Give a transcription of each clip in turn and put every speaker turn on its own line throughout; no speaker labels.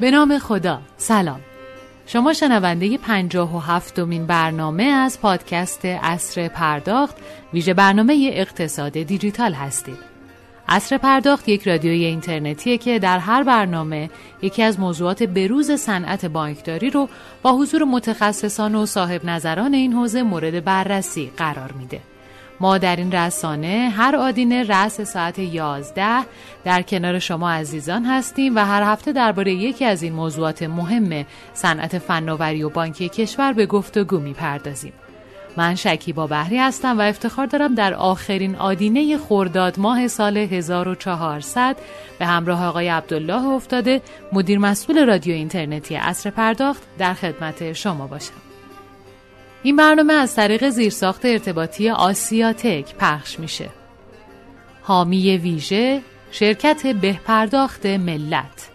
به نام خدا. سلام. شما شنونده و هفتمین برنامه از پادکست اصر پرداخت ویژه برنامه اقتصاد دیجیتال هستید. اصر پرداخت یک رادیوی اینترنتیه که در هر برنامه یکی از موضوعات بروز صنعت بانکداری رو با حضور متخصصان و صاحب نظران این حوزه مورد بررسی قرار میده. ما در این رسانه هر آدینه رأس ساعت 11 در کنار شما عزیزان هستیم و هر هفته درباره یکی از این موضوعات مهم صنعت فناوری و بانکی کشور به گفتگو می‌پردازیم. من شکیبا بهری هستم و افتخار دارم در آخرین آدینه خورداد ماه سال 1400 به همراه آقای عبدالله افتاده مدیر مسئول رادیو اینترنتی اصر پرداخت در خدمت شما باشم. این برنامه از طریق زیرساخت ارتباطی آسیاتک پخش میشه. حامی ویژه شرکت بهپرداخت ملت.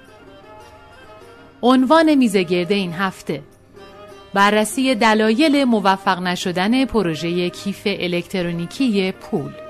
عنوان میزگرد این هفته. بررسی دلایل موفق نشدن پروژه کیف الکترونیکی پول.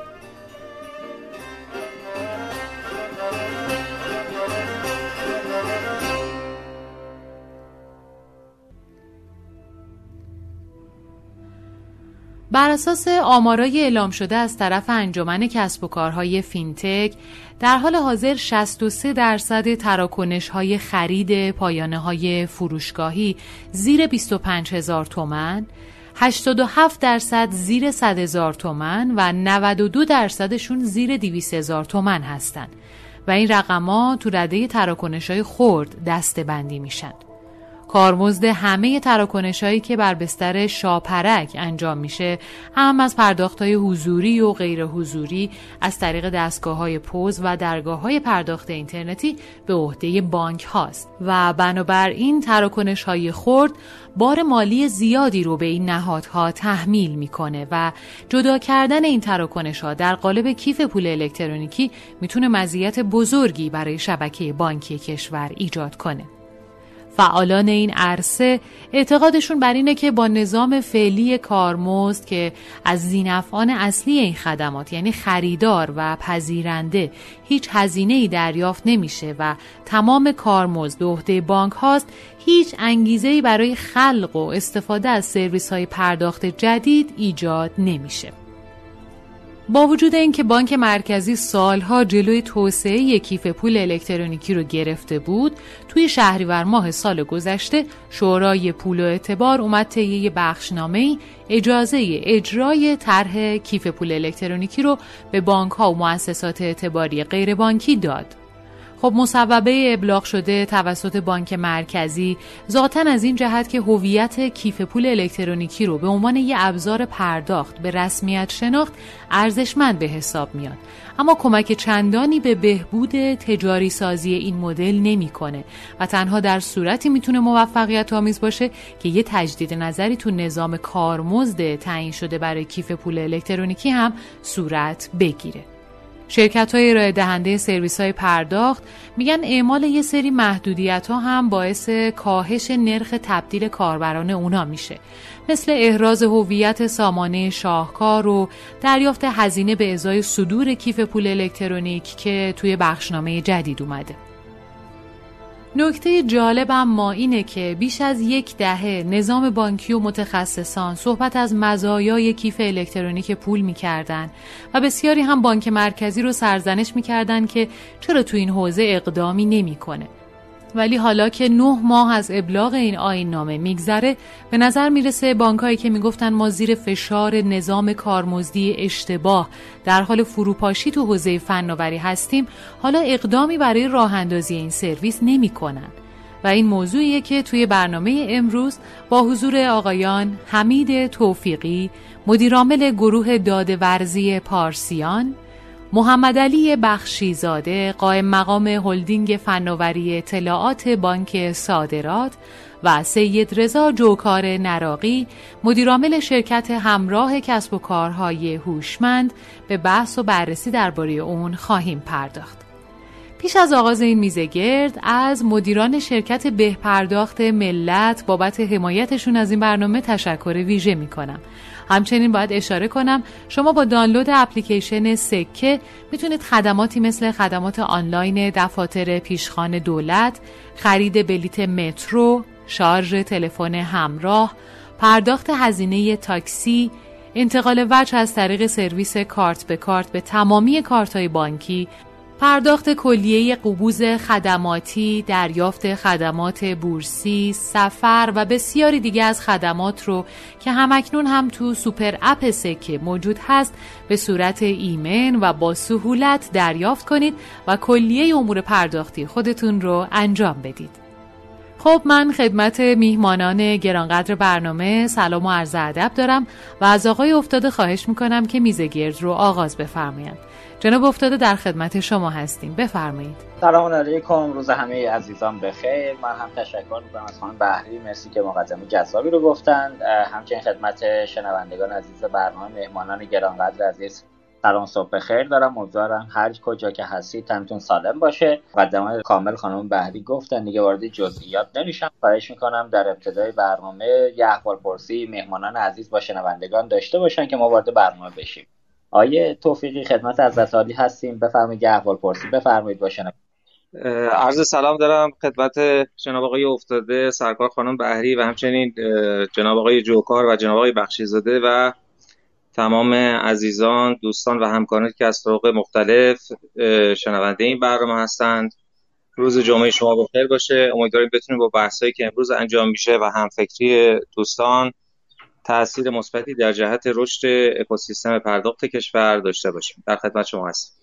بر اساس آمارای اعلام شده از طرف انجمن کسب و کارهای فینتک در حال حاضر 63 درصد تراکنش های خرید پایانه های فروشگاهی زیر 25 هزار تومن 87 درصد زیر 100 هزار تومن و 92 درصدشون زیر 200 هزار تومن هستند و این رقما تو رده تراکنش های خورد دسته بندی میشن. کارمزد همه تراکنش هایی که بر بستر شاپرک انجام میشه هم از پرداخت های حضوری و غیر حضوری از طریق دستگاه های پوز و درگاه های پرداخت اینترنتی به عهده بانک هاست و بنابراین تراکنش های خرد بار مالی زیادی رو به این نهادها تحمیل می‌کنه و جدا کردن این تراکنش ها در قالب کیف پول الکترونیکی می‌تونه مزیت بزرگی برای شبکه بانکی کشور ایجاد کنه. فعالان این عرصه اعتقادشون بر اینه که با نظام فعلی کارمزد که از زینفعان اصلی این خدمات یعنی خریدار و پذیرنده هیچ هزینه ای دریافت نمیشه و تمام کارمزد به عهده بانک هاست هیچ انگیزه ای برای خلق و استفاده از سرویس های پرداخت جدید ایجاد نمیشه. با وجود اینکه بانک مرکزی سالها جلوی توسعه کیف پول الکترونیکی رو گرفته بود توی شهریور ماه سال گذشته شورای پول و اعتبار اومد طی بخشنامه اجازه اجرای طرح کیف پول الکترونیکی رو به بانک ها و مؤسسات اعتباری غیر بانکی داد. خب مصوبه ابلاغ شده توسط بانک مرکزی ذاتا از این جهت که هویت کیف پول الکترونیکی رو به عنوان یه ابزار پرداخت به رسمیت شناخت ارزشمند به حساب میاد. اما کمک چندانی به بهبود تجاری سازی این مدل نمی‌کنه و تنها در صورتی می‌تونه موفقیت آمیز باشه که یه تجدید نظری تو نظام کارمزد تعیین شده برای کیف پول الکترونیکی هم صورت بگیره. شرکت های ارائه دهنده سرویس های پرداخت میگن اعمال یه سری محدودیت ها هم باعث کاهش نرخ تبدیل کاربران اونا میشه. مثل احراز هویت سامانه شاهکار و دریافت هزینه به ازای صدور کیف پول الکترونیک که توی بخشنامه جدید اومده. نکته جالب اما اینه که بیش از یک دهه نظام بانکی و متخصصان صحبت از مزایای کیف الکترونیک پول می‌کردن و بسیاری هم بانک مرکزی رو سرزنش می‌کردن که چرا تو این حوزه اقدامی نمی‌کنه. ولی حالا که نه ماه از ابلاغ این آین نامه میگذره به نظر می‌رسه بانکهایی که می‌گفتن ما زیر فشار نظام کارمزدی اشتباه در حال فروپاشی تو حوزه فناوری هستیم حالا اقدامی برای راه اندازی این سرویس نمی‌کنن. و این موضوعیه که توی برنامه امروز با حضور آقایان حمید توفیقی مدیرعامل گروه دادورزی پارسیان محمد علی بخشیزاده قائم مقام هلدینگ فناوری اطلاعات بانک صادرات و سید رضا جوکار نراقی مدیرعامل شرکت همراه کسب و کارهای هوشمند به بحث و بررسی درباره اون خواهیم پرداخت. پیش از آغاز این میزه گرد از مدیران شرکت بهپرداخت ملت بابت حمایتشون از این برنامه تشکر ویژه می‌کنم همچنین باید اشاره کنم شما با دانلود اپلیکیشن سکه می‌تونید خدماتی مثل خدمات آنلاین دفاتر پیشخان دولت، خرید بلیت مترو، شارژ تلفن همراه، پرداخت هزینه تاکسی، انتقال وجه از طریق سرویس کارت به کارت به تمامی کارت های بانکی پرداخت کلیه قبوض خدماتی، دریافت خدمات بورسی، سفر و بسیاری دیگه از خدمات رو که همکنون هم تو super app سکه موجود هست به صورت ایمن و با سهولت دریافت کنید و کلیه امور پرداختی خودتون رو انجام بدید. خب من خدمت میهمانان گرانقدر برنامه سلام و عرض ادب دارم و از آقای افتاده خواهش می‌کنم که میزه گرد رو آغاز بفرمایند جناب افتاده در خدمت شما هستیم. بفرمایید.
سلام علیکم. روز همه عزیزان بخیر. من هم تشکر می‌کنم از خانم بحری مرسی که مقدمه جذابی رو گفتند همچنین خدمت شنوندگان عزیز برنامه مهمانان گرانقدر عزیز. سلام صبح بخیر دارم. امیدوارم هر کجا که هستید تنتون سالم باشه. مقدمه کامل خانم بحری گفتن. دیگه وارد جزئیات نمیشم. خواهش می‌کنم در ابتدای برنامه یه احوال پرسی مهمانان عزیز با شنوندگان داشته باشن که ما وارد برنامه بشیم. آیه توفیقی خدمت از عالی هستیم. بفرمایید یه احوال پرسی. بفرمایید با
عرض سلام دارم خدمت جناب آقای افتاده سرکار خانم بحری و همچنین جناب آقای جوکار و جناب آقای بخشیزاده و تمام عزیزان دوستان و همکارانی که از طرق مختلف شنونده این برنامه هستند. روز جمعه شما بخیر باشه. امیدواریم بتونیم با بحثایی که امروز انجام میشه و همفکری دوستان تاثیر مثبتی در جهت رشد اکوسیستم پرداخت کشور داشته باشیم. در خدمت شما هستیم.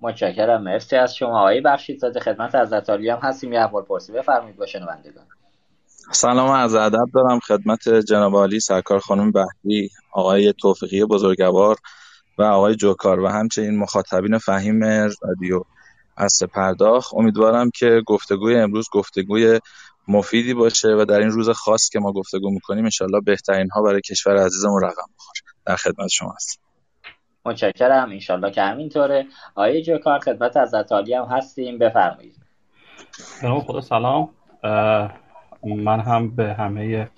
متشکرم. مرسی از شما. آقای بخشید خدمت از هم هستیم. یه احوال پرسی بفرمایید با شنوندگان.
سلام از ادب دارم. خدمت جناب عالی سرکار خانم بهری آقای توفیقی بزرگوار و آقای جوکار و همچنین مخاطبین فهیم رادیو از پرداخت. امیدوارم که گفتگوی امروز گفتگوی مفیدی باشه و در این روز خاص که ما گفتگو می‌کنیم انشالله بهترین ها برای کشور عزیزمون رقم بخوره در خدمت شما هستیم
متشکرم. انشالله که همینطوره. آقای جوکار خدمت از هم هستیم. بفرمایید.
خدا سلام. من هم به همه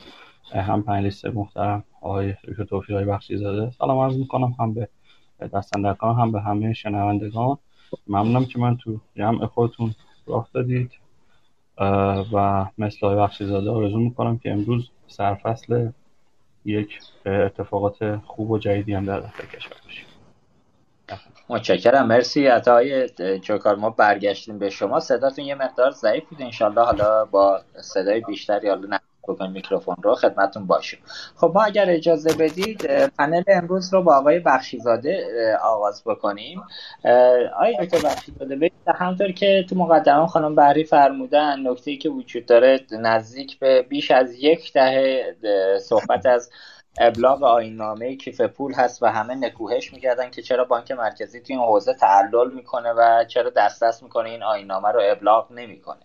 هم پنلیست محترم آقای دکتر توفیق های بخشی زاده سلام عرض می‌کنم. هم به دستندرکان هم به همه شنوندگان. ممنونم که من تو جمع خودتون راه دادید. و مثل آقای بخشی زاده آرزو می‌کنم که امروز سرفصل یک اتفاقات خوب و جدیدی هم در داخل کشور باشیم.
متشکرم. مرسی. عطای چوکار. ما برگشتیم به شما. صداتون یه مقدار ضعیف بود. انشالله حالا با صدای بیشتری حالا بکنیم میکروفون رو خدمتون باشیم. خب ما اگر اجازه بدید پنل امروز رو با آقای بخشیزاده آغاز بکنیم. آقای دکتر بخشیزاده بگید همطور که تو مقدمه خانم بحری فرمودن نکته که وجود داره نزدیک به بیش از یک دهه صحبت از ابلاغ آینامه کیف پول هست و همه نکوهش می‌کردن که چرا بانک مرکزی توی این حوزه تعلل می‌کنه و چرا دست دست می‌کنه این آینامه رو ابلاغ نمی‌کنه.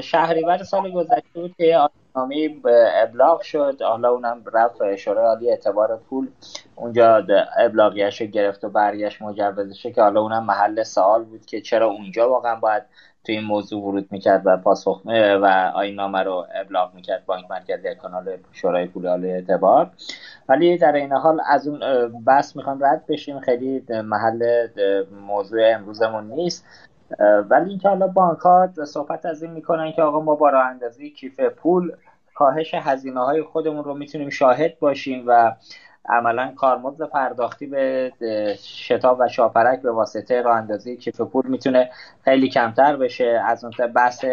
شهریور سال گذشته بود که آینامه ابلاغ شد. حالا اونم رفت شورای عالی اعتبار پول اونجا ابلاغیش گرفت و برگشت مجوزشه که حالا اونم محل سوال بود که چرا اونجا واقعا باید تو این موضوع ورود می‌کرد و پاسخ و آینامه رو ابلاغ می‌کرد بانک مرکزی کانال شورای پول عالی اعتبار. ولی در این حال از اون بحث می‌خوام رد بشیم. خیلی محل موضوع امروزمون نیست. ولی اینکه حالا بانک ها صحبت از این می‌کنن که آقا ما با راه اندازی کیف پول کاهش هزینه های خودمون رو می‌تونیم شاهد باشیم و عملا کارمزد پرداختی به شتاب و شاپرک به واسطه راه اندازی کیف پول می‌تونه خیلی کمتر بشه. از اون بحث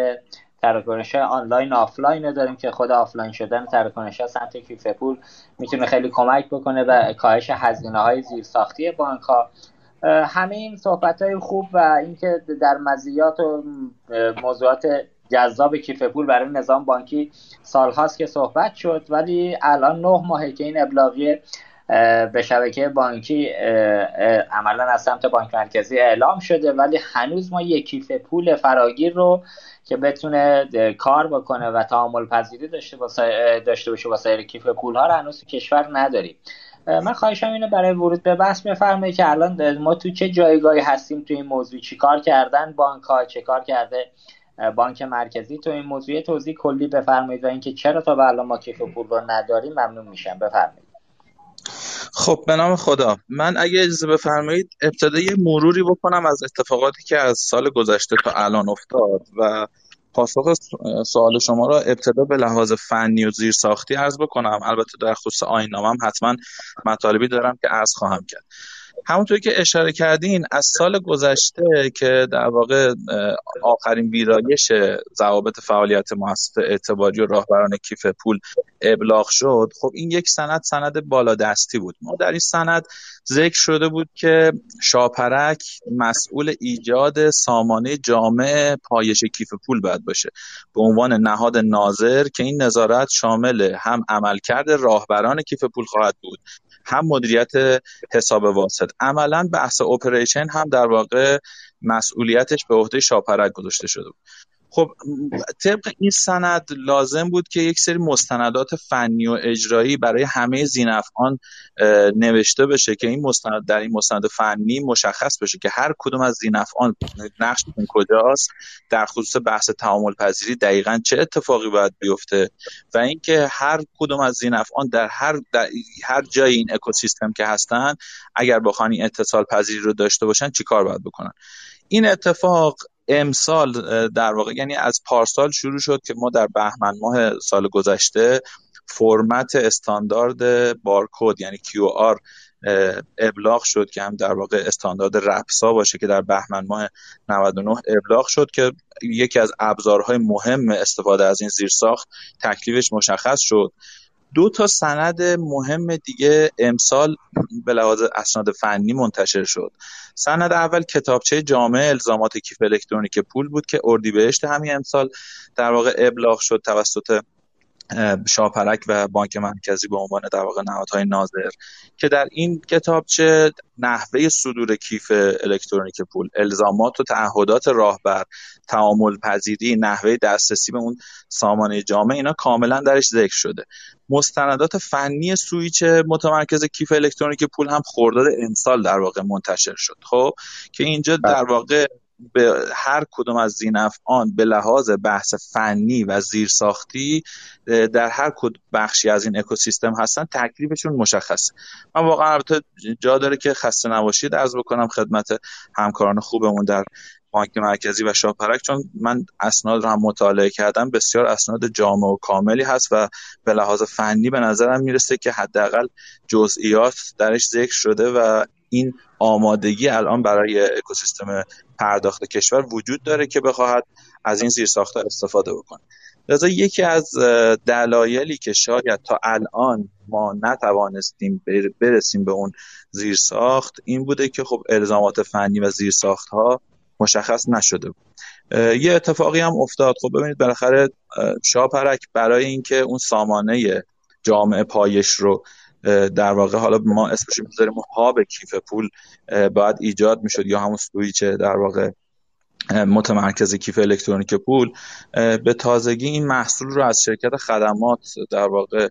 تراکنش آنلاین آفلاین داریم که خود آفلاین شدن تراکنش سمت کیف پول می‌تونه خیلی کمک بکنه و کاهش هزینه های زیرساختی بانک ها همه این صحبت های خوب و اینکه در مزیات و موضوعات جذاب کیف پول برای نظام بانکی سالهاست که صحبت شد ولی الان نه ماهه که این ابلاغیه به شبکه بانکی عملا از سمت بانک مرکزی اعلام شده ولی هنوز ما یک کیف پول فراگیر رو که بتونه کار بکنه و تعامل پذیری داشته باشه داشته باشه با سایر کیف پول ها رو هنوز کشور نداریم. من خواهشم اینه برای ورود به بحث بفرمایید که الان ما تو چه جایگاهی هستیم تو این موضوع؟ چیکار کردن بانک ها؟ چه کار کرده بانک مرکزی تو این موضوع؟ توضیح کلی بفرمایید و اینکه چرا تا به الان ما کیف پول رو نداریم ممنون میشم. بفرمایید.
خب به نام خدا. من اگه اجازه بفرمایید ابتدا یه مروری بکنم از اتفاقاتی که از سال گذشته تا الان افتاد و پاسخ سوال شما را ابتدا به لحاظ فنی و زیر ساختی عرض بکنم. البته در خصوص آینامم حتما مطالبی دارم که عرض خواهم کرد. همونطوری که اشاره کردین از سال گذشته که در واقع آخرین ویرایش ضوابط فعالیت مؤسسات اعتباری و راهبران کیف پول ابلاغ شد خب این یک سند سند بالادستی بود. ما در این سند ذکر شده بود که شاپرک مسئول ایجاد سامانه جامع پایش کیف پول باید باشه. به عنوان نهاد ناظر که این نظارت شامل هم عملکرد راهبران کیف پول خواهد بود هم مدیریت حساب واسط. عملا بحث اپریشن هم در واقع مسئولیتش به عهده شاپرک گذاشته شده بود. خب طبق این سند لازم بود که یک سری مستندات فنی و اجرایی برای همه زینفعان نوشته بشه که این مستند در این مستند فنی مشخص بشه که هر کدوم از زینفعان نقششون کجاست. در خصوص بحث تعامل پذیری دقیقا چه اتفاقی باید بیفته و اینکه هر کدوم از زینفعان در هر در هر جای این اکوسیستم که هستن اگر بخوان این اتصال پذیری رو داشته باشن چیکار باید بکنن؟ این اتفاق امسال در واقع یعنی از پارسال شروع شد که ما در بهمن ماه سال گذشته فرمت استاندارد بارکد یعنی QR ابلاغ شد که هم در واقع استاندارد رپسا باشه که در بهمن ماه 99 ابلاغ شد که یکی از ابزارهای مهم استفاده از این زیرساخت تکلیفش مشخص شد. دو تا سند مهم دیگه امسال به لحاظ اسناد فنی منتشر شد. سند اول کتابچه جامع الزامات کیف الکترونیک پول بود که اردیبهشت همین امسال در واقع ابلاغ شد توسط شاپرک و بانک مرکزی به عنوان در واقع نهادهای ناظر که در این کتابچه نحوه صدور کیف الکترونیک پول الزامات و تعهدات راهبر تعامل پذیری نحوه دسترسی به اون سامانه جامعه اینا کاملا درش ذکر شده مستندات فنی سویچ متمرکز کیف الکترونیک پول هم خرداد امسال در واقع منتشر شد خب که اینجا در بله. واقع به هر کدوم از زینفعان به لحاظ بحث فنی و زیرساختی در هر کد بخشی از این اکوسیستم هستن تکلیفشون مشخصه. من واقعا البته جا داره که خسته نباشید. از بکنم خدمت همکاران خوبمون در بانک مرکزی و شاپرک چون من اسناد رو هم مطالعه کردم بسیار اسناد جامع و کاملی هست و به لحاظ فنی به نظرم می‌رسه که حداقل جزئیات درش ذکر شده و این آمادگی الان برای اکوسیستم پرداخت کشور وجود داره که بخواهد از این زیرساختها استفاده بکنه. لذا یکی از دلایلی که شاید تا الان ما نتوانستیم برسیم به اون زیرساخت این بوده که خب الزامات فنی و زیرساخت ها مشخص نشده بود. یه اتفاقی هم افتاد. خب ببینید بالاخره شاپرک برای اینکه اون سامانه جامعه پایش رو در واقع حالا ما اسمش می‌ذاریم هاب کیف پول باید ایجاد می‌شد یا همون سویچ در واقع متمرکز کیف الکترونیک پول به تازگی این محصول رو از شرکت خدمات در واقع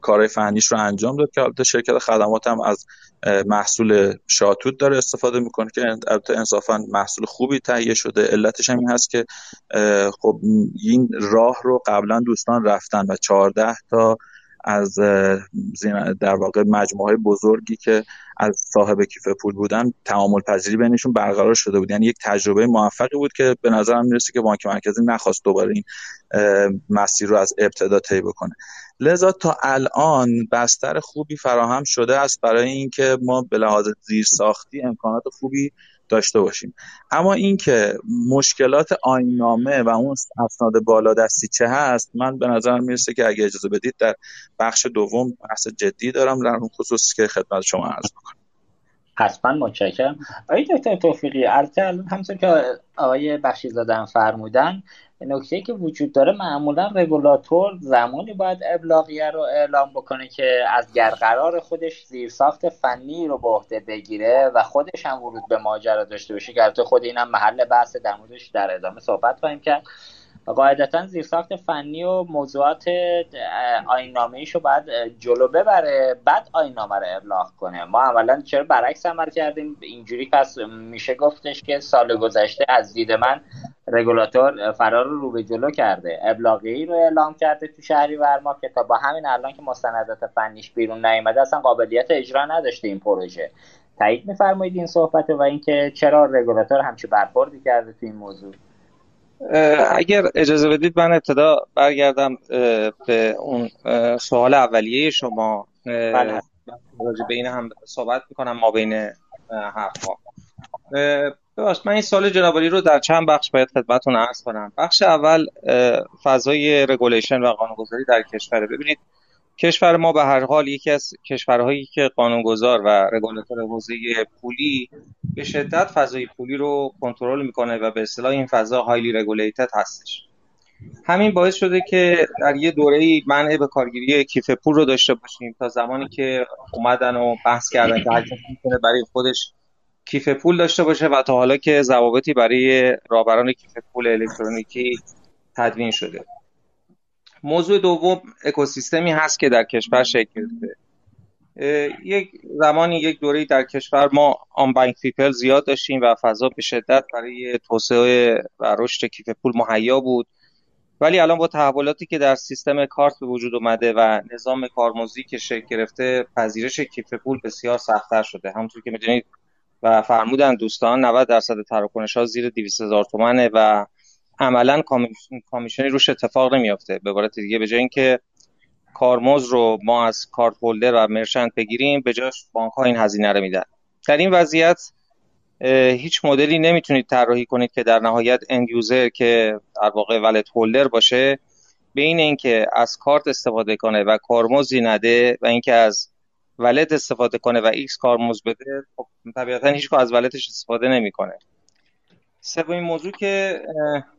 کارهای فنیش رو انجام داد که البته شرکت خدمات هم از محصول شاتوت داره استفاده می‌کنه که البته انصافا محصول خوبی تهیه شده. علتش هم این هست که خب این راه رو قبلا دوستان رفتن و 14 تا از در واقع مجموعه بزرگی که از صاحب کیف پول بودن تعامل پذیری بینشون برقرار شده بود. یعنی یک تجربه موفقی بود که به نظرم می‌رسه که بانک مرکزی نخواست دوباره این مسیر رو از ابتدا طی بکنه. لذا تا الان بستر خوبی فراهم شده است برای اینکه ما به لحاظ زیرساختی امکانات خوبی داشته باشیم. اما اینکه مشکلات آینامه و اون اسناد بالا دستی چه هست من به نظر می‌رسه که اگه اجازه بدید در بخش دوم بحث جدی دارم در اون خصوص که خدمت شما عرض بکنم
حتما متشکرم. آقای دکتر توفیقی البته همونطور که آقای بخشی زدن فرمودن نکته که وجود داره معمولا رگولاتور زمانی باید ابلاغیه رو اعلام بکنه که از گرقرار خودش زیرساخت فنی رو به عهده بگیره و خودش هم ورود به ماجرا داشته باشه. که خود اینم محل بحث در موردش در ادامه صحبت خواهیم کرد. قاعدتا زیرساخت فنی و موضوعات آینامه رو باید جلو ببره بعد آینامه رو ابلاغ کنه. ما اولا چرا برعکس عمل کردیم؟ اینجوری پس میشه گفتش که سال گذشته از دید من رگولاتور فرار رو رو به جلو کرده. ابلاغی رو اعلام کرده تو شهری ورما که تا با همین الان که مستندات فنیش بیرون نیامده اصلا قابلیت اجرا نداشته این پروژه. تایید میفرمایید این صحبت و اینکه چرا رگولاتور همچی برخوردی کرده تو این موضوع؟
اگر اجازه بدید من ابتدا برگردم به اون سوال اولیه شما. بله. به این هم صحبت می‌کنم ما بین حرف ها من این سال جنابالی رو در چند بخش باید خدمتتون عرض کنم. بخش اول فضای رگولیشن و قانونگذاری در کشور. ببینید کشور ما به هر حال یکی از کشورهایی که قانونگذار و رگولاتور حوزه پولی به شدت فضای پولی رو کنترل می‌کنه و به اصطلاح این فضا هایلی رگولیتد هستش. همین باعث شده که در یه دوره منع به کارگیری کیف پول رو داشته باشیم تا زمانی که اومدن و بحث کردن که هر می‌تونه برای خودش کیف پول داشته باشه و تا حالا که ضوابطی برای رابران کیف پول الکترونیکی تدوین شده. موضوع دوم اکوسیستمی هست که در کشور شکل گرفته. یک زمانی یک دوره در کشور ما unbanked people زیاد داشتیم و فضا به شدت برای توسعه و رشد کیف پول مهیا بود. ولی الان با تحولاتی که در سیستم کارت به وجود اومده و نظام کارمزدی که شکل گرفته پذیرش کیف پول بسیار سختتر شده. همونطور که می‌دونید و فرمودن دوستان 90 درصد تراکنش ها زیر 200 هزار تومنه و عملا commission ی روش اتفاق نمیافته. به عبارت دیگه به جای اینکه کارمزد رو ما از card holder و merchant بگیریم به جاش بانک ها این هزینه رو میدن. در این وضعیت هیچ مدلی نمی‌تونید طراحی کنید که در نهایت end user که در واقع wallet holder باشه بین اینکه از کارت استفاده کنه و کارمزدی نده و اینکه از wallet استفاده کنه و X کارمزد بده خب طبیعتا هیچکس از wallet ش استفاده نمی‌کنه. سومین موضوع که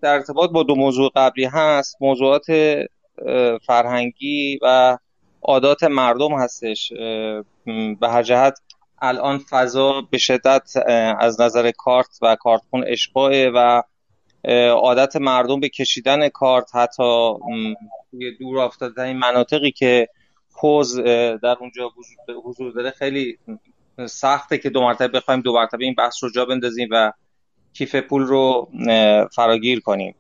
در ارتباط با دو موضوع قبلی هست موضوعات فرهنگی و عادات مردم هستش. به هر جهت الان فضا به شدت از نظر کارت و کارتخون اشباعه و عادت مردم به کشیدن کارت حتی توی دور افتاده این مناطقی که حوز در اونجا حضور داره خیلی سخته که دو مرتبه بخوایم دو مرتبه این بحث رو جا بندازیم و کیف پول رو فراگیر کنیم.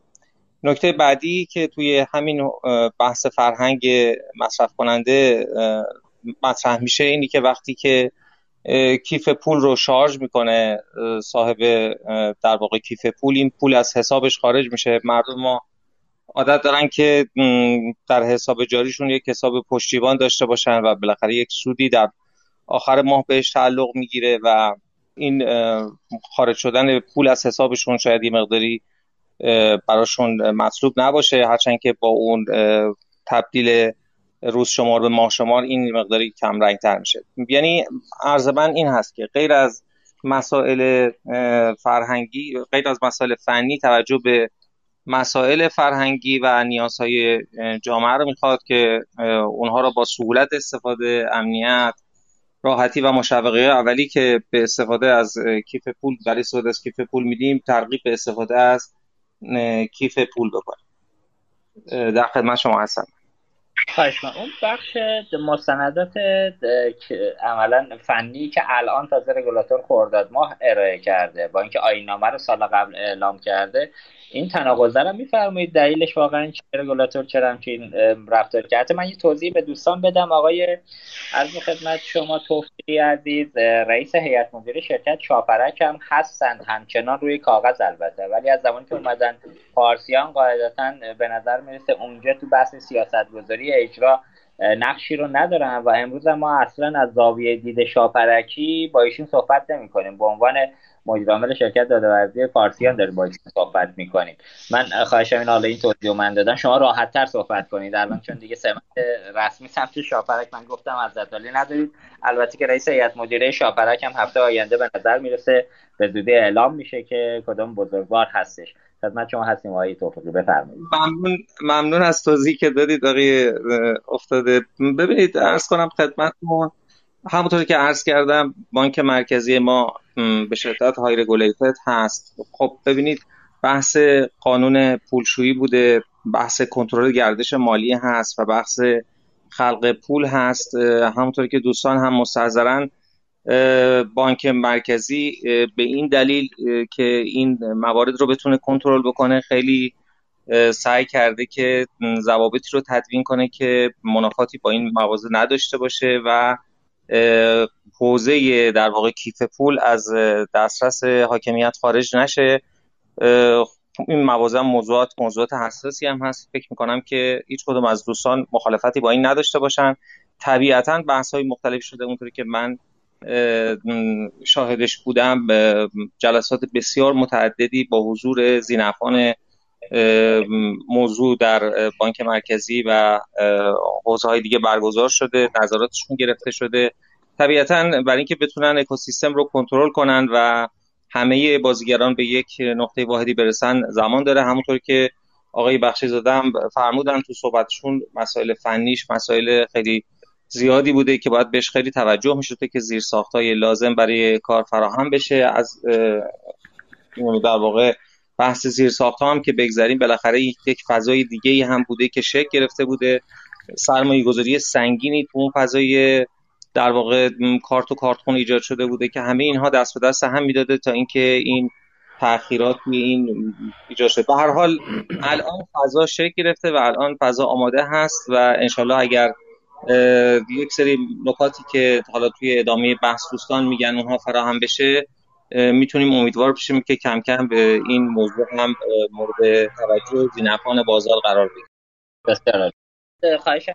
نکته بعدی که توی همین بحث فرهنگ مصرف کننده مطرح میشه اینی که وقتی که کیف پول رو شارژ می‌کنه صاحب در واقع کیف پول این پول از حسابش خارج میشه. مردم ما عادت دارن که در حساب جاریشون یک حساب پشتیبان داشته باشن و بالاخره یک سودی در آخر ماه بهش تعلق می‌گیره و این خارج شدن پول از حسابشون شاید یه مقداری براشون مطلوب نباشه. هرچند که با اون تبدیل روز شمار به ماه شمار این مقداری کم رنگ تر میشه. یعنی عرض من این هست که غیر از مسائل فرهنگی غیر از مسائل فنی توجه به مسائل فرهنگی و نیازهای جامعه رو می‌خواد که اونها را با سهولت استفاده امنیت راحتی و مشوقه اولی که به استفاده از کیف پول برای استفاده از کیف پول میدیم ترغیب به استفاده از کیف پول بکنیم. در خدمت شما هستم.
خواهش اون بخش مستندات عملا فنی که الان تازه رگولاتور خورداد ماه ارائه کرده با اینکه آینامه رو سال قبل اعلام کرده این تناقض رو میفرمایید دلیلش واقعا چه رگولاتور چرا همچین رفتار کرده؟ من یه توضیح به دوستان بدم. آقای از خدمت شما توفیقی عزیز رئیس هیئت مدیره شرکت شاپرک هم هستن همچنان روی کاغذ البته. ولی از زمانی که اومدن پارسیان قاعدتا به نظر می‌رسه اونجا تو بحث سیاست گذاری اجرا نقشی رو ندارن و امروز ما اصلا از زاویه دید شاپرکی با ایشون صحبت نمی کنیم به عنوان مدیر شرکت دادهورزی فارسیان داریم با صحبت می‌کنیم. من خواهشم این حالا این توضیح من دادم. شما راحت تر صحبت کنید. الان چون دیگه سمت رسمی سمت شاپرک من گفتم از زدالی ندارید. البته که رئیس هیئت مدیره شاپرک هم هفته آینده به نظر می‌رسه به زودی اعلام میشه که کدام بزرگوار هستش. خدمت شما هستیم آقای توفیقی. بفرمایید.
ممنون ممنون از توضیحی که دادید آقای افتاده. ببینید عرض کنم خدمتتون همونطور که عرض کردم بانک مرکزی ما به شدت های رگولیتد هست. خب ببینید بحث قانون پولشویی بوده بحث کنترل گردش مالی هست و بحث خلق پول هست. همونطور که دوستان هم مستحضرن بانک مرکزی به این دلیل که این موارد رو بتونه کنترل بکنه خیلی سعی کرده که ضوابطی رو تدوین کنه که منافاتی با این موازه نداشته باشه و حوزه در واقع کیف پول از دسترس حاکمیت خارج نشه. این موازه موضوعات موضوعات حساسی هم هست. فکر می‌کنم که هیچ کدوم از دوستان مخالفتی با این نداشته باشن. طبیعتا بحث های مختلف شده اونطوری که من شاهدش بودم جلسات بسیار متعددی با حضور زینفان موضوع در بانک مرکزی و حوزه های دیگه برگزار شده نظراتشون گرفته شده. طبیعتا برای اینکه بتونن اکوسیستم رو کنترل کنن و همه بازیگران به یک نقطه واحدی برسن زمان داره. همونطور که آقای بخشی زادم فرمودن تو صحبتشون مسائل فنیش مسائل خیلی زیادی بوده که باید بهش خیلی توجه می که زیر های لازم برای کار فراهم بشه. از در واقع بحث زیر ساخت هم که بگذاریم بالاخره یک فضای دیگه هم بوده که شکل گرفته بوده. سرمایه گذاری سنگینی تو اون فضای در واقع کارت و کارتخون ایجاد شده بوده که همه اینها دست به دست هم می‌داده تا اینکه این تاخیرات این ایجاد شده. به هر حال الان فضا شکل گرفته و الان فضا آماده هست و انشالله اگر یک سری نکاتی که حالا توی ادامه بحث دوستان میگن اونها فراهم بشه می‌تونیم امیدوار بشیم که کم کم به این موضوع هم مورد توجه زینفان بازار قرار بگیره
بسیار خواهش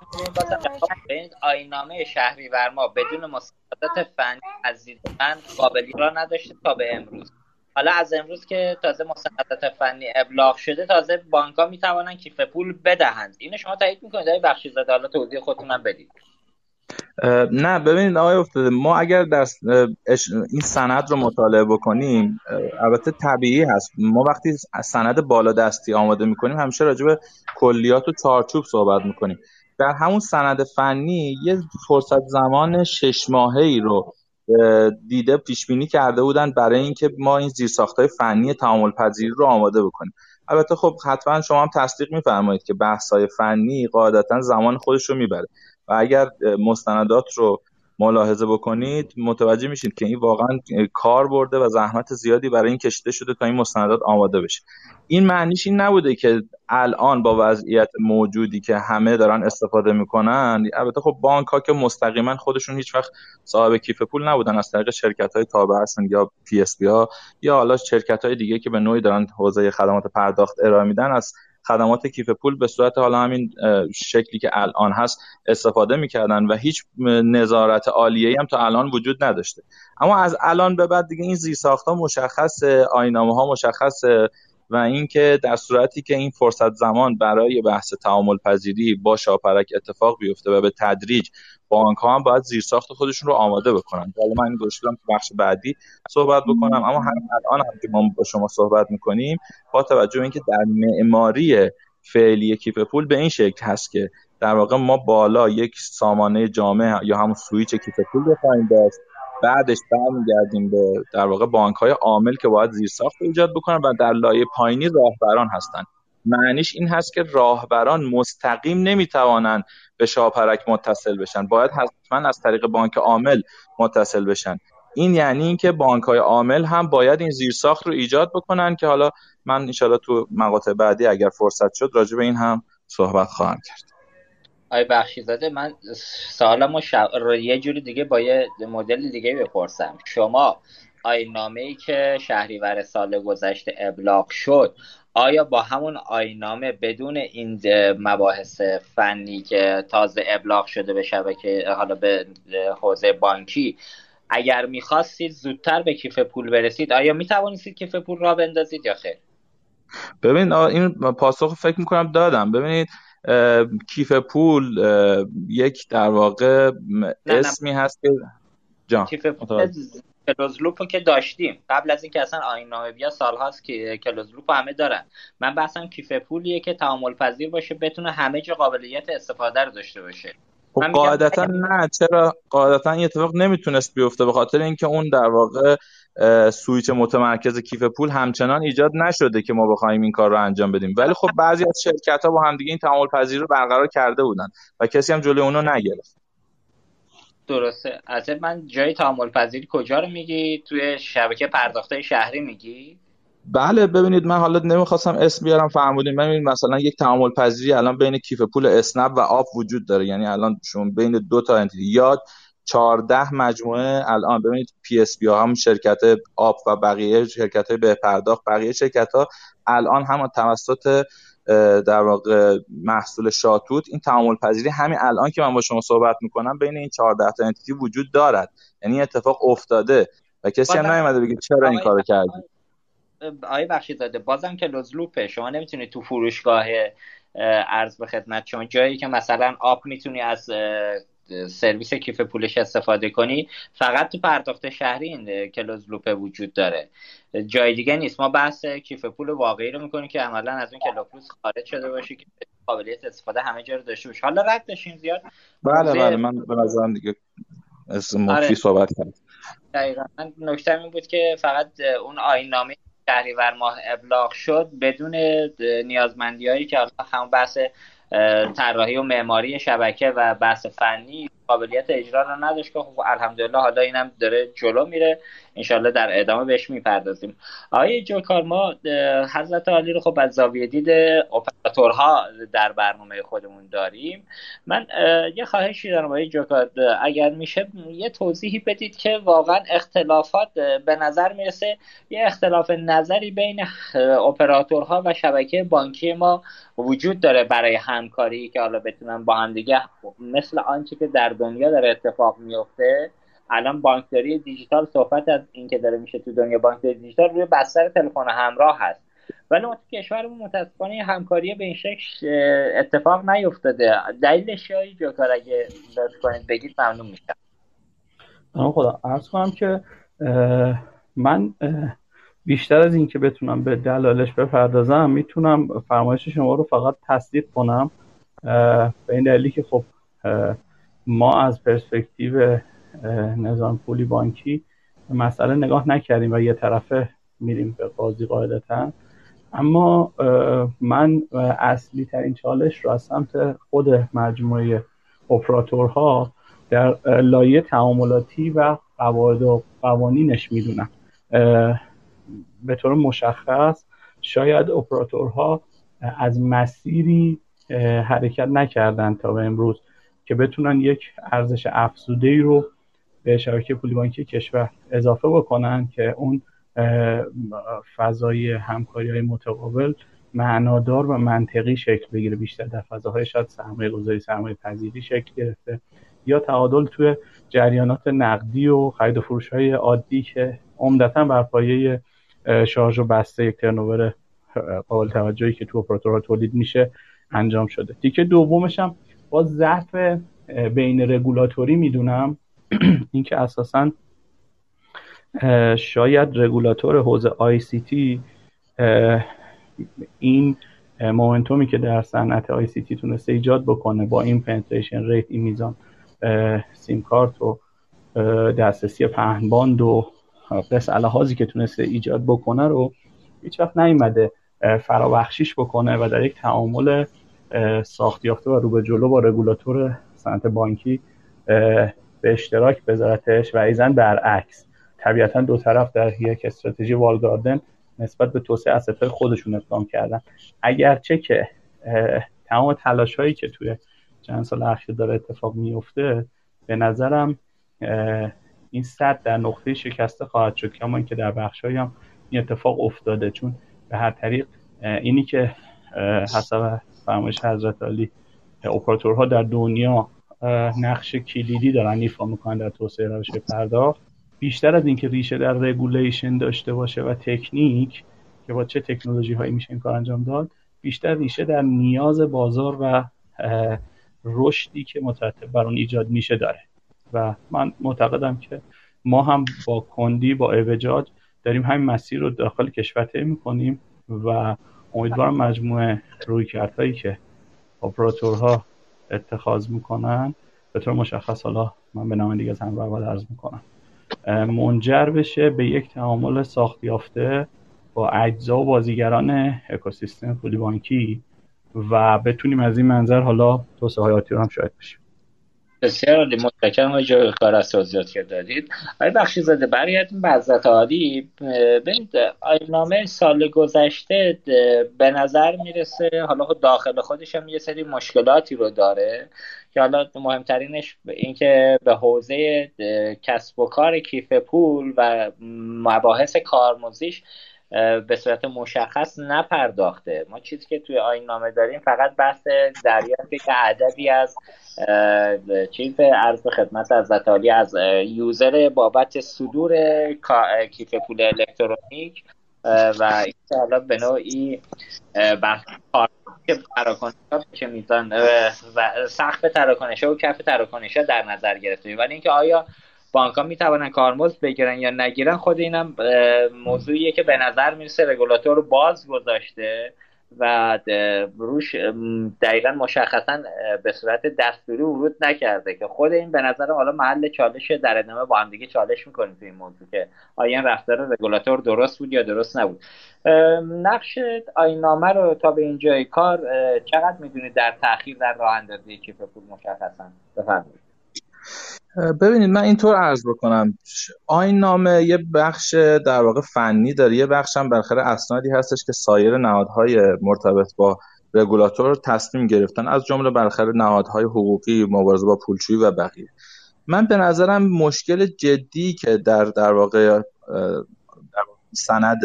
این آینامه شهری ما بدون مستندات فنی از من قابلی را نداشته تا به امروز. حالا از امروز که تازه مستندات فنی ابلاغ شده تازه بانک ها می‌توانن کیف پول بدهند. اینو شما تایید می‌کنید؟ آقای بخشی زاده حالا توضیح خودتون هم بدید
نه ببینید آقای افتاده ما اگر در این سند رو مطالعه بکنیم البته طبیعی هست. ما وقتی سند بالا دستی آماده می‌کنیم همیشه راجع به کلیات و چارچوب صحبت می‌کنیم. در همون سند فنی یه فرصت زمان شش ماهه ای رو دیده پیش بینی کرده بودن برای اینکه ما این های فنی تعامل پذیری رو آماده بکنیم. البته خب حتما شما هم تصدیق میفرمایید که بحث های فنی قاعدتا زمان خودش رو می‌بره. و اگر مستندات رو ملاحظه بکنید متوجه میشید که این واقعا کار برده و زحمت زیادی برای این کشیده شده تا این مستندات آماده بشه. این معنیش این نبوده که الان با وضعیت موجودی که همه دارن استفاده می‌کنن البته خب بانک ها که مستقیما خودشون هیچ وقت صاحب کیف پول نبودن از طریق شرکت های تابعه هستن یا PSP ها یا حالا شرکت های دیگه که به نوعی دارن حوزه خدمات پرداخت ارائه میدن از خدمات کیف پول به صورت حالا همین شکلی که الان هست استفاده می‌کردن و هیچ نظارت عالیه هم تا الان وجود نداشته. اما از الان به بعد دیگه این زیرساخت ها مشخص آینامه ها مشخص و اینکه در صورتی که این فرصت زمان برای بحث تعامل پذیری با شاپرک اتفاق بیفته و به تدریج بانک ها هم باید زیرساخت خودشون رو آماده بکنن. حالا من این تو بخش بعدی صحبت بکنم اما همین الان هم که ما با شما صحبت می‌کنیم با توجه اینکه در معماری فعلی کیف پول به این شکل هست که در واقع ما بالا یک سامانه جامع یا همون سویچ کیف پول بخوایم داشت. بعدش برمیگردیم به در واقع بانک های عامل که باید زیرساخت ایجاد بکنن و در لایه پایینی راهبران هستن. معنیش این هست که راهبران مستقیم نمی‌توانند به شاپرک متصل بشن. باید حتما از طریق بانک عامل متصل بشن. این یعنی اینکه بانک های عامل هم باید این زیرساخت رو ایجاد بکنن که حالا من انشالله تو مقاطع بعدی اگر فرصت شد راجع به این هم صحبت خواهم کرد.
آی بخشی زاده من سوالمو رو یه جوری دیگه با یه مدل دیگه بپرسم. شما آینامه ای که شهریور سال گذشته ابلاغ شد آیا با همون آینامه بدون این مباحث فنی که تازه ابلاغ شده به شبکه حالا به حوزه بانکی اگر می‌خواستید زودتر به کیف پول برسید آیا می‌توانستید کیف پول را بندازید یا خیر؟
ببین این پاسخ فکر می‌کنم دادم. ببینید کیف پول یک در واقع اسمی هست که
جان کیف پول کلوزلوپ که داشتیم. قبل از اینکه اصلا آین نامه بیا سالهاست که کلوزلوپ همه دارن. من بحثم کیف پولیه که تعامل پذیر باشه بتونه همه جا قابلیت استفاده رو داشته باشه.
خب قاعدتا نه. چرا؟ قاعدتا این اتفاق نمی‌تونست بیفته به خاطر اینکه اون در واقع سویچ متمرکز کیف پول همچنان ایجاد نشده که ما بخوایم این کار رو انجام بدیم. ولی خب بعضی از شرکت ها با همدیگه این تعامل پذیری رو برقرار کرده بودن و کسی هم جلوی اونو نگرفت.
درسته. از من جای تعامل پذیری کجا رو میگی؟ توی شبکه پرداخته شهری میگی؟
بله ببینید من حالا نمی‌خواستم اسم بیارم فرمودین. ببینید مثلا یک تعامل پذیری الان بین کیف پول اسنپ و آب وجود داره. یعنی الان شما بین دو تا انتیتی یاد 14 مجموعه الان. ببینید PSP ها هم شرکت آپ و بقیه شرکت های به پرداخت بقیه شرکت ها الان هم توسط در واقع محصول شاتوت این تعامل پذیری همین الان که من با شما صحبت می‌کنم بین این 14 تا entity وجود دارد. یعنی اتفاق افتاده و کسی هم نیومده بگه چرا این کارو کردی؟
آقای بخشی داده بازم که loop ه شما نمی‌تونید تو فروشگاه ارز به خدمت شما جایی که مثلا آب می‌تونی از سرویس کیف پولش استفاده کنی فقط تو پرداخت شهری این کلوز لوپه وجود داره. جای دیگه نیست. ما بحث کیف پول واقعی رو می‌کنیم که عملا از اون کلوپلوس خارج شده باشه که قابلیت استفاده همه جا رو داشته باشه. حالا رد بشین زیاد.
بله بله. من به نظرم دیگه اسم آره. صحبت کرد
دقیقا. نکته این بود که فقط اون آین نامه شهریور ماه ابلاغ شد بدون نیازمندی هایی که هم بحث طراحی و معماری شبکه و بحث فنی قابلیت اجرا رو نداشت که خب الحمدلله حالا اینم داره جلو میره. انشالله در ادامه بهش می‌پردازیم. آقای جوکار ما حضرت عالی رو خب از زاویه دید اپراتورها در برنامه خودمون داریم. من یه خواهشی دارم آقای جوکار اگر میشه یه توضیحی بدید که واقعا اختلافات به نظر می‌رسه یه اختلاف نظری بین اپراتورها و شبکه بانکی ما وجود داره برای همکاری که حالا بتونن با هم دیگه مثل آنچه که در دنیا داره اتفاق میفته. الان بانکداری دیجیتال صحبت از اینکه داره میشه تو دنیا بانکداری دیجیتال روی بستر تلفن همراه هست. ولی ما تو کشورمون متاسفانه همکاری به این شکل اتفاق نیفتاده. دلیلش چیه جوکار اگه کنید بگید ممنون میشم.
خدا عرض کنم که من بیشتر از اینکه بتونم به دلالش بپردازم می‌تونم فرمایش شما رو فقط تصدیق کنم به این دلیلی که خب ما از پرسپکتیو نظام پولی بانکی مسئله نگاه نکردیم و یه طرفه میریم به قاضی قاعدتا. اما من اصلی ترین چالش رو از سمت خود مجموعه اپراتورها در لایه تعاملاتی و قواعد و قوانینش می‌دونم. به طور مشخص شاید اپراتورها از مسیری حرکت نکردن تا به امروز. که بتونن یک ارزش افزوده رو به شبکه پولی بانکی کشور اضافه بکنن که اون فضای همکاری های متقابل معنادار و منطقی شکل بگیره. بیشتر در فضاهای شاید سرمایه گذاری سرمایه پذیری شکل گرفته یا تعادل توی جریانات نقدی و خرید و فروش های عادی که عمدتا بر پایه شارژ و بسته یک ترنوور قابل توجهی که تو اپراتورها تولید میشه انجام شده. تیکه دومش هم با ضعف بین رگولاتوری می‌دونم. اینکه اساسا شاید رگولاتور حوزه ICT این momentum ی که در صنعت ICT تونسته ایجاد بکنه با این penetration rate این میزان سیم کارت و دسترسی پهنباند و قس علی هذایی که تونسته ایجاد بکنه رو هیچ وقت نیومده فرابخشیش بکنه و در یک تعامل ساختیافته و رو به جلو با رگولاتور صنعت بانکی به اشتراک بذارتش و ایزن برعکس طبیعتا دو طرف در یک استراتژی والگاردن نسبت به توسعه اسطای خودشون اقدام کردن. اگرچه که تمام تلاش هایی که توی چند سال اخیر داره اتفاق میفته به نظرم این صد در نقطه شکسته خواهد شد کما اینکه در بخش هم این اتفاق افتاده. چون به هر طریق اینی که حسب فرمایش حضرتعالی. اپراتورها در دنیا نقش کلیدی دارن ایفا می‌کنن در توسعه روش پرداخت. بیشتر از اینکه ریشه در regulation داشته باشه و تکنیک که با چه تکنولوژی هایی میشه این کار انجام داد بیشتر ریشه در نیاز بازار و رشدی که مترتب بر اون ایجاد میشه داره. و من معتقدم که ما هم با کندی با اعوجاج داریم همین مسیر رو داخل کشور طی می‌کنیم و امیدوارم مجموعه روی کردهایی که اپراتورها اتخاذ می‌کنن به طور مشخص حالا من به نام دیگه هم اول عرض می‌کنم. منجر بشه به یک تعامل ساخت یافته با اجزا و بازیگران اکوسیستم پولی بانکی و بتونیم از این منظر حالا توسعه حیاتی رو هم شاید بشیم.
بسیار عالی متشکرم. آقای کار از توضیحات که دادید. آقای بخشی زاده برگردیم به حضرت عالی. ببینید نامه سال گذشته به نظر می‌رسه حالا خود داخل خودش هم یه سری مشکلاتی رو داره. که حالا مهمترینش اینکه به حوزه کسب و کار کیف پول و مباحث کارموزیش به صورت مشخص نپرداخته. ما چیزی که توی آین نامه داریم فقط بحث دریافت که عددی از چیز عرض خدمت از عالی از یوزر بابت صدور کیف پول الکترونیک و حالا به نوعی بحث تراکنش ها چه میزان سقف تراکنش و کف تراکنش ها در نظر گرفته ولی اینکه آیا بانک ها می‌توانن کارمزد بگیرن یا نگیرن خود اینم موضوعیه که به نظر می‌رسه رگولاتور باز گذاشته و روش دقیقا مشخصا به صورت دستوری ورود نکرده که خود این به نظر حالا محل چالش در ادامه با هم دیگه چالش می‌کنیم تو این موضوع که آیا این رفتار رگولاتور درست بود یا درست نبود. نقش آینامه رو تا به اینجای کار چقدر می‌دونید در تاخیر در راه اندازی کیف پول مشخصا؟ بفرمایید.
ببینید من اینطور عرض بکنم. آین نامه یه بخش در واقع فنی داره. یه بخش هم بالاخره اسنادی هستش که سایر نهادهای مرتبط با رگولاتور تصمیم گرفتن. از جمله بالاخره نهادهای حقوقی مبارزه با پولشویی و بقیه. من به نظرم مشکل جدی که در در واقع سند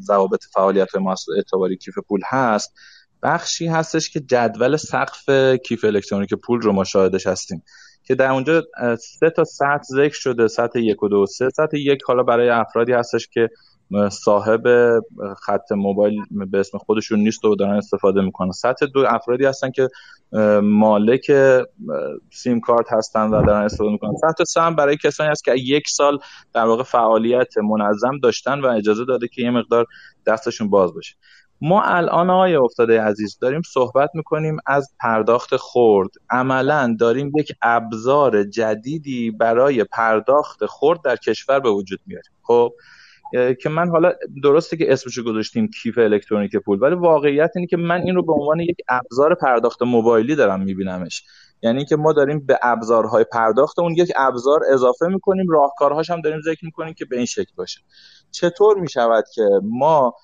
ضوابط فعالیت محصول اعتباری کیف پول هست بخشی هستش که جدول سقف کیف الکترونیک پول رو مشاهدش هستیم. که در اونجا سه تا سطح ذکر شده سطح یک و دو سه. سطح یک حالا برای افرادی هستش که صاحب خط موبایل به اسم خودشون نیست و دارن استفاده می‌کنن. سطح دو افرادی هستن که مالک سیم کارت هستن و دارن استفاده می‌کنن. سطح سه هم برای کسانی هست که یک سال در واقع فعالیت منظم داشتن و اجازه داده که یه مقدار دستشون باز باشه ما الان آقای افتاده عزیز داریم صحبت می‌کنیم از پرداخت خورد عملا داریم یک ابزار جدیدی برای پرداخت خورد در کشور به وجود میاریم. خب که من حالا درسته که اسمشو گذاشتیم کیف الکترونیک پول ولی واقعیت اینه که من این رو به عنوان یک ابزار پرداخت موبایلی دارم میبینمش. یعنی که ما داریم به ابزارهای پرداخت اون یک ابزار اضافه می‌کنیم راهکارهاش هم داریم ذکر می‌کنیم که به این شکل باشه. چطور می‌شود که ما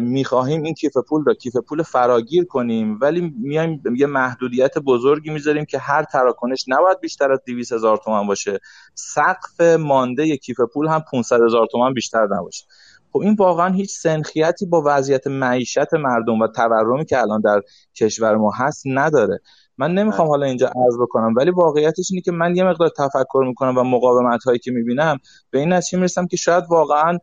می‌خواهیم این کیف پول را کیف پول فراگیر کنیم ولی میایم یه محدودیت بزرگی می‌ذاریم که هر تراکنش نباید بیشتر از 200 هزار تومن باشه. سقف مانده کیف پول هم 500 هزار تومن بیشتر نباشه. خب این واقعا هیچ سنخیتی با وضعیت معیشت مردم و تورمی که الان در کشور ما هست نداره. من نمی‌خوام حالا اینجا عرض بکنم ولی واقعیتش اینه که من یه مقدار تفکر می‌کنم و مقاومت هایی که می‌بینم به این نتیجه می‌رسم که شاید واقعا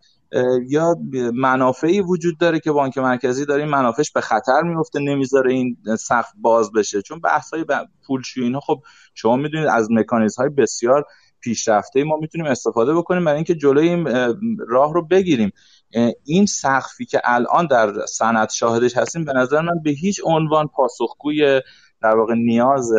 یا منافعی وجود داره که بانک مرکزی داره این منافعش به خطر میفته نمی‌ذاره این سقف باز بشه. چون بحث های پولشویی اینا خب شما می‌دونید از مکانیزم های بسیار پیشرفته ما می‌تونیم استفاده بکنیم برای اینکه جلوی این راه رو بگیریم. این سقفی که الان در صنعت شاهدش هستیم به نظر من به هیچ عنوان پاسخگوی در واقع نیاز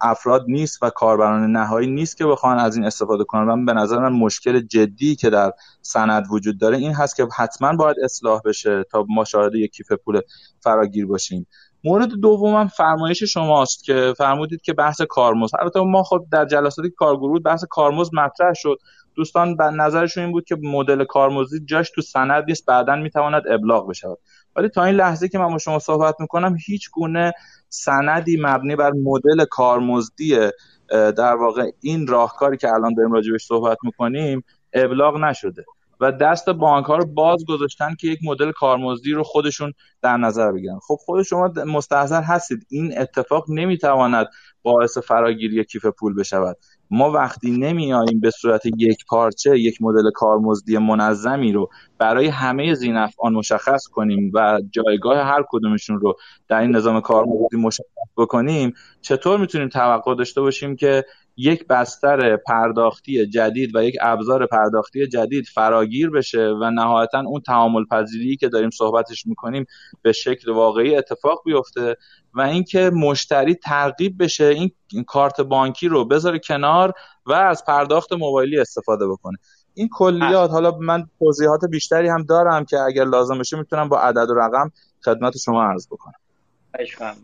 افراد نیست و کاربران نهایی نیست که بخوان از این استفاده کنن. و به نظر من مشکل جدی که در سند وجود داره این هست که حتما باید اصلاح بشه تا ما شاهد یک کیف پول فراگیر باشیم. مورد دومم فرمایش شماست که فرمودید که بحث کارمز البته ما خب در جلسات کارگروه بحث کارمز مطرح شد. دوستان به نظرشون این بود که مدل کارمزدی جاش تو سند نیست بعدا می‌تواند ابلاغ بشود. ولی تا این لحظه که من با شما صحبت می‌کنم هیچ گونه سندی مبنی بر مدل کارمزدی در واقع این راهکاری که الان داریم راجبش صحبت می‌کنیم ابلاغ نشده و دست بانک ها رو باز گذاشتن که یک مدل کارمزدی رو خودشون در نظر بگیرن. خب خود شما مستحضر هستید. این اتفاق نمی‌تواند باعث فراگیری کیف پول بشود. ما وقتی نمیاییم به صورت یک پارچه یک مدل کارمزدی منظمی رو برای همه زینفعان مشخص کنیم و جایگاه هر کدومشون رو در این نظام کارمزدی مشخص بکنیم چطور می‌تونیم توقع داشته باشیم که یک بستر پرداختی جدید و یک ابزار پرداختی جدید فراگیر بشه و نهایتا اون تعامل پذیری که داریم صحبتش می‌کنیم به شکل واقعی اتفاق بیفته و اینکه مشتری ترغیب بشه این کارت بانکی رو بذاره کنار و از پرداخت موبایلی استفاده بکنه. این کلیات حالا من توضیحات بیشتری هم دارم که اگر لازم بشه می‌تونم با عدد و رقم خدمت شما عرض بکنم.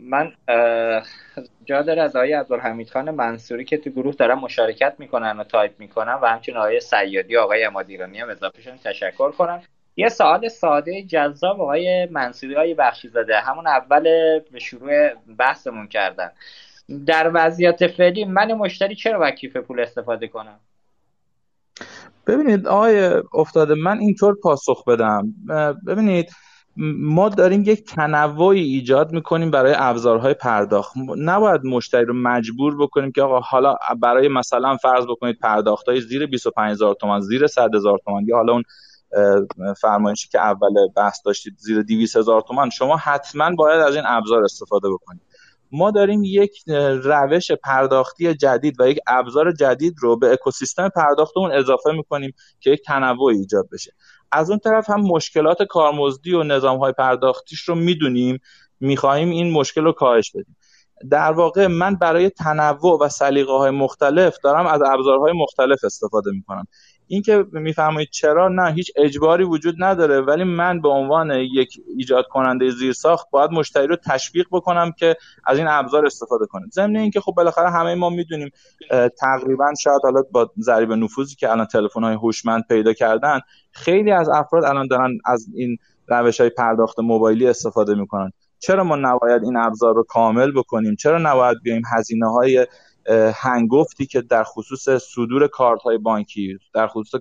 من جا داره از آقای عبدالحمید خان منصوری که تو گروه دارن مشارکت می‌کنن و تایپ می‌کنن و همچنین آقای سیادی آقای امادیرانی هم اضافه شدن تشکر کنم یه سوال ساده جذاب آقای منصوری های بخشی زده همون اول به شروع بحثمون کردن. در وضعیت فعلی من مشتری چرا باید کیف پول استفاده کنم؟
ببینید آقای افتاده من اینطور پاسخ بدم. ببینید ما داریم یک تنوعی ایجاد می‌کنیم برای ابزارهای پرداخت. نباید مشتری رو مجبور بکنیم که آقا حالا برای مثلا فرض بکنید پرداخت های زیر 25000 تومان زیر 100000 تومان یا حالا اون فرمایشی که اول بحث داشتید زیر 200000 تومان شما حتما باید از این ابزار استفاده بکنید. ما داریم یک روش پرداختی جدید و یک ابزار جدید رو به اکوسیستم پرداختمون اضافه می‌کنیم که یک تنوع ایجاد بشه. از اون طرف هم مشکلات کارمزدی و نظام های پرداختیش رو می‌دونیم می‌خواهیم این مشکل رو کاهش بدیم. در واقع من برای تنوع و سلیقه های مختلف دارم از ابزارهای مختلف استفاده می‌کنم. اینکه میفرمایید چرا؟ نه هیچ اجباری وجود نداره. ولی من به عنوان یک ایجاد کننده زیرساخت باید مشتری رو تشویق بکنم که از این ابزار استفاده کنه. ضمن اینکه خب بالاخره همه ما می‌دونیم تقریبا شاید حالا با ضریب نفوذی که الان تلفن های هوشمند پیدا کردن خیلی از افراد الان دارن از این روش های پرداخت موبایلی استفاده می‌کنن. چرا ما نباید این ابزار رو کامل بکنیم؟ چرا نباید بیایم هزینه های هنگفتی که در خصوص صدور کارت های بانکی در خصوص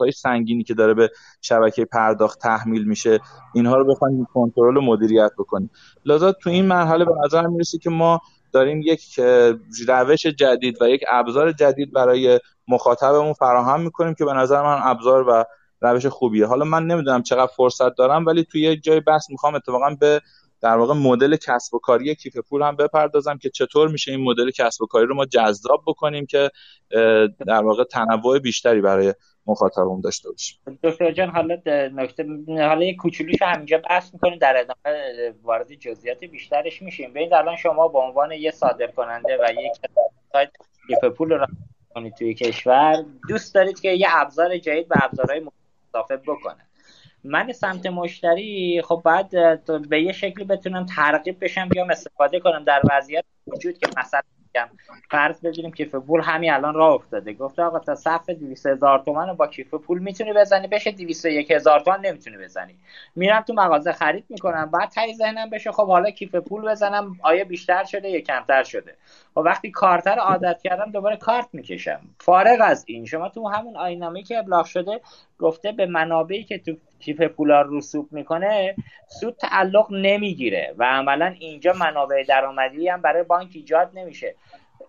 های سنگینی که داره به شبکه پرداخت تحمیل میشه اینها رو بخوایم کنترل و مدیریت بکنیم. لذا تو این مرحله به نظر می‌رسه که ما داریم یک روش جدید و یک ابزار جدید برای مخاطبمون فراهم می‌کنیم که به نظر من ابزار و روش خوبیه. حالا من نمی‌دونم چقدر فرصت دارم ولی توی یه جای بحث می‌خوام اتفاقا به در واقع مدل کسب و کاری کیف پول هم بپردازم که چطور میشه این مدل کسب و کاری رو ما جذاب بکنیم که در واقع تنوع بیشتری برای مخاطبمون داشته باشیم.
دکتر جان حالا نکته حالا یک کوچولوش همینجا بحث می‌کنیم در ادامه وارد جزئیات بیشترش میشیم. ببینید الان شما به عنوان یه صادر کننده و یک سایت کیف پول رو کنید توی کشور دوست دارید که یه ابزار جدید به ابزارهای اضافه بکنه. من سمت مشتری خب باید به یه شکلی بتونم ترغیب بشم بیام استفاده کنم در وضعیت وجود که مثلا میگم. فرض بگیریم کیف پول همین الان راه افتاده. گفته آقا تا صف 200 هزار تومن با کیف پول می‌تونی بزنی؟ بشه 201 هزار تومن نمی‌تونی بزنی. میرم تو مغازه خرید می‌کنم بعد تای ذهنم بشه خب حالا کیف پول بزنم آیا بیشتر شده یا کمتر شده؟ و وقتی کارتر عادت کردم دوباره کارت می‌کشم. فارغ از این شما تو همون آینامه که ابلاغ شده گفته به منابعی که تو کیف پولار رسوب می‌کنه سود تعلق نمی‌گیره و عملا اینجا منابع درآمدی هم برای بانک ایجاد نمیشه.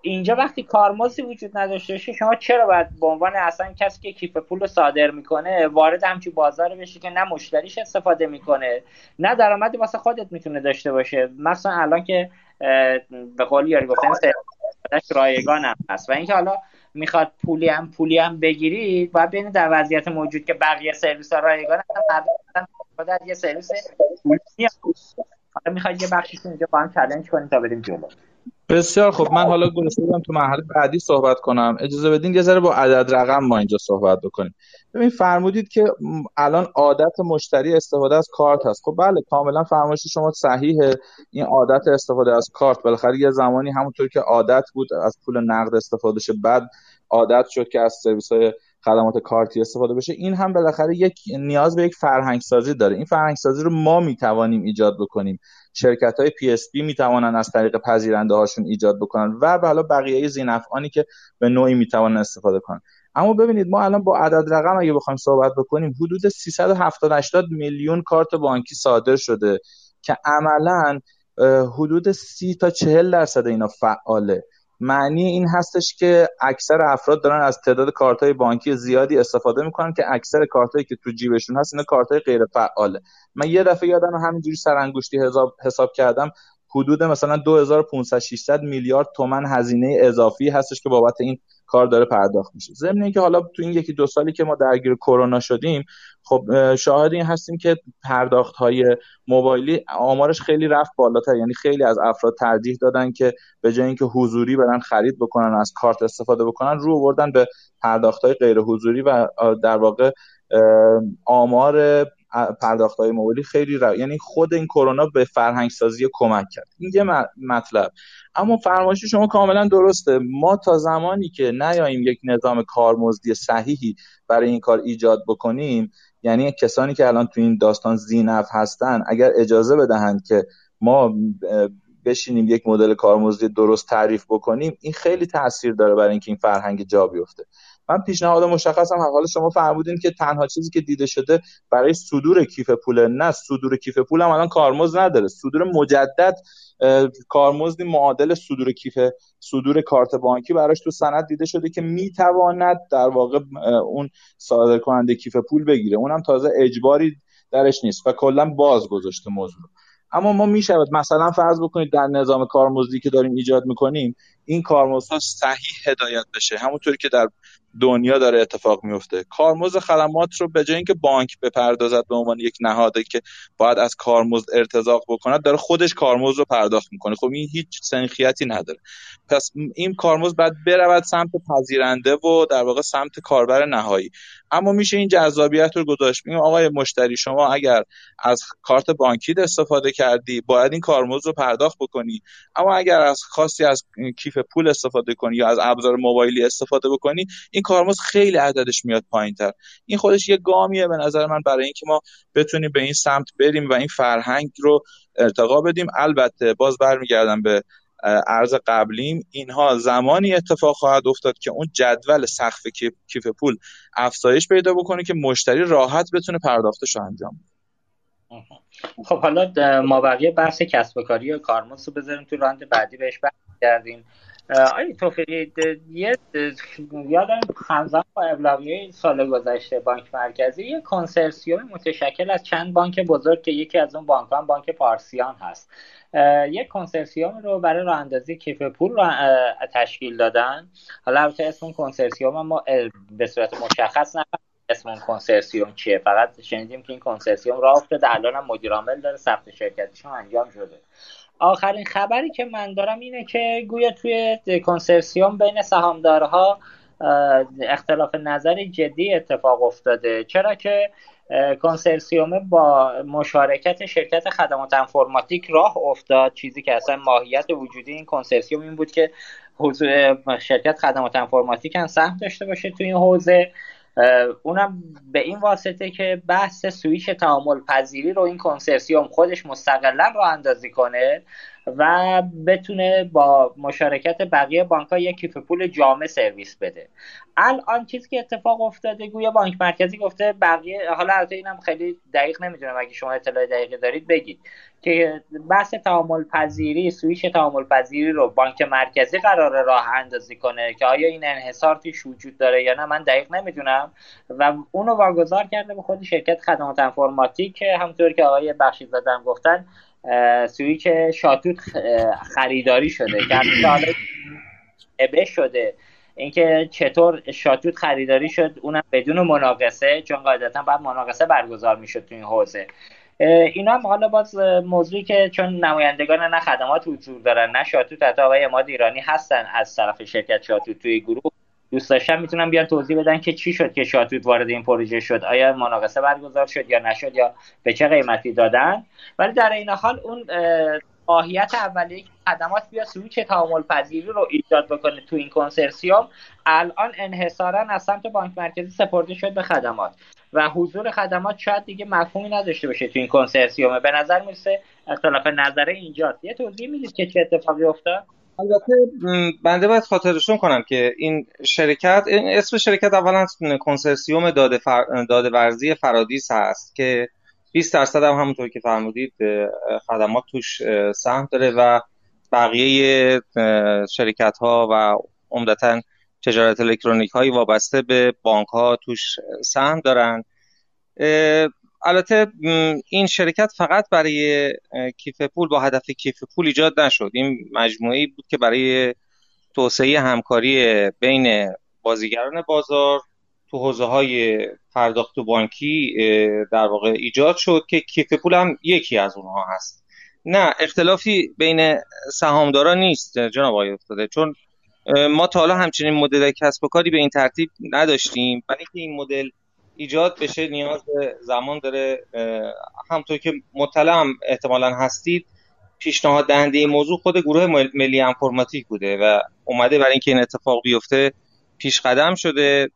اینجا وقتی کارمزدی وجود نداشته باشه شما چرا باید به عنوان اصلا کسی که کیف پول رو صادر می‌کنه وارد همچی بازار بشه که نه مشتریش استفاده می‌کنه نه درآمدی واسه خودت می‌تونه داشته باشه؟ مثلا الان که به قول یاری گفتن رایگان هم هست. و اینکه حالا می‌خواد پولی هم پولی هم بگیرید باید ببینید در وضعیت موجود که بقیه سرویس ها رایگان هم یه سرویس حالا می‌خواید یه بخشی اینجا با هم چالش کنید تا بریم جلو.
بسیار خب من حالا بودم تو مرحله بعدی صحبت کنم. اجازه بدین یه ذره با عدد رقم ما اینجا صحبت بکنیم. ببین فرمودید که الان عادت مشتری استفاده از کارت هست. خب بله کاملا فرمایش شما صحیحه. این عادت استفاده از کارت. بالاخره یه زمانی همونطور که عادت بود از پول نقد استفاده شه بعد عادت شد که از سرویس های خدمات کارتی استفاده بشه این هم بالاخره یک نیاز به یک فرهنگ سازی داره. این فرهنگ سازی رو ما می‌توانیم ایجاد بکنیم. شرکت های PSP می‌توانن از طریق پذیرنده هاشون ایجاد بکنن و حالا بقیه ذینفعانی که به نوعی می‌توانن استفاده کنن. اما ببینید ما الان با عدد رقم اگه بخوایم صحبت بکنیم حدود 370 80 میلیون کارت بانکی صادر شده که عملا حدود 30 تا 40 درصد اینا فعاله. معنی این هستش که اکثر افراد دارن از تعداد کارت های بانکی زیادی استفاده می‌کنن که اکثر کارت هایی که تو جیبشون هست اینا کارت های غیر فعاله من یه دفعه یادم همینجوری سرانگشتی حساب حساب کردم. حدود مثلا 2500 600 میلیارد تومن هزینه اضافی هستش که بابت این کار داره پرداخت میشه. ضمن اینکه حالا تو این یکی دو سالی که ما درگیر کرونا شدیم خب شاهد این هستیم که پرداخت های موبایلی آمارش خیلی رفت بالاتر. یعنی خیلی از افراد ترجیح دادن که به جای اینکه حضوری برن خرید بکنن از کارت استفاده بکنن رو بردن به پرداخت های غیر حضوری و در واقع آمار پرداخت های موبایلی خیلی رو... یعنی خود این کرونا به فرهنگ سازی کمک کرد. این یه مطلب. اما فرمایش شما کاملا درسته. ما تا زمانی که نیاییم یک نظام کارمزدی صحیحی برای این کار ایجاد بکنیم یعنی کسانی که الان تو این داستان زینف هستن اگر اجازه بدهند که ما بشینیم یک مدل کارمزدی درست تعریف بکنیم این خیلی تاثیر داره برای اینکه این فرهنگ جا بیفته. من پیشنهاد مشخصم حالا شما فرمودین که تنها چیزی که دیده شده برای صدور کیف پول نه صدور کیف پول هم الان کارمزد نداره. صدور مجدد کارمزدی معادل صدور کیف صدور کارت بانکی براش تو سند دیده شده که می‌تواند در واقع اون صادر کننده کیف پول بگیره. اونم تازه اجباری درش نیست و کلا باز گذاشته موضوع اما ما می‌شود مثلا فرض بکنید در نظام کارمزدی که داریم ایجاد می‌کنیم این کارمزدها صحیح هدایت بشه. همونطوری که در دنیا داره اتفاق میفته. کارمزد خدمات رو به جای اینکه بانک بپردازد به عنوان یک نهاده که باید از کارمزد ارتزاق بکند داره خودش کارمزد رو پرداخت می‌کنه. خب این هیچ سنخیتی نداره. پس این کارمزد باید برود سمت پذیرنده و در واقع سمت کاربر نهایی. اما میشه این جذابیت رو گذاشت. میگم آقای مشتری شما اگر از کارت بانکی استفاده کردی باید این کارمزد رو پرداخت بکنی. اما اگر از خاصی از کیف پول استفاده کنی یا از ابزار موبایلی استفاده بکنی این کارمزد خیلی عددش میاد پایینتر. این خودش یه گامیه به نظر من برای اینکه ما بتونیم به این سمت بریم و این فرهنگ رو ارتقا بدیم. البته باز برمیگردم به ارز قبلیم. اینها زمانی اتفاق خواهد افتاد که اون جدول سقف کیف پول افزایش پیدا بکنه که مشتری راحت بتونه پرداختش رو انجام بده.
خب حالا ما بقیه بحث کسب و کاری و کارمزد رو بذاریم تو راند بعدی بهش برگردیم. آیا توفیقی یه یادم همزمان با اولویه سال گذشته بانک مرکزی یه کنسرسیوم متشکل از چند بانک بزرگ که یکی از اون بانک هم بانک پارسیان هست. یک کنسرسیوم رو برای راه اندازی کیف پول رو تشکیل دادن. حالا البته اسم اون کنسرسیوم ما به صورت مشخص نفهمیم اسم اون کنسرسیوم چیه. فقط شنیدیم که این کنسرسیوم راه افتاده الان هم مدیر عامل داره ثبت شرکتیشون انجام شده. آخرین خبری که من دارم اینه که گویا توی کنسرسیوم بین سهامدارها اختلاف نظر جدی اتفاق افتاده. چرا که کنسرسیوم با مشارکت شرکت خدمات انفرماتیک راه افتاد. چیزی که اصلا ماهیت وجودی این کنسرسیوم این بود که شرکت خدمات انفرماتیک هم سهم داشته باشه تو این حوزه. اونم به این واسطه که بحث سویش تعامل پذیری رو این کنسرسیوم خودش مستقلا رو اندازی کنه. و بتونه با مشارکت بقیه بانک ها یک کیف پول جامع سرویس بده. الان چیزی که اتفاق افتاده گویا بانک مرکزی گفته بقیه حالا از اینم خیلی دقیق نمی‌دونم اگه شما اطلاع دقیقی دارید بگید. که بحث تعامل پذیری سویش تعامل پذیری رو بانک مرکزی قرار راه اندازی کنه که آیا این انحصار توش وجود داره یا نه من دقیق نمی‌دونم. و اونو واگذار کرده به خود شرکت خدمات انفرماتیک همونطور که آقای بخشی زدم گفتن سویچ شاتوت خریداری شده که ابه شده. اینکه چطور شاتوت خریداری شد اونم بدون مناقصه چون قاعدتا باید مناقصه برگزار می‌شد تو این حوزه. اینا هم حالا باز موضوعی که چون نمایندگان نه خدمات حضور دارن نه شاتوت حتی آقای اماد ایرانی هستن از طرف شرکت شاتوت توی گروه. دوست داشتم می‌تونم بیان توضیح بدن که چی شد که شاتوت وارد این پروژه شد؟ آیا مناقصه برگزار شد یا نشد یا به چه قیمتی دادن؟ ولی در این حال اون ماهیت اولیه که خدمات بیا سویچ تعامل پذیری رو ایجاد بکنه تو این کنسرسیوم الان انحصارا از سمت بانک مرکزی سپرده شد به خدمات و حضور خدمات شاید دیگه مفهومی نداشته باشه تو این کنسرسیوم. به نظر می‌رسه اختلاف نظره اینجاست. یه توضیح می‌دید که چه اتفاقی افتاد؟
البته بنده باید خاطرشون کنم که این شرکت این اسم شرکت اولا کنسرسیوم داده, فر... داده ورزی فرادیس هست که 20 درصد هم همونطور که فرمودید خدمات توش سهم داره و بقیه شرکت ها و عمدتا تجارت الکترونیک های وابسته به بانک ها توش سهم دارن. البته این شرکت فقط برای کیف پول با هدف کیف پول ایجاد نشد. این مجموعه بود که برای توسعه همکاری بین بازیگران بازار تو حوزه های پرداخت و بانکی در واقع ایجاد شد که کیف پول هم یکی از اونها هست. نه اختلافی بین سهامداران نیست جناب آقای افتاده. چون ما تا حالا همچنین مدل کسب و کاری به این ترتیب نداشتیم. برای اینکه این مدل ایجاد بشه نیاز به زمان داره همطور که مطلع هم احتمالا هستید پیشنهاد دهنده موضوع خود گروه ملی انفرماتیک بوده و اومده برای اینکه این اتفاق بیفته پیش قدم شده.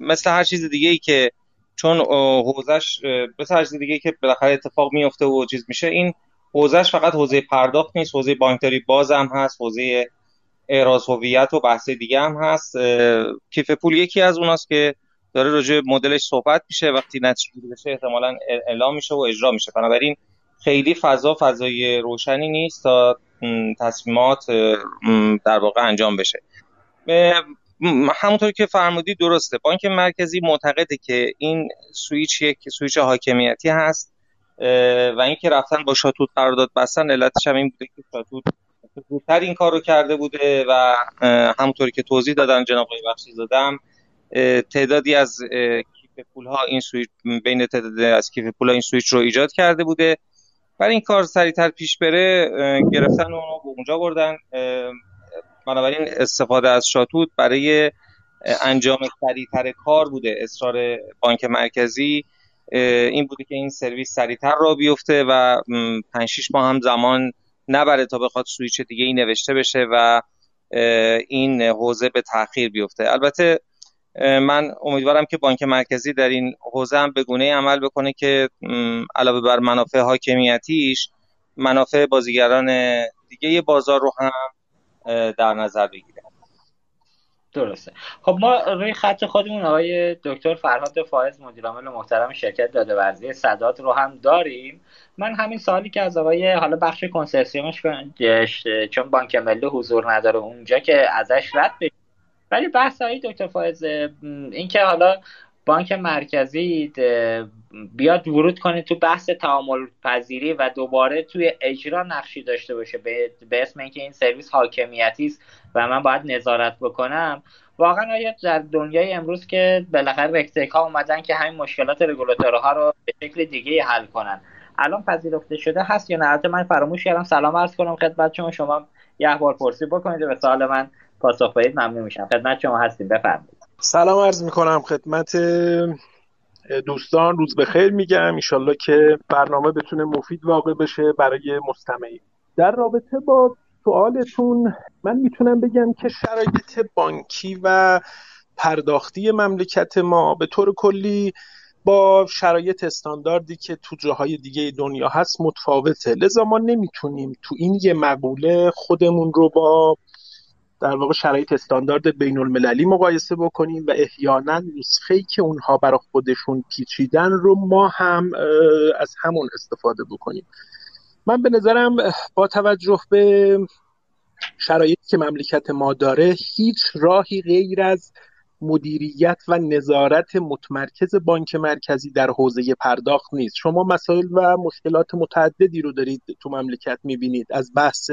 مثل هر چیز دیگه ای که چون حوزش مثل هر چیز دیگه ای که بالاخره اتفاق میفته و چیز میشه این حوزش فقط حوزه پرداخت نیست حوزه بانکداری باز هم هست حوزه اعراض هویت و بحث دیگه هم هست. کیف پول یکی از اوناست که داره راجع مدلش صحبت میشه. وقتی نتیجه بشه احتمالا اعلام میشه و اجرا میشه. بنابراین خیلی فضا فضای روشنی نیست تا تصمیمات در واقع انجام بشه. همونطور که فرمودی درسته. بانک مرکزی معتقده که این سویچ یک سویچ حاکمیتی هست و اینکه رفتن با شاتوت قرارداد بستن علتش هم این بوده که شاتوت زودتر این کار رو کرده بوده و همونطوری که توضیح دادن جناب آقای بخشی زدم تعدادی از کیف پول ها این سویچ بین تعدادی از کیف پول ها این سویچ رو ایجاد کرده بوده. برای این کار سریعتر پیش بره گرفتن اونو به اونجا بردن. بنابراین استفاده از شاتوت برای انجام سریعتر کار بوده. اصرار بانک مرکزی این بوده که این سرویس سریعتر را بیفته و 5 6 ماه هم زمان نبره تا بخواد سویچ دیگه ای نوشته بشه و این حوزه به تاخیر بیفته. البته من امیدوارم که بانک مرکزی در این حوزه هم به گونه عمل بکنه که علاوه بر منافع حاکمیتیش منافع بازیگران دیگه بازار رو هم در نظر بگیره.
درسته. خب ما روی خط خودمون آقای دکتر فرهاد فائز مدیر عامل محترم شرکت داده ورزی صدات رو هم داریم. من همین سوالی که از آقای حالا بخش کنسرسیومش چون بانک ملی حضور نداره اونجا که ازش رد بشه ولی بحث های دکتر فائز اینکه حالا بانک مرکزی بیاد ورود کنه تو بحث تعامل پذیری و دوباره توی اجرا نقشی داشته باشه. به اسم اینکه این سرویس حاکمیتی است و من باید نظارت بکنم. واقعا آیا در دنیای امروز که بالاخره رکتک ها اومدن که همین مشکلات ها رو به شکل دیگه حل کنن. الان پذیرفته شده هست یا نه؟ من فراموش کردم. سلام عرض کنم خدمت شما. شما یه بار پرسی بکنید و به سوال من پاسخ بدید. ممنون میشم. خدمت شما هستیم. بفرمایید.
سلام عرض می‌کنم خدمت دوستان. روز بخیر میگم. ایشالله که برنامه بتونه مفید واقع بشه برای مستمعی در رابطه با سوالتون من می‌تونم بگم که شرایط بانکی و پرداختی مملکت ما به طور کلی با شرایط استانداردی که تو جاهای دیگه دنیا هست متفاوته. لذا ما نمی‌تونیم تو این یه مقوله خودمون رو با در واقع شرایط استاندارد بین المللی مقایسه بکنیم و احیانا نسخه ای که اونها برای خودشون پیچیدن رو ما هم از همون استفاده بکنیم. من به نظرم با توجه به شرایطی که مملکت ما داره هیچ راهی غیر از مدیریت و نظارت متمرکز بانک مرکزی در حوزه پرداخت نیست. شما مسائل و مشکلات متعددی رو دارید تو مملکت می‌بینید. از بحث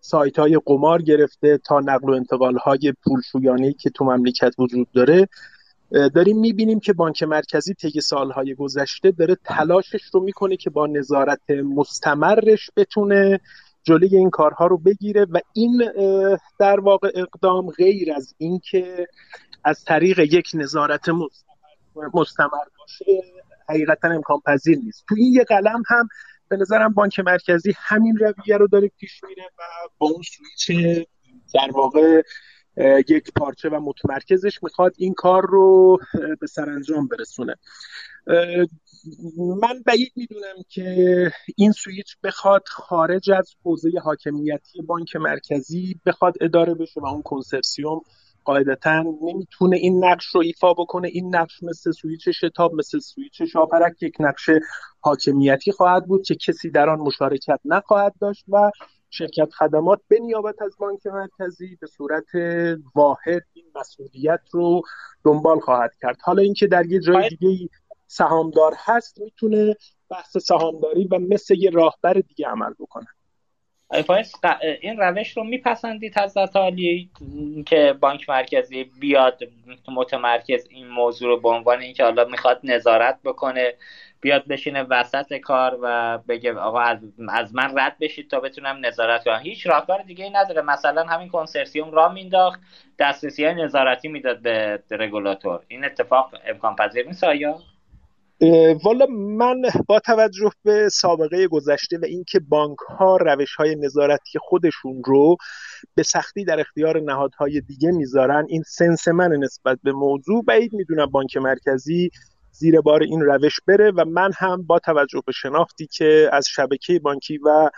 سایت های قمار گرفته تا نقل و انتقال های پولشویانه که تو مملکت وجود داره. داریم می‌بینیم که بانک مرکزی طی سالهای گذشته داره تلاشش رو می‌کنه که با نظارت مستمرش بتونه جلوی این کارها رو بگیره و این در واقع اقدام غیر از اینکه از طریق یک نظارت مستمر باشه حقیقتا امکان پذیر نیست. تو این یه قلم هم به نظرم بانک مرکزی همین رویه رو داره پیش میره و با اون سویچ در واقع یک پارچه و متمرکزش می‌خواد این کار رو به سرانجام برسونه. من بعید می‌دونم که این سویچ بخواد خارج از حوزه حاکمیتی بانک مرکزی بخواد اداره بشه و اون کنسرسیوم قاعدتا نمی‌تونه این نقش رو ایفا بکنه. این نقش مثل سویچ شتاب مثل سویچ شاپرک یک نقش حاکمیتی خواهد بود که کسی در آن مشارکت نخواهد داشت و شرکت خدمات به نیابت از بانک مرکزی به صورت واحد این مسئولیت رو دنبال خواهد کرد. حالا اینکه در یه جای دیگه سهامدار هست می‌تونه بحث سهامداری و مثل یه راهبر دیگه عمل بکنه.
این روش رو میپسندید حضرت عالی که بانک مرکزی بیاد متمرکز این موضوع رو به عنوان اینکه حالا می‌خواد نظارت بکنه بیاد بشینه وسط کار و بگه آقا از, من رد بشید تا بتونم نظارت کنم. هیچ راهکار دیگه ای نداره. مثلا همین کنسرسیوم را مینداخت دسترسی های نظارتی می‌داد به رگولاتور. این اتفاق امکان پذیر نیست آیا؟
والا من با توجه به سابقه گذشته و اینکه بانک ها روش های نظارتی خودشون رو به سختی در اختیار نهادهای دیگه می‌ذارن این سنس من نسبت به موضوع بعید می‌دونم بانک مرکزی زیر بار این روش بره و من هم با توجه به شناختی که از شبکه بانکی و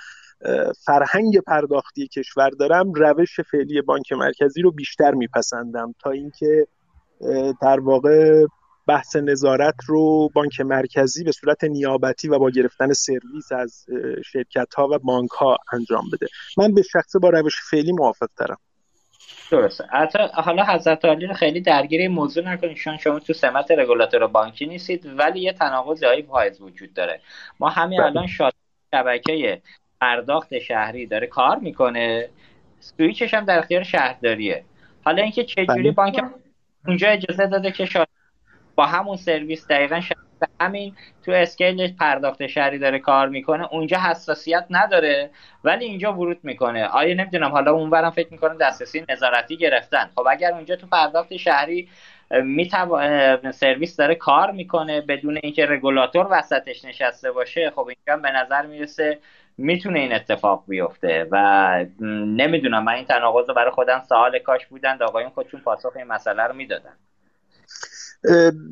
فرهنگ پرداختی کشور دارم روش فعلی بانک مرکزی رو بیشتر میپسندم تا اینکه در واقع بحث نظارت رو بانک مرکزی به صورت نیابتی و با گرفتن سرویس از شرکت ها و بانک ها انجام بده. من به شخصه با روش فعلی موافق ترم
درسته. حتی حالا حضرت عالی رو خیلی درگیر این موضوع نکنید چون شما تو سمت رگولاتور بانکی نیستید ولی یه تناقض های پایز وجود داره. ما همین بله. الان شاد شبکه پرداخت شهری داره کار می‌کنه. سویچش هم در اختیار شهرداریه. حالا اینکه چه جوری بله. بانک اونجا اجازه داده که شاد با همون سرویس دقیقا همین تو اسکیل پرداخت شهری داره کار می‌کنه اونجا حساسیت نداره ولی اینجا ورود می‌کنه. آیا نمی‌دونم حالا اونورم فکر می‌کنه دسترسی نظارتی گرفتن. خب اگر اونجا تو پرداخت شهری میتو... سرویس داره کار می‌کنه بدون اینکه رگولاتور وسطش نشسته باشه خب اینجا به نظر می‌رسه می‌تونه این اتفاق بیفته. و نمی‌دونم من این تناقض رو برای خودم سوال کاش بودن آقایون خودشون پاسخ این مسئله رو می‌دادن.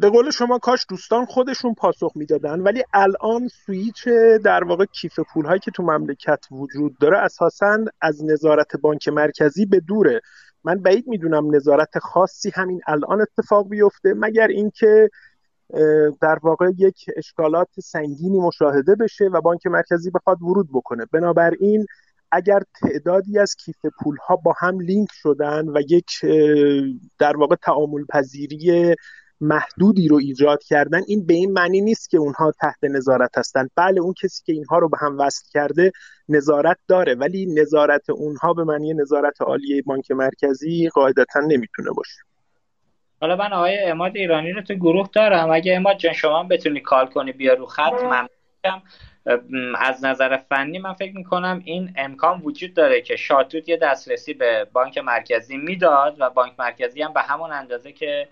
به قول شما کاش دوستان خودشون پاسخ می‌دادن ولی الان سویچ در واقع کیف پول هایی که تو مملکت وجود داره اساسا از نظارت بانک مرکزی به دوره. من بعید می‌دونم نظارت خاصی همین الان اتفاق بیفته مگر اینکه در واقع یک اشکالات سنگینی مشاهده بشه و بانک مرکزی بخواد ورود بکنه. بنابراین اگر تعدادی از کیف پول ها با هم لینک شدن و یک در واقع تعامل پذیری محدودی رو ایجاد کردن این به این معنی نیست که اونها تحت نظارت هستند بله اون کسی که اینها رو به هم وصل کرده نظارت داره ولی نظارت اونها به معنی نظارت عالی بانک مرکزی قاعدتا نمی‌تونه باشه.
حالا من آقای اماد ایرانی رو تو گروه دارم. اگه اماد جان شما بتونی کال کنی بیا رو خط. من از نظر فنی من فکر می‌کنم این امکان وجود داره که شاتوت یه دسترسی به بانک مرکزی می‌داد و بانک مرکزی هم به همون اندازه که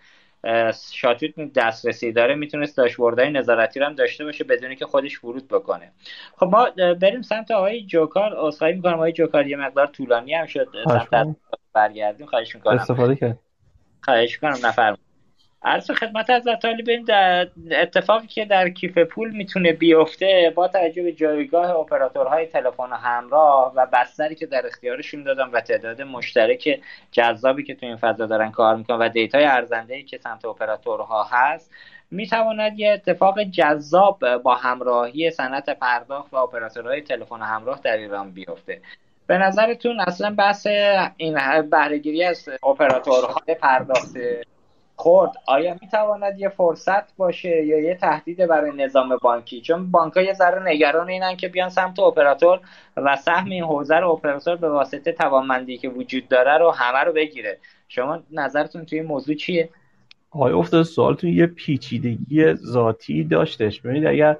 شاتوت دسترسی داره می‌تونست داشبوردهای نظارتی رو هم داشته باشه بدونی که خودش ورود بکنه. خب ما بریم سمت آقای جوکار اصخایی می‌کنم آقای جوکار یه مقدار طولانی هم شد سمت برگردیم. خواهش می‌کنم.
استفاده کرد.
خواهش می‌کنم نفرمایید. عرض خدمت از طالبین در اتفاقی که در کیف پول می‌تونه بیفته با توجه به جایگاه اپراتورهای تلفن همراه و بستری که در اختیارشون دادن و تعداد مشترک جذابی که تو این فضا دارن کار می‌کنن و دیتای ارزنده که سمت اپراتورها هست می‌تواند یه اتفاق جذاب با همراهی صنعت پرداخت و اپراتورهای تلفن همراه در ایران بیفته. به نظرتون اصلا بحث این بهرهگیری از اپراتورهای پرداخت خورد. آیا می‌تواند یه فرصت باشه یا یه تهدید برای نظام بانکی؟ چون بانک یه ذره نگران اینن که بیان سمت اپراتور و سهم این حوزه رو اپراتور به واسطه توانمندی که وجود داره رو همه رو بگیره. شما نظرتون توی این موضوع چیه؟
آقای افتاد سوالتون یه پیچیدگی ذاتی داشتش. ببینید اگر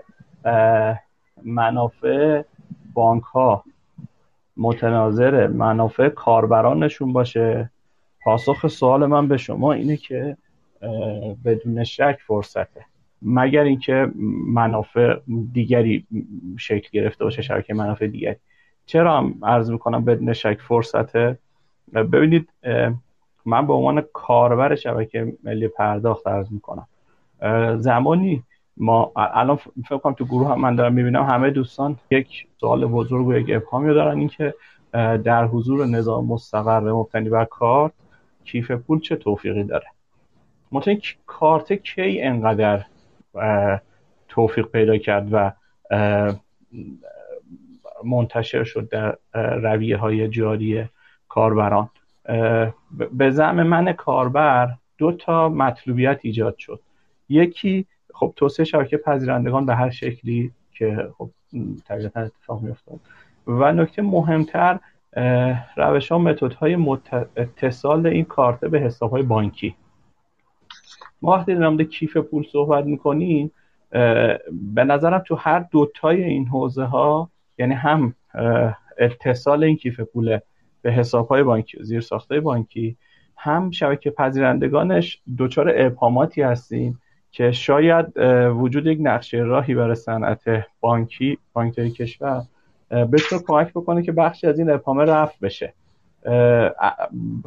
منافع بانک ها متناظر منافع کاربرانشون باشه پاسخ سوال من به شما اینه که بدون شک فرصته. مگر اینکه منافع دیگری شکل گرفته باشه شبکه منافع دیگری. چرا هم عرض می‌کنم بدون شک فرصته؟ ببینید من به عنوان کاربر شبکه ملی پرداخت عرض می‌کنم. زمانی ما الان فکر کنم تو گروه هم من دارم می‌بینم همه دوستان یک سوال بزرگ و یک ابهامی دارن اینکه در حضور نظام مستقر مبتنی بر کارت کیف پول چه توفیقی داره؟ مطمئن کارت کی انقدر توفیق پیدا کرد و منتشر شد در رویه های جاری کاربران؟ به زعم من کاربر دو تا مطلوبیت ایجاد شد. یکی خب توسعه شبکه پذیرندگان به هر شکلی که خب طبیعتا اتفاق میافتاد. و نکته مهمتر روش ها متد های اتصال این کارت به حساب های بانکی. ما وقتی در کیف پول صحبت می‌کنیم به نظرم تو هر دوتای این حوزه ها یعنی هم اتصال این کیف پول به حساب های بانکی زیر ساخته بانکی هم شبکه پذیرندگانش دچار ابهاماتی هستیم که شاید وجود یک نقشه راهی برای صنعت بانکی بانکداری کشور بتونه کمک بکنه که بخشی از این ابهامه رفت بشه.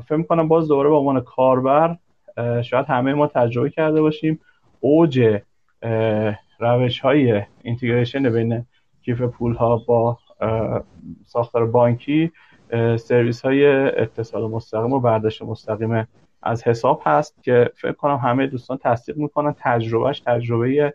فکر می‌کنم باز دوباره به عنوان کاربر شاید همه ما تجربه کرده باشیم. اوج روش های اینتگریشن بین کیف پول ها با ساختار بانکی سرویس های اتصال مستقیم و برداشت مستقیم از حساب هست که فکر کنم همه دوستان تصدیق می‌کنن. تجربهش تجربه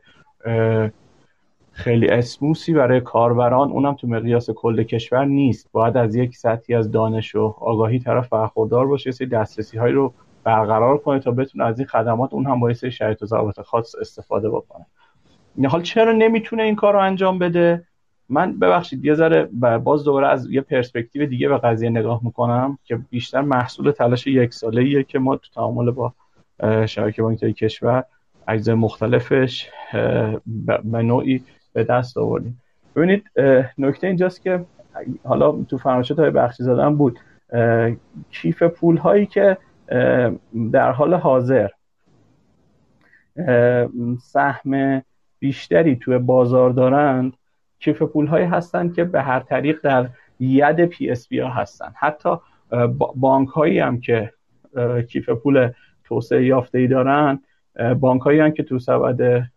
خیلی اسموسی برای کاربران. اونم تو مقیاس کل کشور نیست. باید از یک سطحی از دانش و آگاهی طرف برخوردار باشه. سری دسترسی هایی رو برقرار کنه تا بتونه از این خدمات اون هم با سری شرایط و ضوابط خاص استفاده بکنه. حال چرا نمی‌تونه این کار رو انجام بده؟ من ببخشید یه ذره باز دوباره از یه پرسپکتیو دیگه به قضیه نگاه می‌کنم که بیشتر محصول تلاش یک ساله ایه که ما تو تعامل با شبکه بانکداری کشور اجزای مختلفش به نوعی به دست آوردیم. ببینید نکته اینجاست که حالا تو فرمایشات های بخشی زدن بود کیف پول هایی که در حال حاضر. سهم بیشتری توی بازار دارند. کیف پول هایی هستند که به هر طریق در ید PSP ها هستن حتی بانک هایی هم که کیف پول توسعه یافته ای دارن بانک هایی هم که تو سبد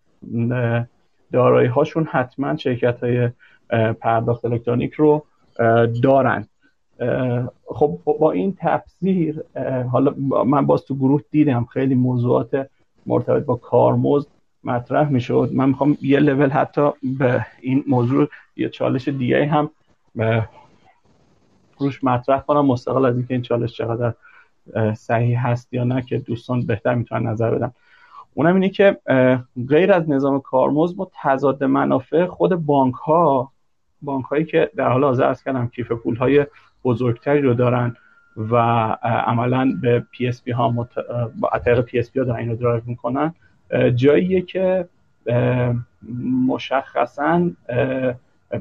دارایی هاشون حتما شرکت های پرداخت الکترونیک رو دارن خب با این تفسیر حالا من باز تو گروه دیدم خیلی موضوعات مرتبط با کارمزد مطرح می‌شد. من می‌خوام یه لول حتی به این موضوع یه چالش دیگه هم روش مطرح کنم. مستقل از اینکه این چالش چقدر صحیح هست یا نه که دوستان بهتر می‌تونن نظر بدن. اونم اینه که غیر از نظام کارمزد ما تضاد منافع خود بانک ها بانک هایی که در حال حاضر عرض کردم کیف پول های بزرگتری رو دارن و عملا به PSP ها مت... طریق PSP ها دارن اینو درایو می‌کنن. جاییه که مشخصا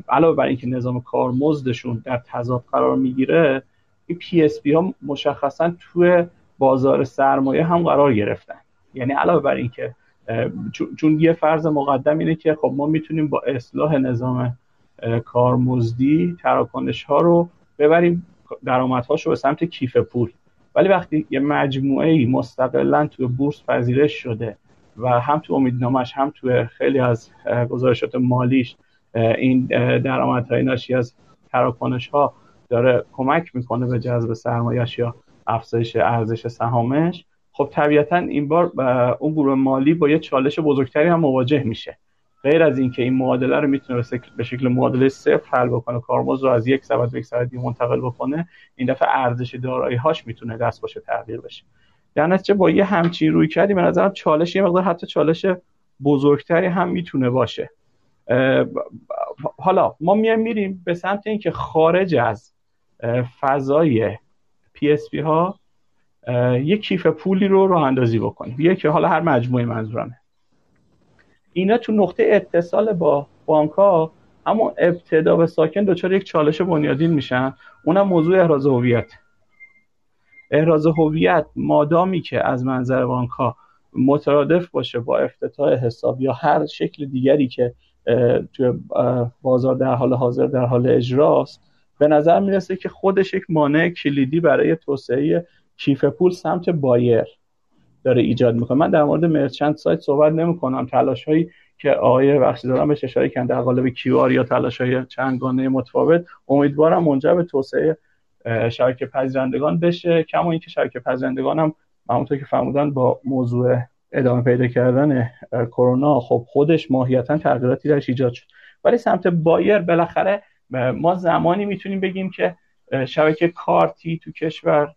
علاوه بر اینکه نظام کارمزدشون در تضاد قرار می‌گیره این PSP ها مشخصا توی بازار سرمایه هم قرار گرفتن. یعنی علاوه بر اینکه چون یه فرض مقدم اینه که خب ما می‌تونیم با اصلاح نظام کارمزدی تراکنش ها رو ببریم درآمدهاش رو به سمت کیف پول. ولی وقتی یه مجموعه ای مستقلا توی بورس پذیرش شده و هم تو امیدنامش هم تو خیلی از گزارشات مالیش این درآمدهای ناشی از تراکنش ها داره کمک می‌کنه به جذب سرمایش یا افزایش ارزش سهامش خب طبیعتا این بار اون گروه مالی با یه چالش بزرگتری هم مواجه میشه. غیر از اینکه این معادله رو می‌تونه به شکل معادله صفر حل بکنه کارمز رو از یک سبد به یک سبد منتقل بکنه این دفعه ارزش دارایی هاش می‌تونه دست باشه تغییر بشه. در نتیجه با یه همچین روی کردی به نظرم چالش یه مقدار حتی چالش بزرگتری هم می‌تونه باشه. حالا ما میایم میریم به سمت اینکه خارج از فضای PSP ها یک کیف پولی رو راه اندازی بکنیم. یکی حالا هر مجموعه منظورمه. اینا تو نقطه اتصال با بانک ها اما ابتدا به ساکن دچار یک چالش بنیادین میشن. اونم موضوع احراز هویت. احراز هویت مادامی که از منظر بانک ها مترادف باشه با افتتاح حساب یا هر شکل دیگری که توی بازار در حال حاضر در حال اجراست به نظر می‌رسه که خودش یک مانع کلیدی برای توسعه کیف پول سمت بایر داره ایجاد می‌کنه. من در مورد مرچنت سایت صحبت نمی‌کنم. تلاش هایی که آقای بخشی دارم به اشاره کردن در قالب کیو یا تلاش های چندگانه متفاوت امیدوارم منجر به توسعه شبکه پذیرندگان بشه. کما اینکه شبکه پذیرندگان هم همونطور که فرمودن با موضوع ادامه پیدا کردن کرونا خب خودش ماهیتا تغییراتی درش ایجاد شد. ولی سمت بایر بالاخره ما زمانی می‌تونیم بگیم که شبکه کارتی تو کشور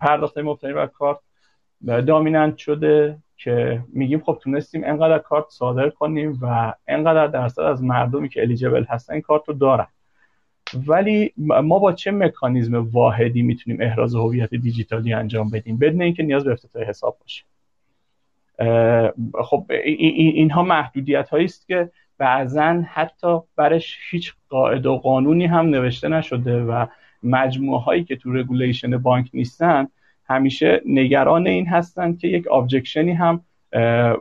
پرداخت مبتنی بر کارت دامیننت شده که میگیم خب تونستیم انقدر کارت صادر کنیم و انقدر درصد از مردمی که الیجیبل هستن کارت رو دارن. ولی ما با چه مکانیزم واحدی می‌تونیم احراز هویت دیجیتالی انجام بدیم؟ بدون اینکه نیاز به افتتاح حساب باشه. خب اینها محدودیت هایی است که بعضا حتی برش هیچ قاعده و قانونی هم نوشته نشده و مجموعه هایی که تو regulation بانک نیستن همیشه نگران این هستند که یک objection ی هم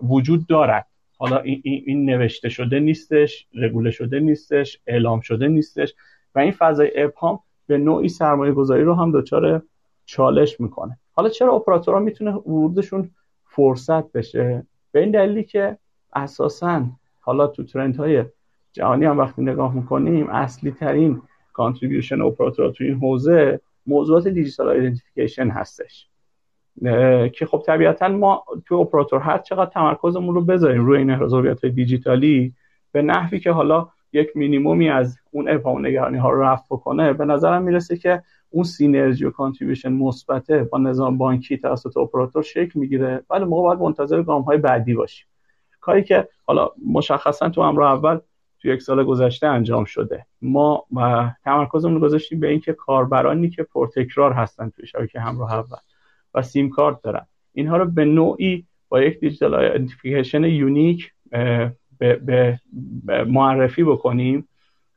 وجود دارد. حالا این, نوشته شده نیستش رگوله شده نیستش اعلام شده نیستش و این فضای ابهام به نوعی سرمایه گذاری رو هم دچار چالش می‌کنه. حالا چرا اپراتورها می‌تونه ورودشون فرصت بشه؟ به این دلیلی که اساسا حالا تو trend های جهانی هم وقتی نگاه می‌کنیم اصلی ترین contribution اپراتورها تو این حوزه موضوعات digital identification هستش. که خب طبیعتا ما تو اپراتور هر چقدر تمرکزمون رو بذاریم روی این احراز دیجیتالی به نحوی که حالا یک مینیمومی از اون ابهام نگرانی ها رو رفع بکنه به نظرم می‌رسه که اون synergy و contribution مثبته با نظام بانکی توسط اپراتور شکل می‌گیره. ولی موقع باید منتظر گام های بعدی باشیم. کاری که حالا مشخصا تو همراه اول تو یک سال گذشته انجام شده. ما تمرکزمون گذاشتیم به اینکه کاربرانی که پرتکرار هستن توی شبکه همراه اول و سیم کارت دارن. اینها رو به نوعی با یک digital identification unique به معرفی بکنیم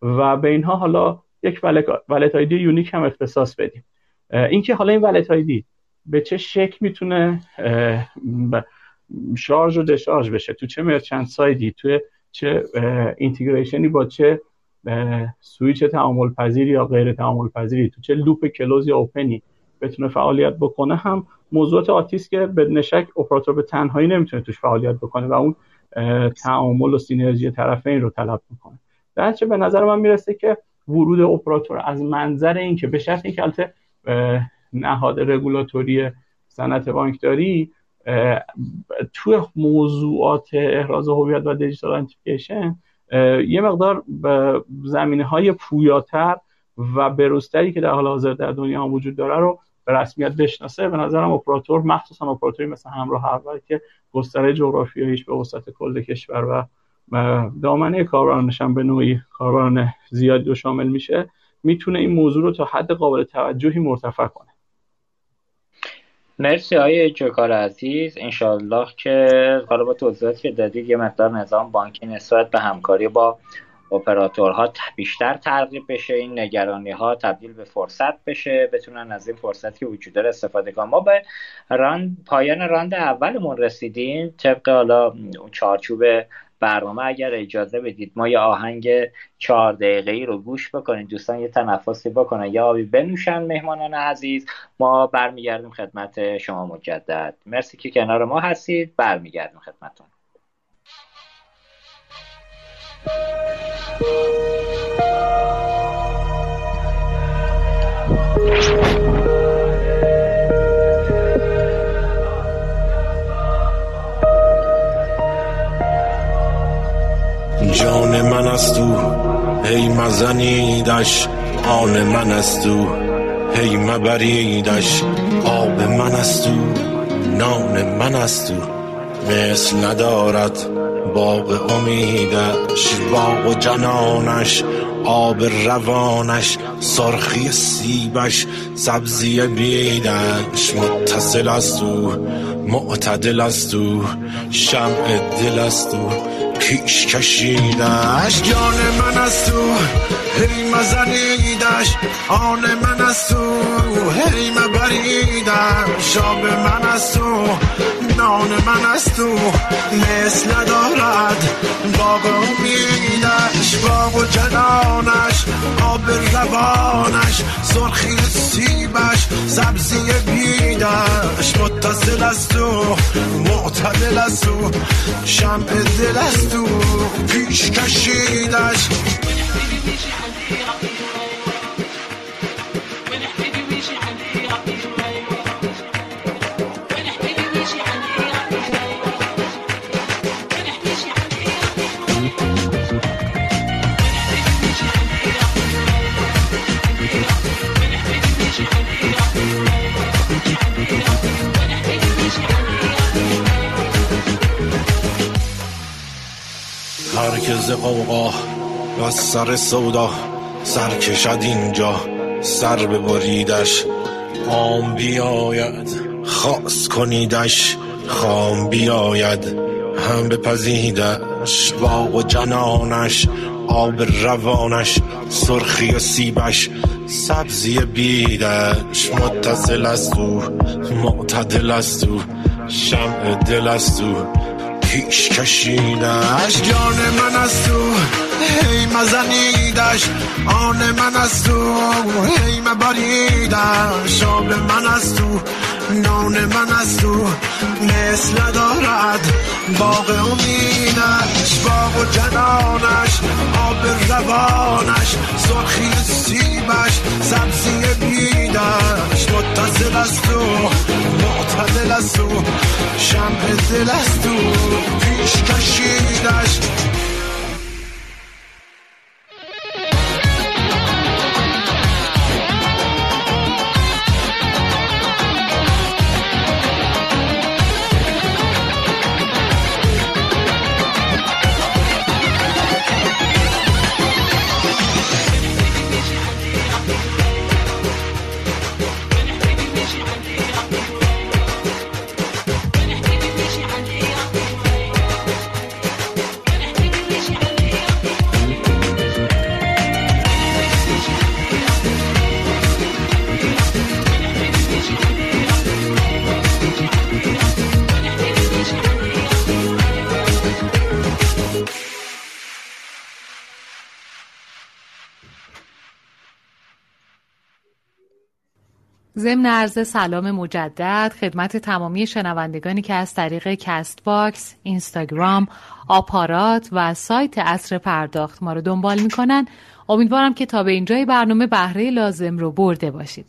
و به اینها حالا یک wallet ID unique هم اختصاص بدیم. اینکه حالا این wallet ID به چه شکل می‌تونه شارژ و دشارژ بشه تو چه merchant side ی تو چه integration ی با چه سویچ تعامل پذیری یا غیر تعامل پذیری تو چه loop close یا open ی بتونه فعالیت بکنه هم موضوعات آتیست که بدون شک اپراتور به تنهایی نمی‌تونه توش فعالیت بکنه و اون تعامل و synergy طرفین رو طلب می‌کنه گرچه به نظر من می‌رسه که ورود اپراتور از منظر اینکه به شرط اینکه البته نهاد رگولاتوری صنعت بانکداری توی موضوعات احراز هویت و digital identification یه مقدار زمینه های پویاتر و بروزتری که در حال حاضر در دنیا هم وجود داره رو به رسمیت بشناسه. به نظرم اپراتور مخصوصا اپراتوری مثل همراه اول که گستره جغرافیاییش به وسط کل کشور و دامنه کاربرانش هم به نوعی کاربران زیادی رو شامل میشه می‌تونه این موضوع رو تا حد قابل توجهی مرتفع کنه.
مرسی های جوکار عزیز. انشالله که حالا با توضیحاتی که دادید یه مقدار نظام بانکی نسبت به همکاری با اپراتورها بیشتر ترغیب بشه. این نگرانی ها تبدیل به فرصت بشه. بتونن از این فرصتی که وجود داره استفاده کنن. ما به راند پایان راند اولمون رسیدیم. طبق حالا چارچوب برنامه اگر اجازه بدید ما یه آهنگ چهار دقیقه ای رو گوش بکنید دوستان یه تنفسی بکنن. یا آبی بنوشن مهمانان عزیز. ما برمیگردیم خدمت شما مجدد. مرسی که کنار ما هستید. برمیگردیم خدمتون
جان من است او هی مزنیدش آن من است او هی مبریدش آب من است او نان من است او مثل ندارد باغ امیدش باغ و جنانش آب روانش سرخی سیبش سبزی بیدش. متصل است او معتدل است او شمع دل است او پیش کشیدش. جان من است تو هی مزنیدش. آن من است تو هی مبریدش. شاب من است تو نان من است تو مثل دارد باغ امیدش. باغ و جنانش آب روانش سرخی سیبش سبزی بیدش متصل است تو معتدل است تو شمع دل است تو پیش کشیدش. ز قوقا و سر سودا سر کشد اینجا سر ببریدش عام بیاید خاص کنیدش خام بیاید هم بپزیدش باغ و جنانش آب روانش سرخی و سیبش سبزی بیدش متصل است او معتدل است او شمع دل است او پیش کشیدش جان من است او هی مزنیدش آن من است او هی مبریدش آب من است او نان من است او مثل دارد باغ امیدش باغ و جنانش آب روانش سرخی سیبش سبزی بیدش متصل است او معتدل است او شمع دل است او پیش کشیدش.
ضمن عرض سلام مجدد خدمت تمامی شنوندگانی که از طریق کست باکس، اینستاگرام، آپارات و سایت عصر پرداخت ما رو دنبال می‌کنن امیدوارم که تا به اینجای برنامه بهره لازم رو برده باشید.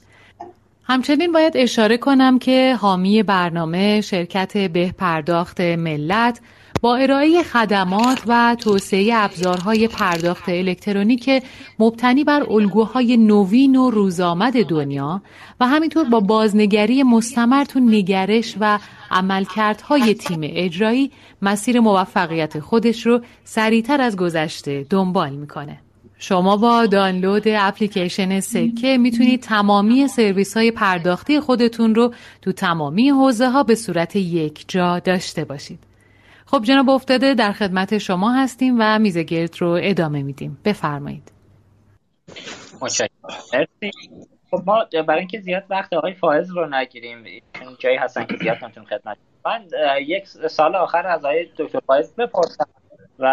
همچنین باید اشاره کنم که حامی برنامه شرکت به پرداخت ملت با ارائه خدمات و توسعه ابزارهای پرداخت الکترونیک مبتنی بر الگوهای نوین و روزآمد دنیا و همینطور با بازنگری مستمر تو نگرش و عملکردهای تیم اجرایی مسیر موفقیت خودش رو سریعتر از گذشته دنبال می‌کنه. شما با دانلود اپلیکیشن سکه می‌تونید تمامی سرویس های پرداختی خودتون رو تو تمامی حوزه ها به صورت یک جا داشته باشید. خب جناب افتاده در خدمت شما هستیم و میز گرد رو ادامه میدیم. بفرمایید.
خب ما برای اینکه زیاد وقت آقای فائز رو نگیریم جایی هستن که زیاد نمیتون خدمت من یک سال آخر از آقای دکتر فائز بپرسم و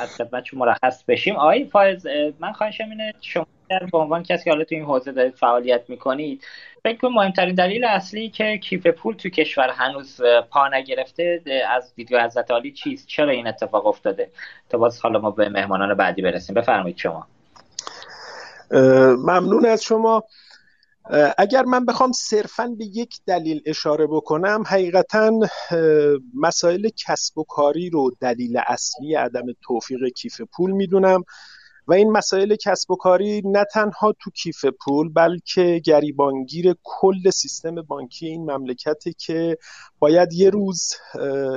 از خدمتشون مرخص بشیم. آقای فائز من خواهشم اینه شما به عنوان کسی که حالا تو این حوزه دارید فعالیت می‌کنید فکر کنم مهمترین دلیل اصلی که کیف پول تو کشور هنوز پا نگرفته از دیدگاه حضرت عالی چیست؟ چرا این اتفاق افتاده؟ تا باز حالا ما به مهمانان بعدی برسیم. بفرمایید شما.
ممنون از شما. اگر من بخوام صرفا به یک دلیل اشاره بکنم حقیقتا مسائل کسب و کاری رو دلیل اصلی عدم توفیق کیف پول می‌دونم. و این مسائل کسب و کاری نه تنها تو کیف پول بلکه گریبانگیر کل سیستم بانکی این مملکته که باید یه روز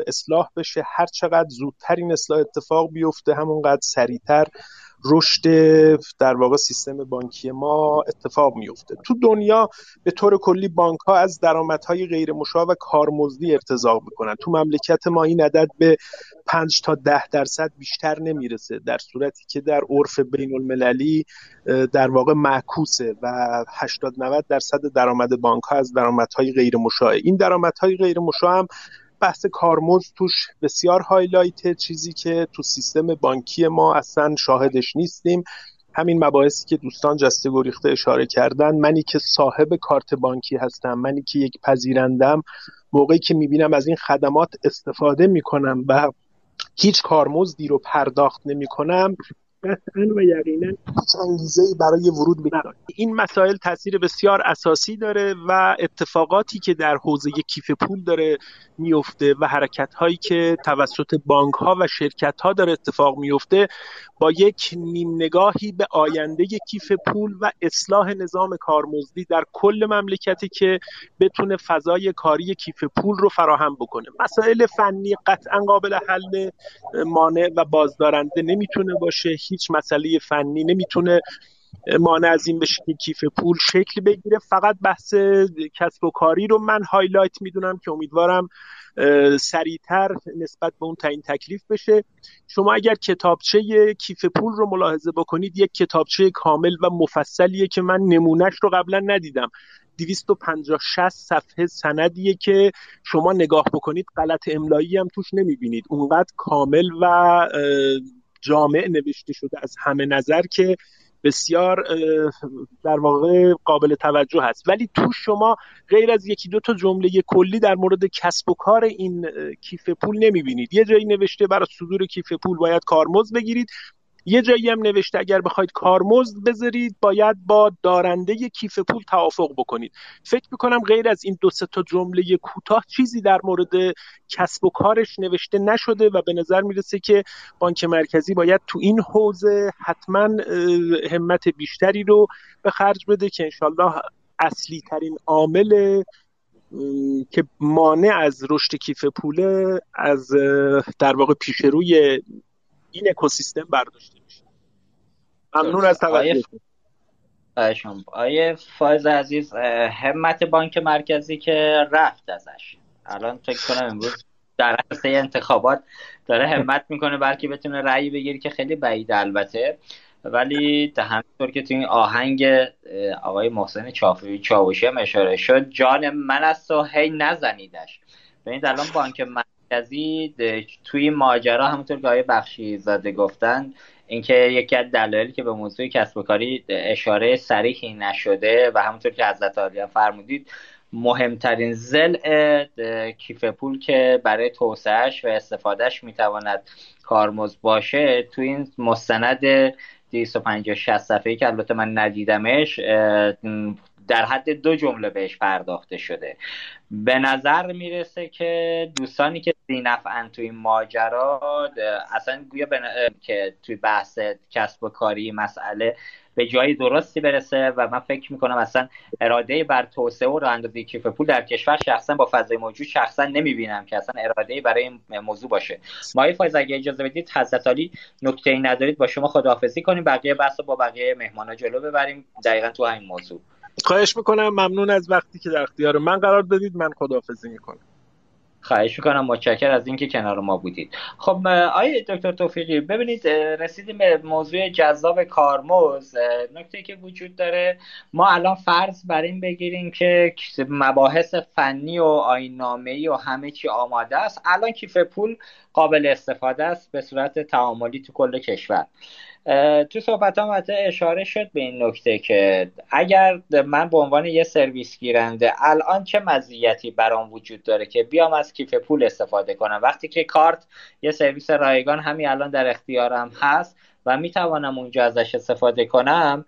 اصلاح بشه. هر چقدر زودتر این اصلاح اتفاق بیفته همونقدر سریعتر رشد در واقع سیستم بانکی ما اتفاق میفته تو دنیا به طور کلی بانک ها از درآمدهای غیر مشاع و کارمزدی ارتزاق می‌کنن. تو مملکت ما این عدد به 5 تا 10 درصد بیشتر نمی‌رسه در صورتی که در عرف بین المللی در واقع معکوسه و 80 90 درصد درآمد بانک ها از درآمدهای غیر مشاع این درآمدهای غیر مشاع هم بحث کارمزد توش بسیار highlight چیزی که تو سیستم بانکی ما اصلا شاهدش نیستیم. همین مباحثی که دوستان جسته گریخته اشاره کردن. منی که صاحب کارت بانکی هستم منی که یک پذیرندم موقعی که می‌بینم از این خدمات استفاده می‌کنم و هیچ کارمزدی رو پرداخت نمی‌کنم. قطعا و یقینا. هیچ برای ورود به این مسائل تاثیر بسیار اساسی داره و اتفاقاتی که در حوزه کیف پول داره میفته و حرکت هایی که توسط بانک ها و شرکت ها داره اتفاق میفته با یک نیم نگاهی به آینده کیف پول و اصلاح نظام کارمزدی در کل مملکتی که بتونه فضای کاری کیف پول رو فراهم بکنه. مسائل فنی قطعا قابل حل مانع و بازدارنده نمی‌تونه باشه. هیچ مسئله فنی نمی‌تونه مانع از این بشه که کیف پول شکل بگیره. فقط بحث کسب و کاری رو من highlight می‌دونم که امیدوارم سریعتر نسبت به اون تعیین تکلیف بشه. شما اگر کتابچه کیف پول رو ملاحظه بکنید یک کتابچه کامل و مفصلیه که من نمونهش رو قبلا ندیدم. 250 60 صفحه سندیه که شما نگاه بکنید غلط املایی هم توش نمی‌بینید. اونقدر کامل و جامع نوشته شده از همه نظر که بسیار در واقع قابل توجه هست. ولی تو شما غیر از یکی دو تا جمله کلی در مورد کسب و کار این کیف پول نمی‌بینید. یه جایی نوشته برای صدور کیف پول باید کارمزد بگیرید. یه جایی هم نوشته اگر بخواید کارمزد بذارید باید با دارنده کیف پول توافق بکنید. فکر می‌کنم غیر از این دو سه تا جمله کوتاه چیزی در مورد کسب و کارش نوشته نشده و به نظر می‌رسه که بانک مرکزی باید تو این حوزه حتما همت بیشتری رو به خرج بده که انشالله اصلی ترین عامل که مانع از رشد کیف پوله از در واقع پیشروی این اکوسیستم برداشته میشه. ممنون از توجه
آیه فایز عزیز همت بانک مرکزی که رفت ازش. الان فکر کنم امروز در عرصه انتخابات داره همت می‌کنه بلکه بتونه رأی بگیری که خیلی بعید البته. ولی همینطور که تو این آهنگ آقای محسن چاوشی چاوشی هم اشاره شد جان من است و هی نزنیدش. ببینید الان بانک مرکزی توی ماجرا همونطور که آقای بخشی زاده گفتن اینکه یکی از دلایلی که به موضوع کسب و کاری اشاره صریحی نشده و همونطور که حضرت عالی فرمودید مهمترین زل کیف پول که برای توسعهش و استفادهش می‌تواند کارمز باشه تو این مستند 250 60 صفحه‌ای که البته من ندیدمش در حد دو جمله بهش پرداخته شده. به نظر می‌رسه که دوستانی که زینفعن توی ماجرا اصلا گویا که توی بحث کسب و کاری مسئله به جایی درستی برسه و من فکر می‌کنم اصلا اراده بر توسعه و راه کیف پول در کشور شخصا با فضای موجود شخصا نمی‌بینم که اصلا اراده برای این موضوع باشه. مای فایز اگه اجازه بدید حضرت علی نکته ای ندارید با شما خداحافظی کنیم. بقیه بحث با بقیه مهمانا جلو ببریم. دقیقا تو همین موضوع.
خواهش می‌کنم ممنون از وقتی که در اختیار من قرار دادید. من خداحافظی می‌کنم.
خواهش می‌کنم. متشکر از اینکه کنار ما بودید. خب آیه دکتر توفیقی ببینید رسیدیم به موضوع جذاب کارمز. نکته که وجود داره ما الان فرض بر این بگیریم که مباحث فنی و آینامه و همه چی آماده است. الان کیف پول قابل استفاده است به صورت تعاملی تو کل کشور. تو صحبت هم اشاره شد به این نکته که اگر من به عنوان یه سرویس گیرنده الان چه مزیتی برام وجود داره که بیام از کیف پول استفاده کنم؟ وقتی که کارت یه سرویس رایگان همین الان در اختیارم هست و می‌توانم اونجا ازش استفاده کنم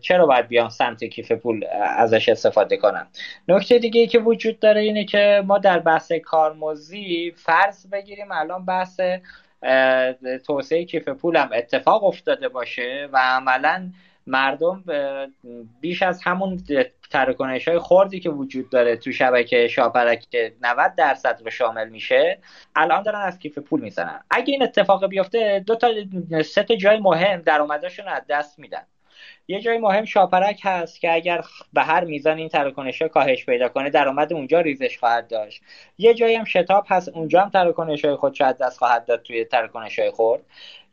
چرا باید بیام سمت کیف پول ازش استفاده کنم؟ نکته دیگه ای که وجود داره اینه که ما در بحث کارمزدی فرض بگیریم الان بحث توسعه کیف پولم اتفاق افتاده باشه و عملا مردم بیش از همون تراکنش های خوردی که وجود داره تو شبکه شاپرک که 90 درصد رو شامل میشه الان دارن از کیف پول می‌زنن. اگه این اتفاق بیفته دو تا سه تا جای مهم درآمدشون از دست میدن. یه جای مهم شاپرک هست که اگر به هر میزان این تراکنش ها کاهش پیدا کنه درآمد اونجا ریزش خواهد داشت. یه جایی هم شتاب هست اونجا هم تراکنش های خودش رو از دست خواهد داد توی تراکنش های خرد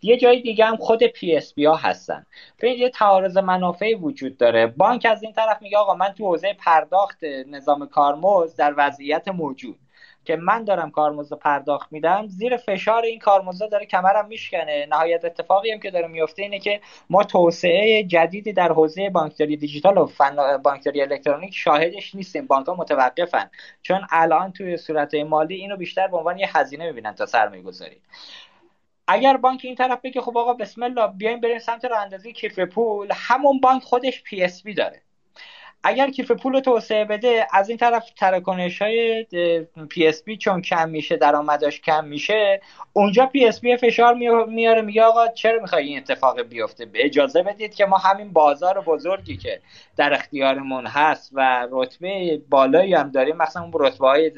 یه جای دیگه هم خود PSP ها هستن. ببین یه تعارض منافعی وجود داره. بانک از این طرف میگه آقا من تو حوزه پرداخت نظام کارمزد در وضعیت موجود. که من دارم کارمزد پرداخت میدم زیر فشار این کارمزد داره کمرم میشکنه. نهایت اتفاقی هم که داره میفته اینه که ما توسعه جدیدی در حوزه بانکداری دیجیتال و فن بانکداری الکترونیک شاهدش نیستیم. بانک ها متوقفن. چون الان توی صورت مالی اینو بیشتر به عنوان یه هزینه می‌بینن تا سرمایه گذاری. اگر بانک این طرف بگه خب آقا بسم الله بیایم بریم سمت راه اندازی کیف پول همون بانک خودش PSP داره. اگر کیف پول رو توسعه بده از این طرف تراکنش های PSP چون کم میشه درآمدش کم میشه اونجا PSP فشار میاره میگه آقا چرا می‌خوای این اتفاق بیفته؟ اجازه بدید که ما همین بازار بزرگی که در اختیارمون هست و رتبه بالایی هم داریم مثلا اون رتبه های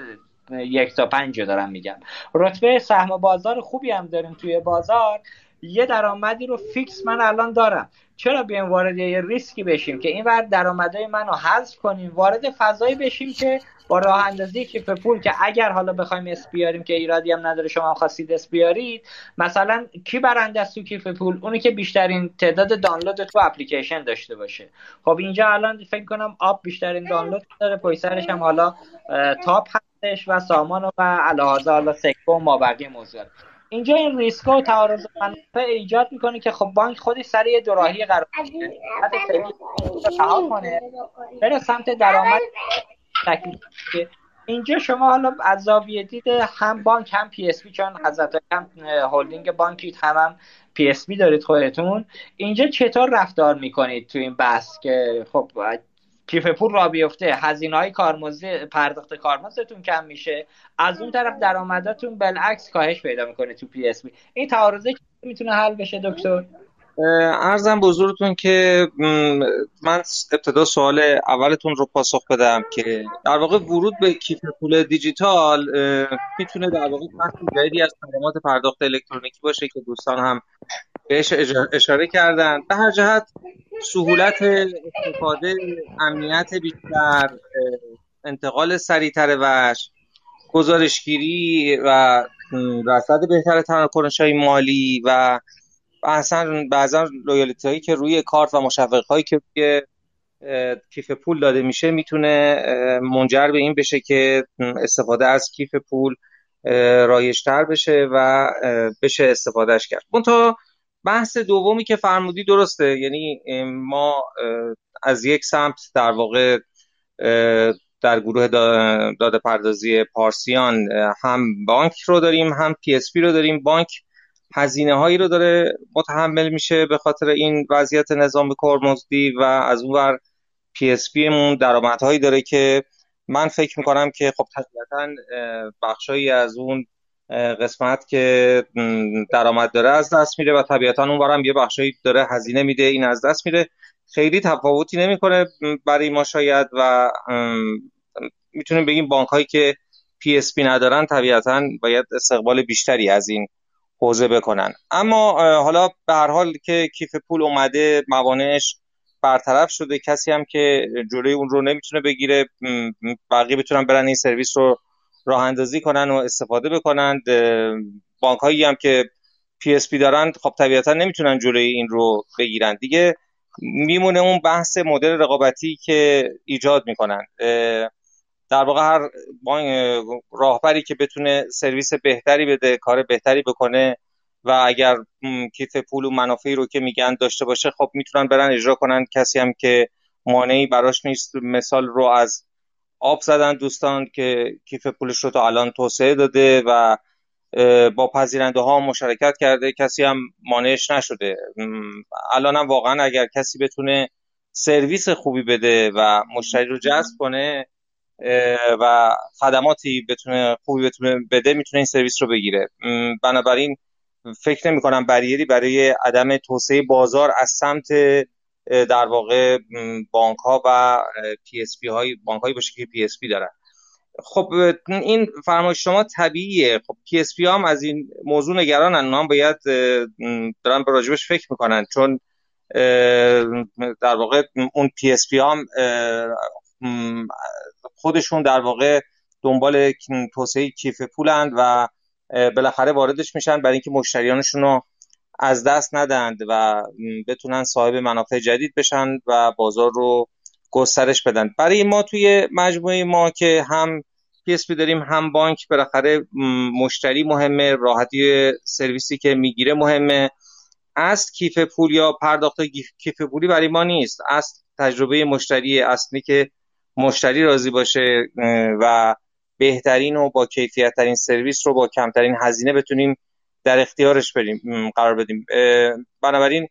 یک تا پنج دارم میگم. رتبه سهم بازار خوبی هم داریم توی بازار. یه درآمدی رو fix من الان دارم. چرا بیایم وارد یه ریسکی بشیم که این ور درآمدهای منو حذف کنیم وارد فضایی بشیم که با راه اندازی کیف پول که اگر حالا بخوایم اسم بیاریم که ایرادی هم نداره شما خواستید اسم بیارید مثلا کی برنده است تو کیف پول؟ اونی که بیشترین تعداد دانلود تو اپلیکیشن داشته باشه. خب اینجا الان فکر کنم آپ بیشترین دانلود داره پشت سرش هم حالا تاپ هستش و سامان و علاوه حالا سکه و مابقی موضوعات اینجا این ریسک و تعارض منافع ایجاد می‌کنه که خب بانک خودش سر یه دوراهی گیر کنه. بره سمت درآمد اینجا شما حالا از زاویه دید هم بانک هم PSP چون حضرت هم هلدینگ بانکید هم هم PSP دارید خودتون. اینجا چطور رفتار می‌کنید تو این بحث که خب کیف پول راه بیفته هزینه های کارمزد پرداخت کارمزدتون کم میشه. از اون طرف درآمداتون بالعکس کاهش پیدا می‌کنه تو PSP این تعارضه می‌تونه حل بشه دکتر؟
عرضم بزرگتون که من ابتدا سوال اولتون رو پاسخ بدم که در واقع ورود به کیف پول دیجیتال می‌تونه در واقع بخش جدیدی از خدمات پرداخت الکترونیکی باشه که دوستان هم بهش اشاره کردن. به هر جهت سهولت استفاده امنیت بیشتر انتقال سریعتر وش گزارشگیری و رصد بهتر تراکنش های مالی و اصلا بعضا لویالیتی هایی که روی کارت و مشوق هایی که روی کیف پول داده میشه می‌تونه منجر به این بشه که استفاده از کیف پول رایشتر بشه و بشه استفادهش کرد. منتها بحث دومی که فرمودی درسته. یعنی ما از یک سمت در واقع در گروه داده پردازی پارسیان هم بانک رو داریم هم PSP رو داریم. بانک هزینه هایی رو داره متحمل میشه به خاطر این وضعیت نظام کارمزدی و از اون ور PSP مون درآمدهایی داره که من فکر می‌کنم که خب طبیعتا بخشایی از اون قسمت که درآمد داره از دست میره و طبیعتا اون برم یه بخشایی داره هزینه میده این از دست میره. خیلی تفاوتی نمی‌کنه برای ما شاید و می‌تونیم بگیم بانک هایی که PSP ندارن طبیعتا باید استقبال بیشتری از این حوزه بکنن. اما حالا به هر حال که کیف پول اومده موانعش برطرف شده کسی هم که جلوی اون رو نمی‌تونه بگیره بقیه بتونن برن این سرویس رو راه اندازی کنن و استفاده بکنند بانک هایی هم که PSP دارن خب طبیعتا نمی‌تونن جلوی این رو بگیرن. دیگه میمونه اون بحث مدل رقابتی که ایجاد می‌کنن. در واقع هر راهبری که بتونه سرویس بهتری بده کار بهتری بکنه و اگر کیف پول و منافعی رو که میگن داشته باشه خب می‌تونن برن اجرا کنن. کسی هم که مانعی براش نیست مثال رو از آب زدن دوستان که کیف پولش رو تا الان توسعه داده و با پذیرنده ها مشارکت کرده. کسی هم مانعش نشده. الان هم واقعا اگر کسی بتونه سرویس خوبی بده و مشتری رو جذب کنه و خدماتی بتونه خوبی بتونه بده می‌تونه این سرویس رو بگیره. بنابراین فکر نمی کنم بریری برای عدم توسعه بازار از سمت در واقع بانک ها و PSP های بانک باشه که PSP دارن. خب این فرمایش شما طبیعیه. خب PSP هم از این موضوع نگرانن. هم باید دارن به راجبش فکر می‌کنن. چون در واقع اون PSP هم خودشون در واقع دنبال توسعه کیف پولند و بالاخره واردش میشن برای اینکه مشتریانشون رو از دست ندند و بتونن صاحب منافع جدید بشن و بازار رو گسترش بدن. برای ما توی مجموعه ما که هم پی داریم هم بانک بالاخره مشتری مهمه راحتی سرویسی که می‌گیره مهمه. از کیف پول یا پرداخت کیف پولی برای ما نیست. از تجربه مشتری اصلی که مشتری راضی باشه و بهترین و با کیفیت ترین سرویس رو با کمترین هزینه بتونیم در اختیارش بریم قرار بدیم. بنابراین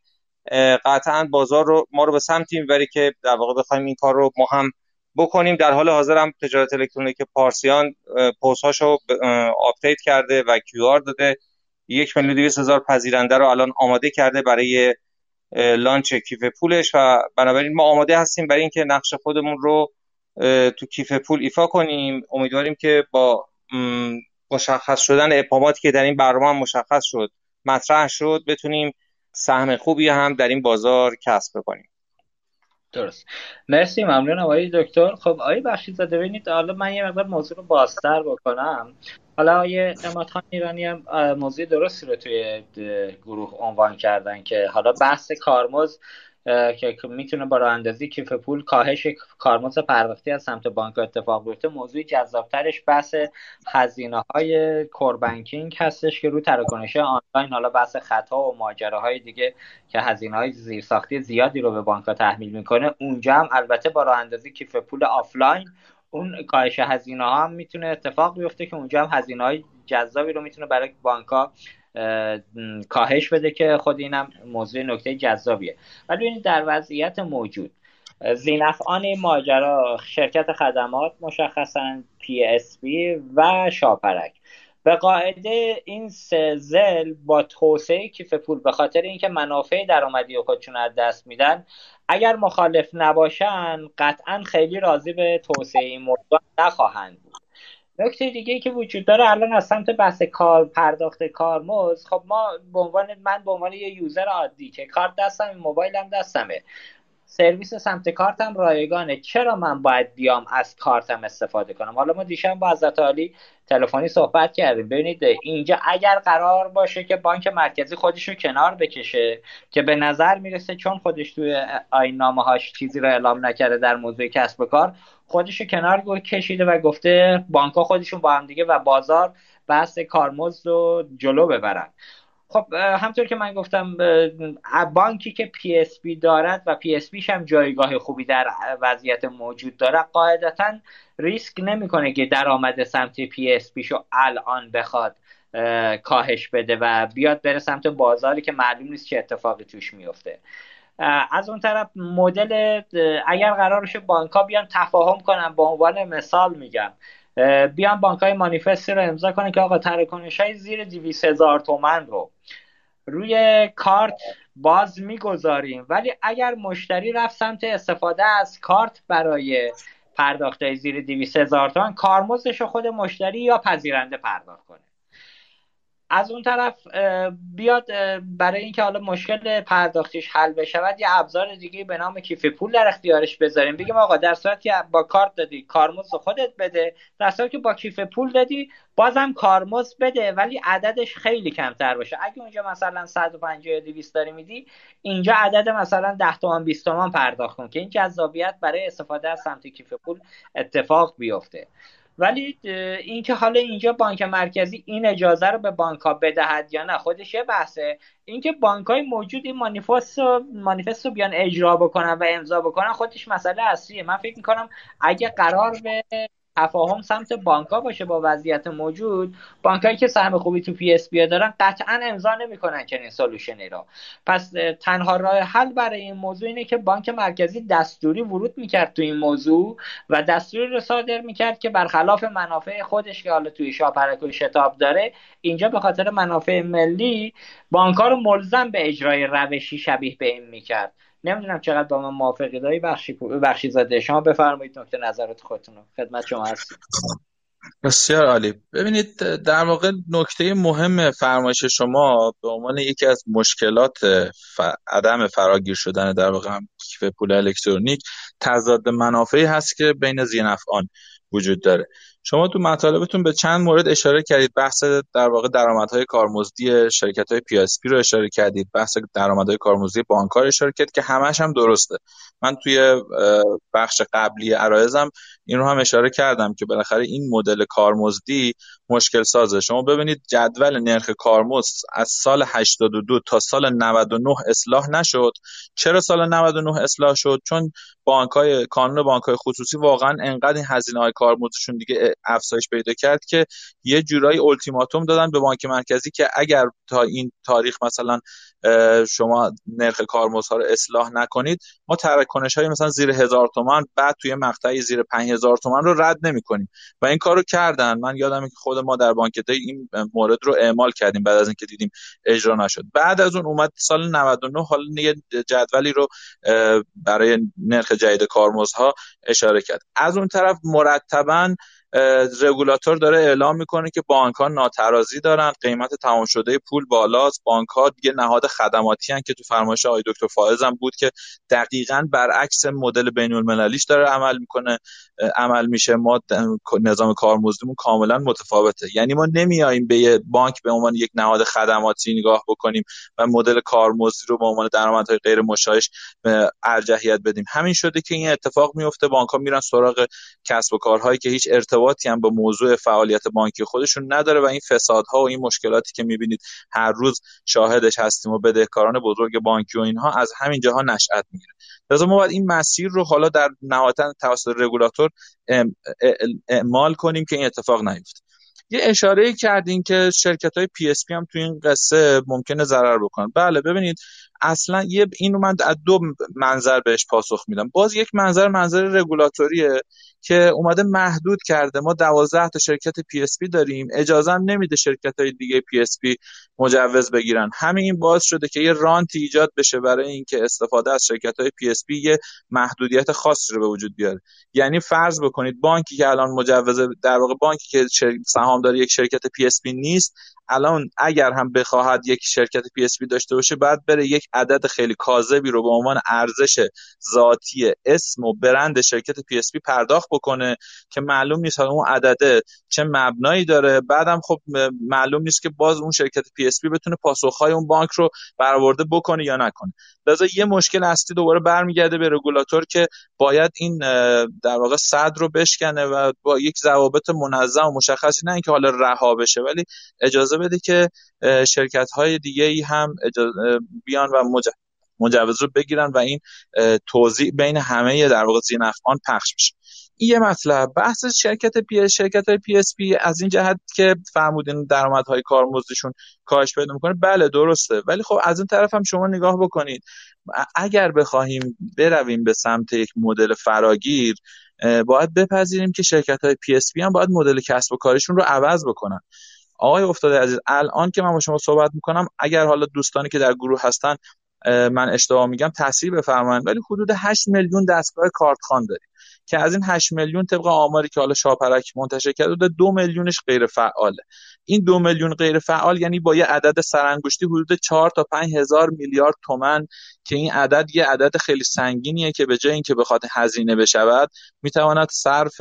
قطعا بازار رو ما رو به سمتی می‌بره که در واقع بخوایم این کار رو ما هم بکنیم. در حال حاضر هم تجارت الکترونیک پارسیان POS هاشو update کرده و QR داده. یک میلیون دویست هزار پذیرنده رو الان آماده کرده برای launch کیف پولش و بنابراین ما آماده هستیم برای اینکه نقش خودمون رو تو کیف پول ایفا کنیم. امیدواریم که با مشخص شدن اقاماتی که در این برنامه مشخص شد مطرح شد بتونیم سهم خوبی هم در این بازار کسب کنیم
درست. مرسی ممنون آقای دکتر. خب آقای بخشی زده ببینید حالا من یه مقدار موضوع رو بازتر بکنم. حالا آقای اماد ایرانی هم موضوع درستی رو توی گروه عنوان کردن که حالا بحث کارمز که می‌تونه با راه اندازی کیف پول کاهش کارمز پرداختی از سمت بانک اتفاق بیفته. موضوع جذابترش بحث هزینه های core banking هستش که رو تراکنش آنلاین حالا بحث خطا و ماجراهای دیگه که هزینه های زیرساختی زیادی رو به بانک تحمیل می‌کنه. اونجا هم البته با راه اندازی کیف پول آفلاین اون کاهش هزینه ها هم می‌تونه اتفاق بیفته که اونجا هم هزینه های جذابی رو می‌تونه برای بانک ها کاهش بده که خود اینم موضوع نکته جذابیه. ولی ببینید در وضعیت موجود. ذینفعان ماجرا شرکت خدمات مشخصا PSP و شاپرک. به قاعده این سه زل با توسعه کیف پول به خاطر اینکه منافع درآمدی خودشون از دست میدن اگر مخالف نباشن قطعا خیلی راضی به توسعه این موضوع نخواهند نکته دیگه ای که وجود داره الان از سمت بحث کار پرداخت کارمز خب ما به عنوان من به عنوان یه یوزر عادی که کارت دستم موبایلم دستمه. سرویس سمت کارتم رایگانه. چرا من باید بیام از کارتم استفاده کنم؟ حالا ما دیشب با حضرت عالی تلفنی صحبت کردیم. ببینید اینجا اگر قرار باشه که بانک مرکزی خودش رو کنار بکشه که به نظر می‌رسه چون خودش توی آیین نامه هاش چیزی رو اعلام نکرده در موضوع کسب و کار خودش رو کنار کشیده و گفته بانک خودشون با هم دیگه و بازار بحث کارمزد رو جلو ببرن. خب همطور که من گفتم بانکی که PSP دارد و PSP ش هم جایگاه خوبی در وضعیت موجود داره قاعدتا ریسک نمی‌کنه که درآمد سمت PSP شو الان بخواد کاهش بده و بیاد بره سمت بازاری که معلوم نیست چه اتفاقی توش میفته از اون طرف مدل اگر قراره بانک ها بیان تفاهم کنن به عنوان مثال میگم. بیان بانک های مانیفستی رو امضا کنن که آقا تراکنش های زیر 200 هزار تومن رو روی کارت باز می‌گذاریم. ولی اگر مشتری رفت سمت استفاده از کارت برای پرداخت زیر 200 هزار تومن کارمزدش خود مشتری یا پذیرنده پرداخت کنه. از اون طرف بیاد برای اینکه حالا مشکل پرداختیش حل بشود یه ابزار دیگه به نام کیف پول در اختیارش بذاریم. بگیم آقا در صورت که با کارت دادی کارمزد خودت بده در صورت که با کیف پول دادی بازم کارمزد بده ولی عددش خیلی کمتر باشه. اگه اونجا مثلا 150 یا 200 داری میدی اینجا عدد مثلا 10 تومن 20 تومن پرداخت کن که این جذابیت برای استفاده از سمت کیف پول اتفاق بیفته. ولی اینکه حالا اینجا بانک مرکزی این اجازه رو به بانک ها بدهد یا نه خودش یه بحثه. اینکه بانک های موجود این مانیفست رو, مانیفست رو بیان اجرا بکنن و امضا بکنن خودش مسئله اصلیه. من فکر می‌کنم اگه قرار به تفاهم سمت بانکا باشه با وضعیت موجود. بانکایی که سهم خوبی تو PSP دارن قطعا امضا نمی‌کنن چنین solution ی رو پس تنها راه حل برای این موضوع اینه که بانک مرکزی دستوری ورود می‌کرد تو این موضوع و دستوری رو صادر می‌کرد که برخلاف منافع خودش که حالا توی شاپرک و شتاب داره اینجا به خاطر منافع ملی بانکا رو ملزم به اجرای روشی شبیه به این می‌کرد. نمی‌دونم چقدر با من موافقی. داری بخشی بخشی زاده. شما بفرمایید نکته نظرات خودتون خدمت شما هست
بسیار عالی. ببینید در واقع نکته مهم فرمایش شما به عنوان یکی از مشکلات عدم فراگیر شدن در واقع کیف پول الکترونیک تضاد منافعی هست که بین ذینفعان وجود داره. شما تو مطالبتون به چند مورد اشاره کردید؟ بحث در واقع درآمدهای کارمزدی شرکت های PSP رو اشاره کردید. بحث درآمدهای کارمزدی بانک اشاره کردید که همش هم درسته. من توی بخش قبلی عرایزم این رو هم اشاره کردم که بالاخره این مدل کارمزدی مشکل سازه. شما ببینید جدول نرخ کارمزد از سال 82 تا سال 99 اصلاح نشد. چرا سال 99 اصلاح شد؟ چون بانک‌های کانون بانک‌های خصوصی واقعا انقدر این هزینه‌های کارمزدشون دیگه افزایش پیدا کرد که یه جورایی التیماتوم دادن به بانک مرکزی که اگر تا این تاریخ مثلا شما نرخ کارمزدها رو اصلاح نکنید. ما تراکنش های مثلا زیر هزار تومان بعد توی مقطعی زیر پنج هزار تومان رو رد نمی کنیم و این کارو کردن. من یادمه که خود ما در بانک این مورد رو اعمال کردیم بعد از اینکه دیدیم اجرا نشد. بعد از اون اومد سال 99 حالا یه جدولی رو برای نرخ جدید کارمزدها اشاره کرد. از اون طرف مرتبا رگولاتور داره اعلام می‌کنه که بانک ها ناترازی دارن قیمت تمام شده پول بالاست. بانک ها دیگه نهاد خدماتی هن که تو فرمایش آقای دکتر فائز هم بود که دقیقا برعکس مدل بین المللیش داره عمل می‌کنه عمل میشه. ما نظام کارمزدیمون کاملا متفاوته. یعنی ما نمیاییم به بانک به عنوان یک نهاد خدماتی نگاه بکنیم و مدل کارمزدی رو به عنوان درآمدهای غیر مشایش ارجحیت بدیم. همین شده که این اتفاق میفته بانک ها میرن سراغ کسب و کارهایی که هیچ ارتباطی هم با موضوع فعالیت بانکی خودشون نداره و این فسادها و این مشکلاتی که می‌بینید هر روز شاهدش هستیم و بدهکاران بزرگ بانکی و اینها از همین جاها نشأت می‌گیره. لذا ما باید این مسیر رو حالا در نهایتا توسط رگولاتور اعمال کنیم که این اتفاق نیفته. یه اشاره کردین که شرکت های PSP هم تو این قصه ممکنه ضرر بکنن. بله ببینید اصلا یه اینو من از دو منظر بهش پاسخ میدم. باز یک منظر منظر رگولاتوریه که اومده محدود کرده. ما دوازده تا شرکت PSP داریم. اجازه هم نمیده شرکت های دیگه PSP مجوز بگیرن. همین این باعث شده که یه رانت ایجاد بشه برای اینکه استفاده از شرکت های PSP یه محدودیت خاصی رو به وجود بیاره. یعنی فرض بکنید بانکی که الان مجوز در واقع بانکی که سهامدار یک شرکت PSP نیست الان اگر هم بخواهد یک شرکت PSP داشته باشه باید بره یک عدد خیلی کاذبی رو به عنوان ارزش ذاتی اسم و برند شرکت PSP پرداخت بکنه که معلوم نیست اون عدده چه مبنایی داره. بعدم خب معلوم نیست که باز اون شرکت PSP بتونه پاسخهای اون بانک رو برآورده بکنه یا نکنه. لذا یه مشکل اصلی دوباره برمیگرده به رگولاتور که باید این در واقع سد رو بشکنه و با یک ضوابط منظم و مشخصی نه اینکه حالا رها بشه ولی اجازه بده که شرکت های دیگه ای هم بیان و مجوز رو بگیرن و این توزیع بین همه در واقع ذینفعان پخش بشه. این یه مطلب. بحث شرکت پی شرکت های PSP از این جهت که فرمودین درآمدهای کارمزدشون کاهش پیدا می‌کنه. بله درسته. ولی خب از این طرف هم شما نگاه بکنید. اگر بخواهیم برویم به سمت یک مدل فراگیر باید بپذیریم که شرکت های PSP هم باید مدل کسب و کارشون رو عوض بکنن. آقای افتاده عزیز الان که من با شما صحبت می‌کنم اگر حالا دوستانی که در گروه هستن من اشتباه میگم تصحیح بفرمایید. ولی حدود 8 میلیون دستگاه کارتخوان داریم. که از این 8 میلیون طبق آماری که حالا شاپرک منتشر کرده دو میلیونش غیر فعاله این دو میلیون غیر فعال یعنی با یه عدد سرانگشتی حدود 4 تا 5 هزار میلیارد تومن که این عدد یه عدد خیلی سنگینیه که به جای اینکه بخواد هزینه بشود می‌تواند صرف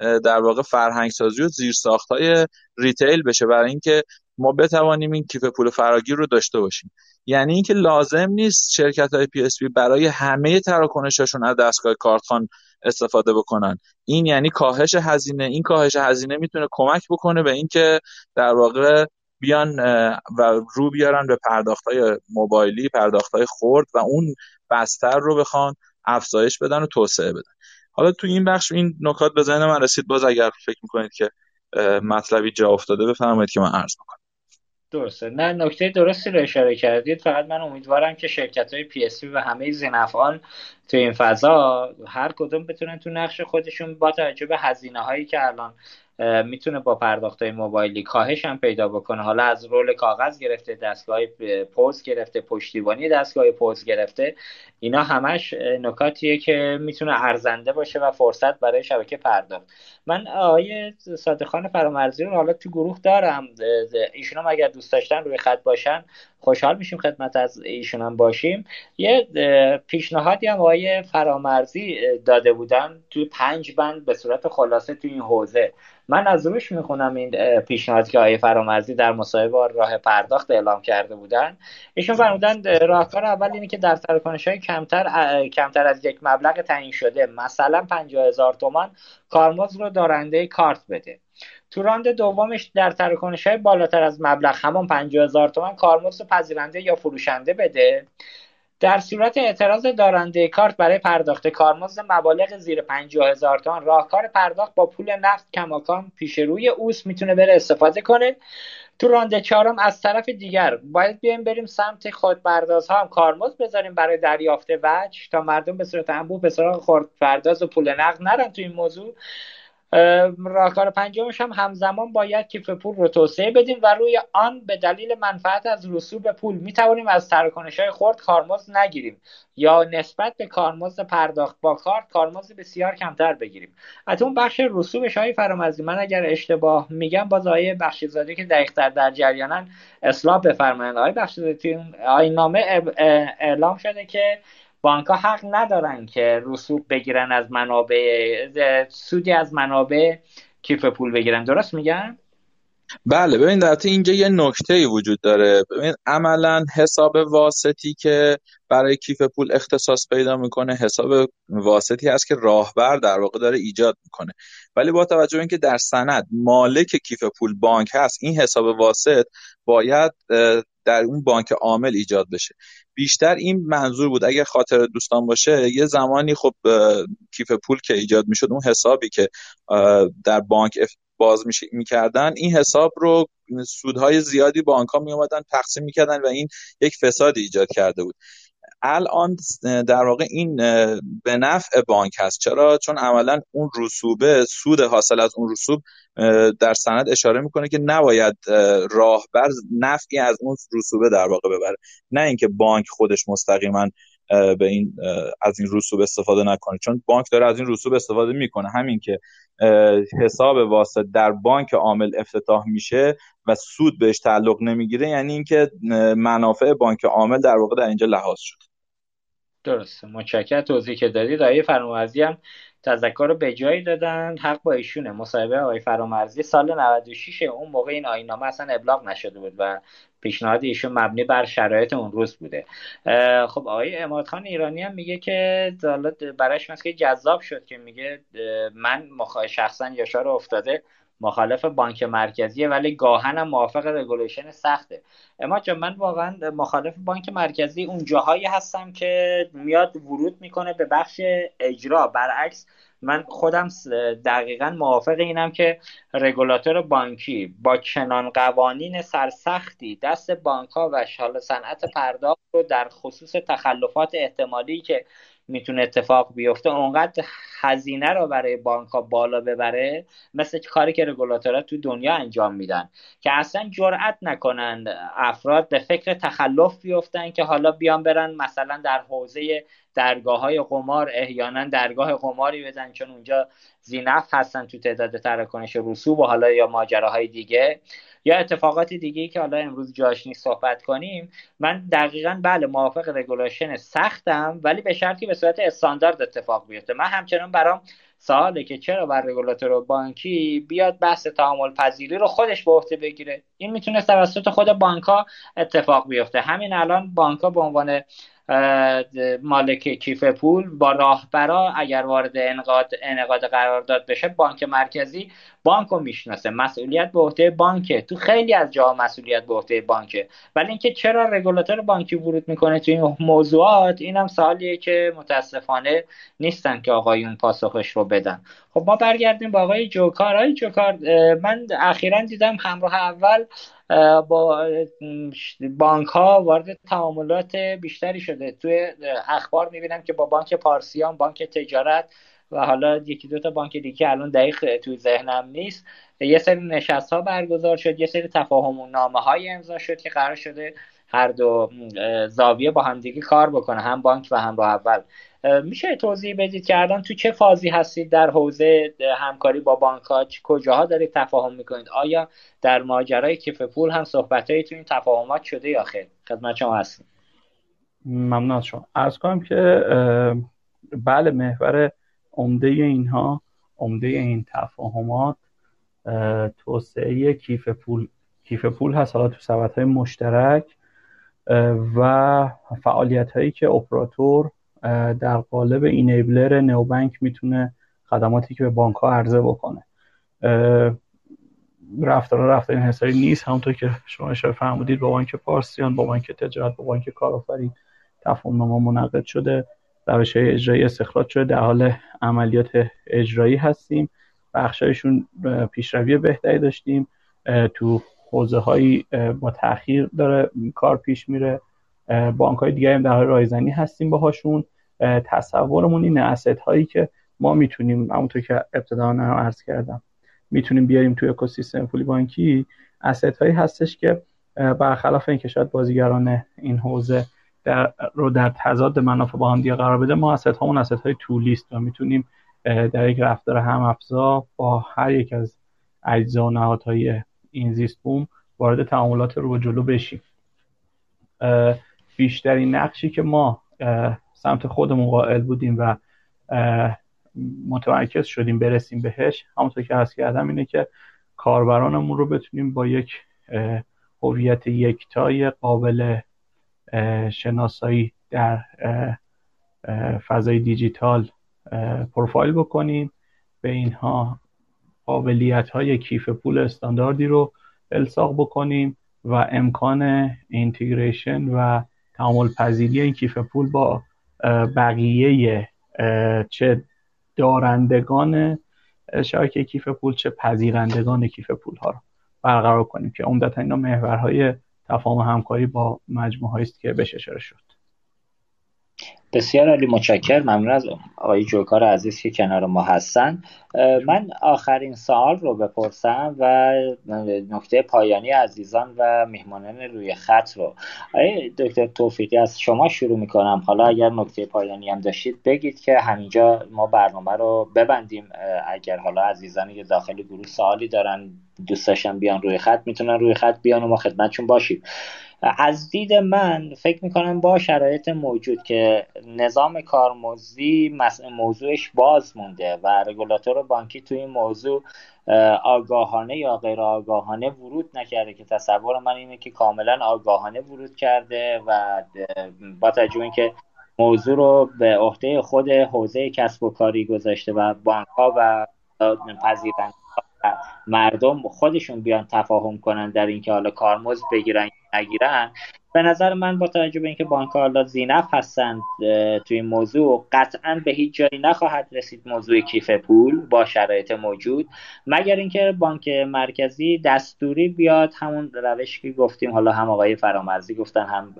در واقع فرهنگ سازی و زیرساخت های retail بشه. برای اینکه ما بتوانیم این کیف پول فراگیر رو داشته باشیم. یعنی اینکه لازم نیست شرکت های PSP برای همه تراکنشاشون از دستگاه کارتخوان استفاده بکنن. این یعنی کاهش هزینه. این کاهش هزینه می‌تونه کمک بکنه به اینکه در واقع بیان و رو بیارن به پرداخت های موبایلی پرداخت های خورد و اون بستر رو بخوان افزایش بدن و توسعه بدن. حالا تو این بخش این نکات به ذهن من رسید. باز اگر فکر می‌کنید که مطلبی جا افتاده بفرمایید که من عرض بکنم.
درسته. نه نکته درستی رو اشاره کردید. فقط من امیدوارم که شرکت های پی و همه زینفعان تو این فضا هر کدوم بتونن تو نقش خودشون با توجه به هزینه هایی که الان می‌تونه با پرداخت های موبایلی کاهش هم پیدا بکنه. حالا از رول کاغذ گرفته دستگاه پوز گرفته پشتیبانی دستگاه پوز گرفته. اینا همش نکاتیه که می‌تونه ارزنده باشه و فرصت برای شبکه پرداخت. من آقای صادقان فرامرزی رو حالا تو گروه دارم. ایشون هم اگر دوست داشتن روی خط باشن خوشحال میشیم خدمت از ایشون هم باشیم. یه پیشنهادی هم آقای فرامرزی داده بودن توی پنج بند به صورت خلاصه تو این حوزه. من از روش می‌خونم این پیشنهاد که آقای فرامرزی در مصاحبه راه پرداخت اعلام کرده بودن. ایشون فرمودن راهکار اول اینه که در تراکنش های کمتر کمتر از یک مبلغ تعیین شده. مثلا 50 هزار تومان کارمزد رو دارنده کارت بده. تو راند دومش در تراکنش های بالاتر از مبلغ همان 50 هزار تومان کارمزد پذیرنده یا فروشنده بده. در صورت اعتراض دارنده کارت برای پرداخت کارمزد مبالغ زیر 50 هزار تومان. راهکار پرداخت با پول نفت کماکان پیش روی اوس می‌تونه بره استفاده کنه. تو رانده چهارم از طرف دیگر باید بیایم بریم سمت خودپرداز ها هم. کارمز بذاریم برای دریافت وجه تا مردم به صورت انبوه به سراغ خودپرداز و پول نقد نرن تو این موضوع. راهکار پنجمش هم همزمان باید کیف پول رو توسعه بدیم و روی آن به دلیل منفعت از رسوب پول می توانیم از تراکنش های خرد کارمزد نگیریم یا نسبت به کارمزد پرداخت با کارت کارمزد بسیار کمتر بگیریم. از اون بخش رسوبش های فرامرزی من اگر اشتباه میگم باز آیه بخشی زاده که دقیقتر در جریانن اصلاح بفرمایند. آیه بخشی آیه نامه اعلام شده که بانک ها حق ندارن که رسوب بگیرن از منابع سودی از منابع کیف پول بگیرن. درست میگن
بله ببین در اینجا یه نکته ای وجود داره. ببین عملا حساب واسطی که برای کیف پول اختصاص پیدا می‌کنه حساب واسطی هست که راهبر در واقع داره ایجاد می‌کنه. ولی با توجه به اینکه در سند مالک کیف پول بانک هست این حساب واسط باید در اون بانک عامل ایجاد بشه. بیشتر این منظور بود. اگر خاطر دوستان باشه یه زمانی خب کیف پول که ایجاد می‌شد اون حسابی که در بانک باز می‌کردن این حساب رو سودهای زیادی بانک ها می اومدن تقسیم می‌کردن و این یک فساد ایجاد کرده بود. الان در واقع این به نفع بانک هست. چرا؟ چون عملا اون رسوبه سود حاصل از اون رسوب در سند اشاره می‌کنه که نباید راهبر نفعی از اون رسوبه در واقع ببره. نه اینکه بانک خودش مستقیما به این از این رسوب استفاده نکنه. چون بانک داره از این رسوب استفاده می‌کنه. همین که حساب واسط در بانک عامل افتتاح میشه و سود بهش تعلق نمی‌گیره یعنی اینکه منافع بانک عامل در واقع در اینجا لحاظ شد.
درسته. متشکرم توضیح که دادید آیه فرامرزی هم تذکر رو به جایی دادن. حق با ایشونه. مصاحبه آقای فرامرزی سال 96 اون موقع این آینامه اصلا ابلاغ نشده بود و پیشنهاد ایشون مبنی بر شرایط اون روز بوده. خب آقای اماد خان ایرانی هم میگه که برایش مثل جذاب شد که میگه من شخصا یاشار افتاده مخالف بانک مرکزیه ولی گاهن موافق رگولیشن سخته. اما چون من واقعا مخالف بانک مرکزی اون جاهایی هستم که میاد ورود می‌کنه به بخش اجرا. برعکس من خودم دقیقا موافق اینم که رگولاتور بانکی با چنان قوانین سرسختی دست بانک ها و شال صنعت پرداخت رو در خصوص تخلفات احتمالی که می‌تونه اتفاق بیفته اونقدر هزینه رو برای بانک ها بالا ببره مثل کاری که رگولاتورها تو دنیا انجام میدن که اصلا جرأت نکنند افراد به فکر تخلف بیفتن که حالا بیان برن مثلا در حوزه درگاه های قمار احیانا درگاه قماری بزن چون اونجا ذینفع هستن تو تعداد تراکنش رسوب و حالا یا ماجراهای دیگه. یا اتفاقات دیگه که حالا امروز جاش نیست صحبت کنیم. من دقیقا بله موافق regulation سختم ولی به شرطی به صورت استاندارد اتفاق بیفته. من همچنان برام سواله که چرا باید رگولاتور بانکی بیاد بحث تعامل پذیری رو خودش به عهده بگیره؟ این می‌تونه توسط خود بانک اتفاق بیفته. همین الان بانک ها به عنوان مالک کیف پول با راهبرا اگر وارد انقاد انقاد قرار داد بشه بانک مرکزی بانک رو می‌شناسه. مسئولیت به عهده بانکه. تو خیلی از جاها مسئولیت به عهده بانکه. ولی اینکه چرا رگولاتور بانکی ورود می‌کنه تو این موضوعات اینم سوالیه که متاسفانه نیستن که آقایون پاسخش رو بدن. خب ما برگردیم با آقای جوکار. آقای جوکار من اخیرا دیدم همراه اول با بانک ها وارد تعاملات بیشتری شده. توی اخبار می‌بینم که با بانک پارسیان بانک تجارت و حالا یکی دو تا بانک دیگه الان دقیق توی ذهنم نیست. یه سری نشست ها برگزار شد یه سری تفاهم نامه های امضا شد که قرار شده هر دو زاویه با همدیگه کار بکنه هم بانک و هم راه اول. میشه توضیح بدید که الان تو چه فازی هستید در حوزه همکاری با بانک ها؟ کجاها دارید تفاهم می‌کنید؟ آیا در ماجرای کیف پول هم صحبت تو این تفاهمات شده یا خیر؟ خدمت شما هستیم
ممنون شما. ارز کنم که بله محور عمده اینها عمده این تفاهمات توسعه کیف پول کیف پول هست حالا تو های مشترک و فعالیت هایی که اپراتور در قالب اینیبلر نوبنک می‌تونه خدماتی که به بانک ها عرضه بکنه. رفتار رفتار این حسابی نیست. همونطور که شما اشاره فرمودید با بانک پارسیان با بانک تجارت با بانک کارآفرین تفاهم نامه منعقد شده. روش های اجرایی استخراج شده. در حال عملیات اجرایی هستیم. بخشایشون پیشروی بهتری داشتیم. تو حوزه هایی با تاخیر داره کار پیش میره. بانک های دیگه هم در حال رایزنی هستیم باهاشون. تصورمون این اسید هایی که ما می‌تونیم همونطور که ابتدا عرض کردم می‌تونیم بیاریم توی اکوسیستم پولی بانکی اسید هایی هستش که برخلاف اینکه شاید بازیگران این حوزه در رو در تضاد منافع با هم دیگه قرار بده ما اسید هامون اسید های تولیست و می‌تونیم در یک رفتار هم افزا با هر یک از اجزا و نهادهای این زیست بوم وارد تعاملات رو به جلو بشیم. بیشترین نقشی که ما سمت خودمون قائل بودیم و متمرکز شدیم برسیم بهش همونطور که هست کردم اینه که کاربرانمون رو بتونیم با یک هویت یکتای قابل شناسایی در فضای دیجیتال پروفایل بکنیم. به اینها قابلیت های کیف پول استانداردی رو الساق بکنیم و امکان اینتگریشن و تعامل پذیری این کیف پول با بقیه چه دارندگان شبکه کیف پول چه پذیرندگان کیف پول ها رو برقرار کنیم که عمدتا اینا محورهای تفاهم همکاری با مجموعه است که بهش اشاره شد.
بسیار عالی متشکر ممنون از آقای جوکار عزیز که کنار ما هستن. من آخرین سوال رو بپرسم و نکته پایانی عزیزان و میهمانان روی خط رو. آقای دکتر توفیقی از شما شروع می‌کنم. حالا اگر نکته پایانی هم داشتید بگید که همینجا ما برنامه رو ببندیم. اگر حالا عزیزانی که داخل گروه سوالی دارن دوست بیان روی خط می‌تونن روی خط بیان و ما خدمتشون باشیم. از دید من فکر می‌کنم با شرایط موجود که نظام کارمزدی موضوعش باز مونده و رگولاتور بانکی توی این موضوع آگاهانه یا غیر آگاهانه ورود نکرده که تصور من اینه که کاملا آگاهانه ورود کرده و با توجه اینکه موضوع رو به عهده خود حوزه کسب و کاری گذاشته و بانک ها و پذیرنده مردم خودشون بیان تفاهم کنن در اینکه حالا کارمزد بگیرن یا نگیرن. به نظر من با توجه به اینکه بانک حالا زینف هستند توی این موضوع قطعا به هیچ جایی نخواهد رسید موضوع کیف پول با شرایط موجود. مگر اینکه بانک مرکزی دستوری بیاد همون روش که گفتیم حالا هم آقای فرامرزی گفتن هم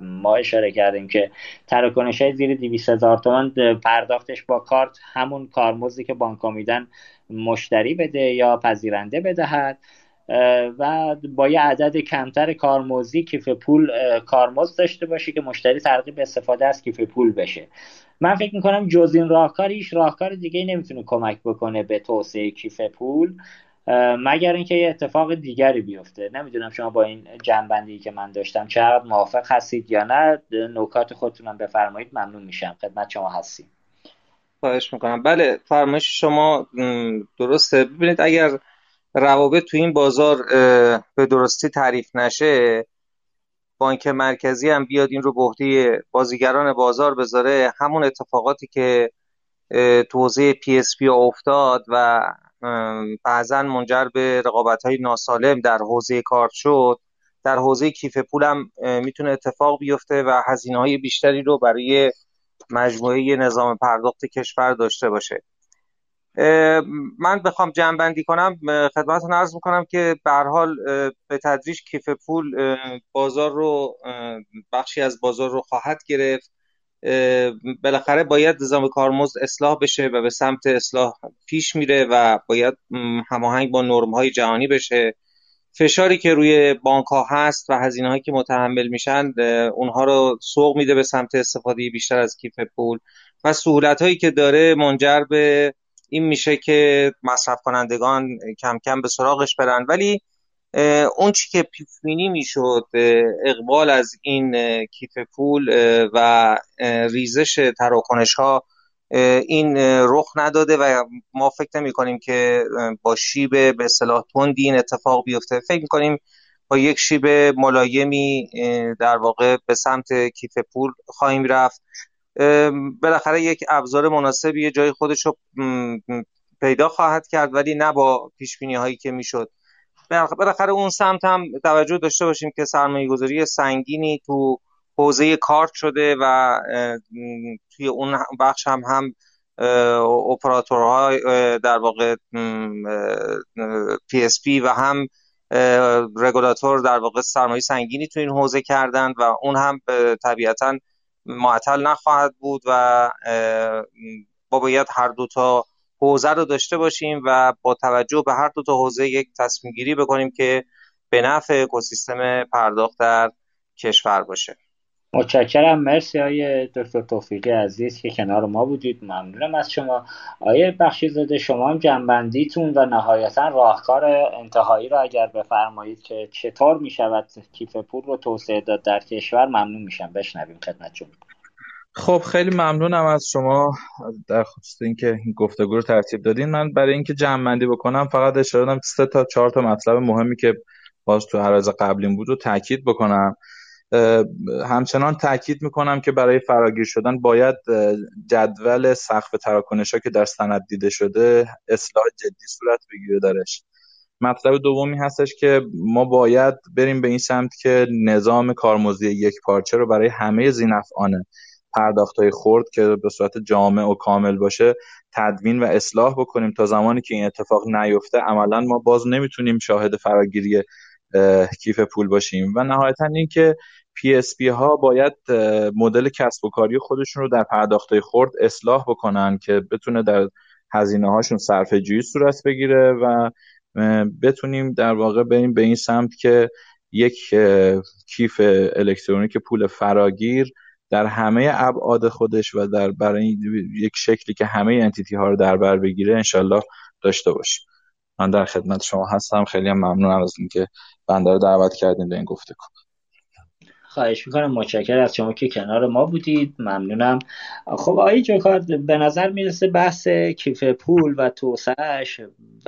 ما اشاره کردیم که تراکنش های زیر 200 هزار تومان پرداختش با کارت همون کارمزدی که بانک میدن مشتری بده یا پذیرنده بدهد. و با یه عدد کمتر کارمزدی کیف پول کارمزد داشته باشه که مشتری ترغیب استفاده از کیف پول بشه. من فکر می‌کنم جز این راهکار هیچ راهکار دیگه نمی‌تونه کمک بکنه به توسعه کیف پول مگر اینکه یه اتفاق دیگری بیفته. نمی‌دونم شما با این جنبندی که من داشتم چقدر موافق هستید یا نه. نکات خودتونم بفرمایید ممنون میشم. خدمت شما هستیم.
خواهش می‌کنم. بله فرمایش شما درسته. ببینید اگر روابط تو این بازار به درستی تعریف نشه بانک مرکزی هم بیاد این رو به عهده بازیگران بازار بذاره. همون اتفاقاتی که تو حوزه PSP افتاد و بعضا منجر به رقابت های ناسالم در حوزه کارت شد. در حوزه کیف پول هم می‌تونه اتفاق بیفته و هزینه های بیشتری رو برای مجموعه نظام پرداخت کشور داشته باشه. من بخوام جمع کنم خدمتتون عرض می‌کنم که به حال به تدریج کیف پول بازار رو بخشی از بازار رو خواهد گرفت. بالاخره باید نظام کارمزد اصلاح بشه و به سمت اصلاح پیش میره و باید هماهنگ با نرم های جهانی بشه. فشاری که روی بانک ها هست و هزینه هایی که متحمل میشن اونها رو سوق میده به سمت استفاده بیشتر از کیف پول و سهولت هایی که داره منجر به این میشه که مصرف کنندگان کم کم به سراغش برن. ولی اون چی که پیش می‌شد اقبال از این کیف پول و ریزش تراکنش ها این رخ نداده و ما فکر نمی کنیم که با شیب به اصطلاح تندی این اتفاق بیفته. فکر می کنیم با یک شیب ملایمی در واقع به سمت کیف پول خواهیم رفت. بالاخره یک ابزار مناسبی یه جای خودش رو پیدا خواهد کرد ولی نه با پیش هایی که می‌شد. بالاخره اون سمت هم توجه داشته باشیم که سرمایه گذاری سنگینی تو حوزه کارت شده و توی اون بخش هم هم اپراتورها در واقع PSP و هم رگولاتور در واقع سرمایه سنگینی تو این حوزه کردن و اون هم طبیعتا معطل نخواهد بود و با باید هر دو تا حوزه رو داشته باشیم و با توجه به هر دو تا حوزه یک تصمیم گیری بکنیم که به نفع اکوسیستم پرداخت در کشور باشه.
متشکرم. مرسی آقای دکتر توفیقی عزیز که کنار ما بودید. ممنونم از شما. آیه زاده شما هم جنبندیتون و نهایتا راهکار انتهایی را اگر بفرمایید که چطور می شود کیف پول رو توسعه داد در کشور ممنون میشم. بشنویم خدمتتون.
خب خیلی ممنونم از شما. در خصوص اینکه این گفتگو رو ترتیب دادین. من برای اینکه جمع بکنم فقط اشاره دادم سه تا چهار تا مطلب مهمی که باز تو عرض قبلیم بود رو تاکید بکنم. همچنان تاکید می‌کنم که برای فراگیر شدن باید جدول سقف تراکنش ها که در سند دیده شده اصلاح جدی صورت بگیره درش. مطلب دومی هستش که ما باید بریم به این سمت که نظام کارمزدی یک پارچه رو برای همه زینفعان پرداخت های خورد که به صورت جامع و کامل باشه تدوین و اصلاح بکنیم تا زمانی که این اتفاق نیفته. عملا ما باز نمی‌تونیم شاهد فراگیری کیف پول باشیم. و نهایتا اینکه PSP ها باید مدل کسب و کاری خودشون رو در پرداخت خرد اصلاح بکنن که بتونه در هزینه هاشون صرفه جویی صورت بگیره و بتونیم در واقع بریم به این سمت که یک کیف الکترونیک پول فراگیر در همه ابعاد خودش و در برای یک شکلی که همه entity ها رو در بر بگیره انشالله داشته باشیم. من در خدمت شما هستم. خیلی هم ممنونم از اینکه بنده رو دعوت کردیم به این گفتگو.
خواهش می‌کنم متشکر از شما که کنار ما بودید. ممنونم. خب آقای جوکار به نظر می‌رسه بحث کیف پول و توسعهش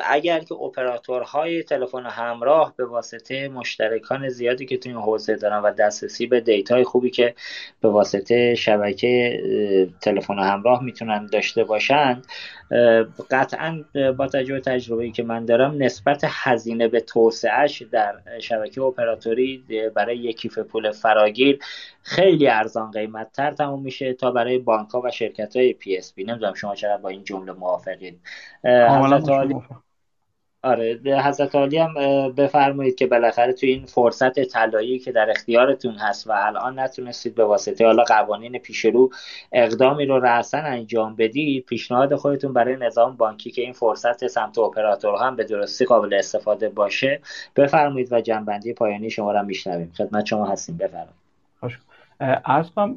اگر که اپراتورهای تلفن همراه به واسطه مشترکان زیادی که توی این حوزه دارن و دسترسی به دیتای خوبی که به واسطه شبکه تلفن همراه می‌تونن داشته باشند قطعا با تجربه ای که من دارم نسبت هزینه به توسعهش در شبکه اپراتوری برای یک کیف پول فراگیر خیلی ارزان قیمت تر تموم میشه تا برای بانک ها و شرکت های PSP نمی‌دونم شما چقدر با این جمله موافقید. آره حضرت عالی هم بفرمایید که بالاخره تو این فرصت طلایی که در اختیارتون هست و الان نتونستید به واسطه حالا قوانین پیش رو اقدامی رو رأسا انجام بدید پیشنهاد خودتون برای نظام بانکی که این فرصت سمت اپراتورها هم به درستی قابل استفاده باشه بفرمایید و جنبندی پایانی شما رو میشنویم. خدمت شما هستیم. بفرمایید.
ارز کنم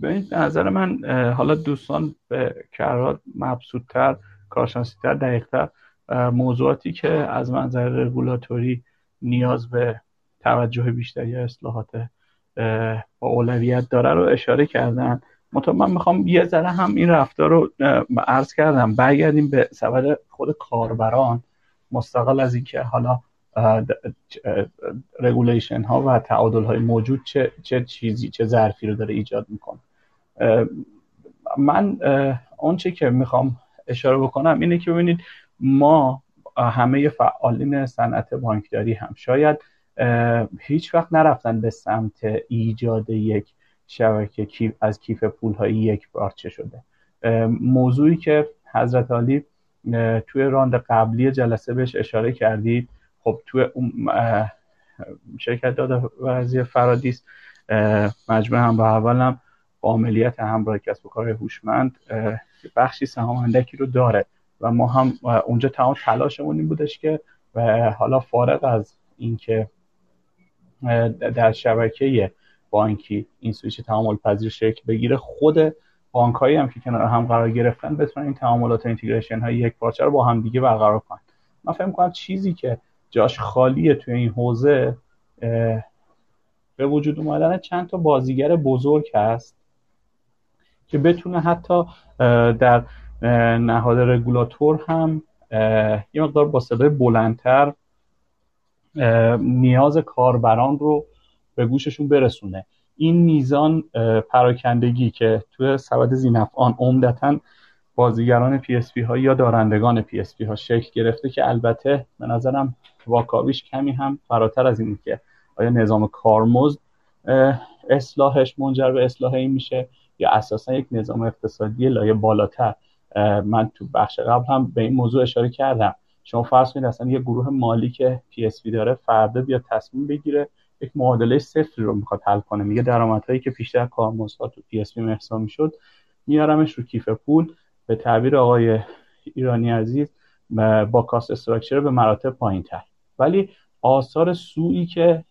به نظر من حالا دوستان به کرات مبسوطتر کارشناسیتر دقیقتر موضوعاتی که از منظر رگولاتوری نیاز به توجه بیشتری اصلاحات با اولویت داره رو اشاره کردن. منتها من می‌خوام یه ذره هم این رفتار رو عرض کردم. برگردیم به سبب خود کاربران. مستقل از اینکه حالا رگولیشن ها و تعادل های موجود چه, چه چیزی چه ظرفی رو داره ایجاد می‌کنه. من اون چه که می‌خوام اشاره بکنم اینه که ببینید ما همه فعالین صنعت بانکداری هم شاید هیچ وقت نرفتن به سمت ایجاد یک شبکه کیف از کیف پول های یک بارچه شده. موضوعی که حضرت علی توی راند قبلی جلسه بهش اشاره کردید خب توی شرکت داده ورزی فرادیس مجموعه هم به اول هم با عملیت همراه کسب و کار هوشمند بخشی سهام رو داره. و ما هم اونجا تمام تلاشمون این بودش که و حالا فارغ از اینکه در شبکه بانکی این سویچ تعامل پذیر شکل بگیره خود بانک هم که کنار هم قرار گرفتن بتونن این تعاملات و اینتگریشن های یک پارچه رو با هم دیگه برقرار کنن. من فکر کنم چیزی که جاش خالیه توی این حوزه به وجود اومدن چند تا بازیگر بزرگ هست که بتونه حتی در نهاد رگولاتور هم یه مقدار با صدای بلندتر نیاز کاربران رو به گوششون برسونه. این میزان پراکندگی که توی سبد ذینفعان عمدتا بازیگران PSP ها یا دارندگان PSP ها شکل گرفته که البته به نظرم واکاویش کمی هم فراتر از این که آیا نظام کارمزد اصلاحش منجر به اصلاح این میشه یا اساسا یک نظام اقتصادی لایه بالاتر من تو بخش قبل هم به این موضوع اشاره کردم. شما فرض کنید اصلا یه گروه مالی که PSP داره فردا بیاد تصمیم بگیره یک معادله صفری رو می‌خواد حل کنه. میگه درآمدهایی که پیشتر کارمزدها تو PSP می‌شد میارمش رو کیف پول. به تعبیر آقای ایرانی عزیز با cost structure به مراتب پایین تر ولی آثار سویی که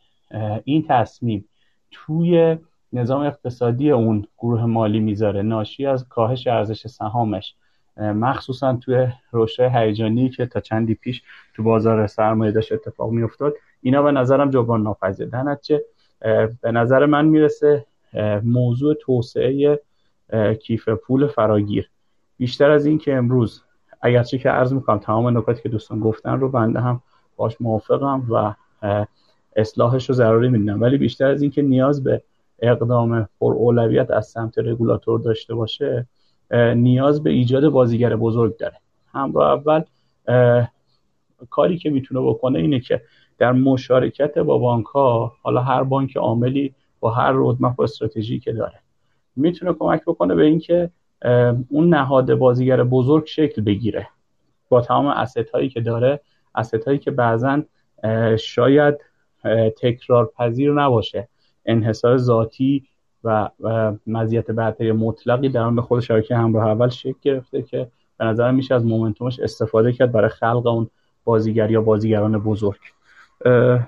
این تصمیم توی نظام اقتصادی اون گروه مالی می‌ذاره ناشی از کاهش ارزش سهامش مخصوصا توی رشد هیجانی که تا چندی پیش تو بازار سرمایه داشت اتفاق میافتاد. اینا به نظرم جبران ناپذیر در به نظر من می‌رسه موضوع توسعه کیف پول فراگیر. بیشتر از این که امروز اگرچه که عرض می‌کنم تمام نکاتی که دوستان گفتن رو بنده هم باش موافقم و اصلاحش رو ضروری می‌دونم. ولی بیشتر از این که نیاز به اقدام پر اولویت از سمت رگولاتور داشته باشه نیاز به ایجاد بازیگر بزرگ داره. همراه اول کاری که می‌تونه بکنه اینه که در مشارکت با بانک ها حالا هر بانک عاملی با هر رودمپ و استراتژی که داره می‌تونه کمک بکنه به اینکه اون نهاد بازیگر بزرگ شکل بگیره. با تمام اسست هایی که داره اسست هایی که بعضا شاید تکرار پذیر نباشه. انحصار ذاتی و مزیت برتری مطلقی در به خود شبکه همراه اول شکل گرفته که به نظر میشه از مومنتومش استفاده کرد برای خلق اون بازیگر یا بازیگران بزرگ.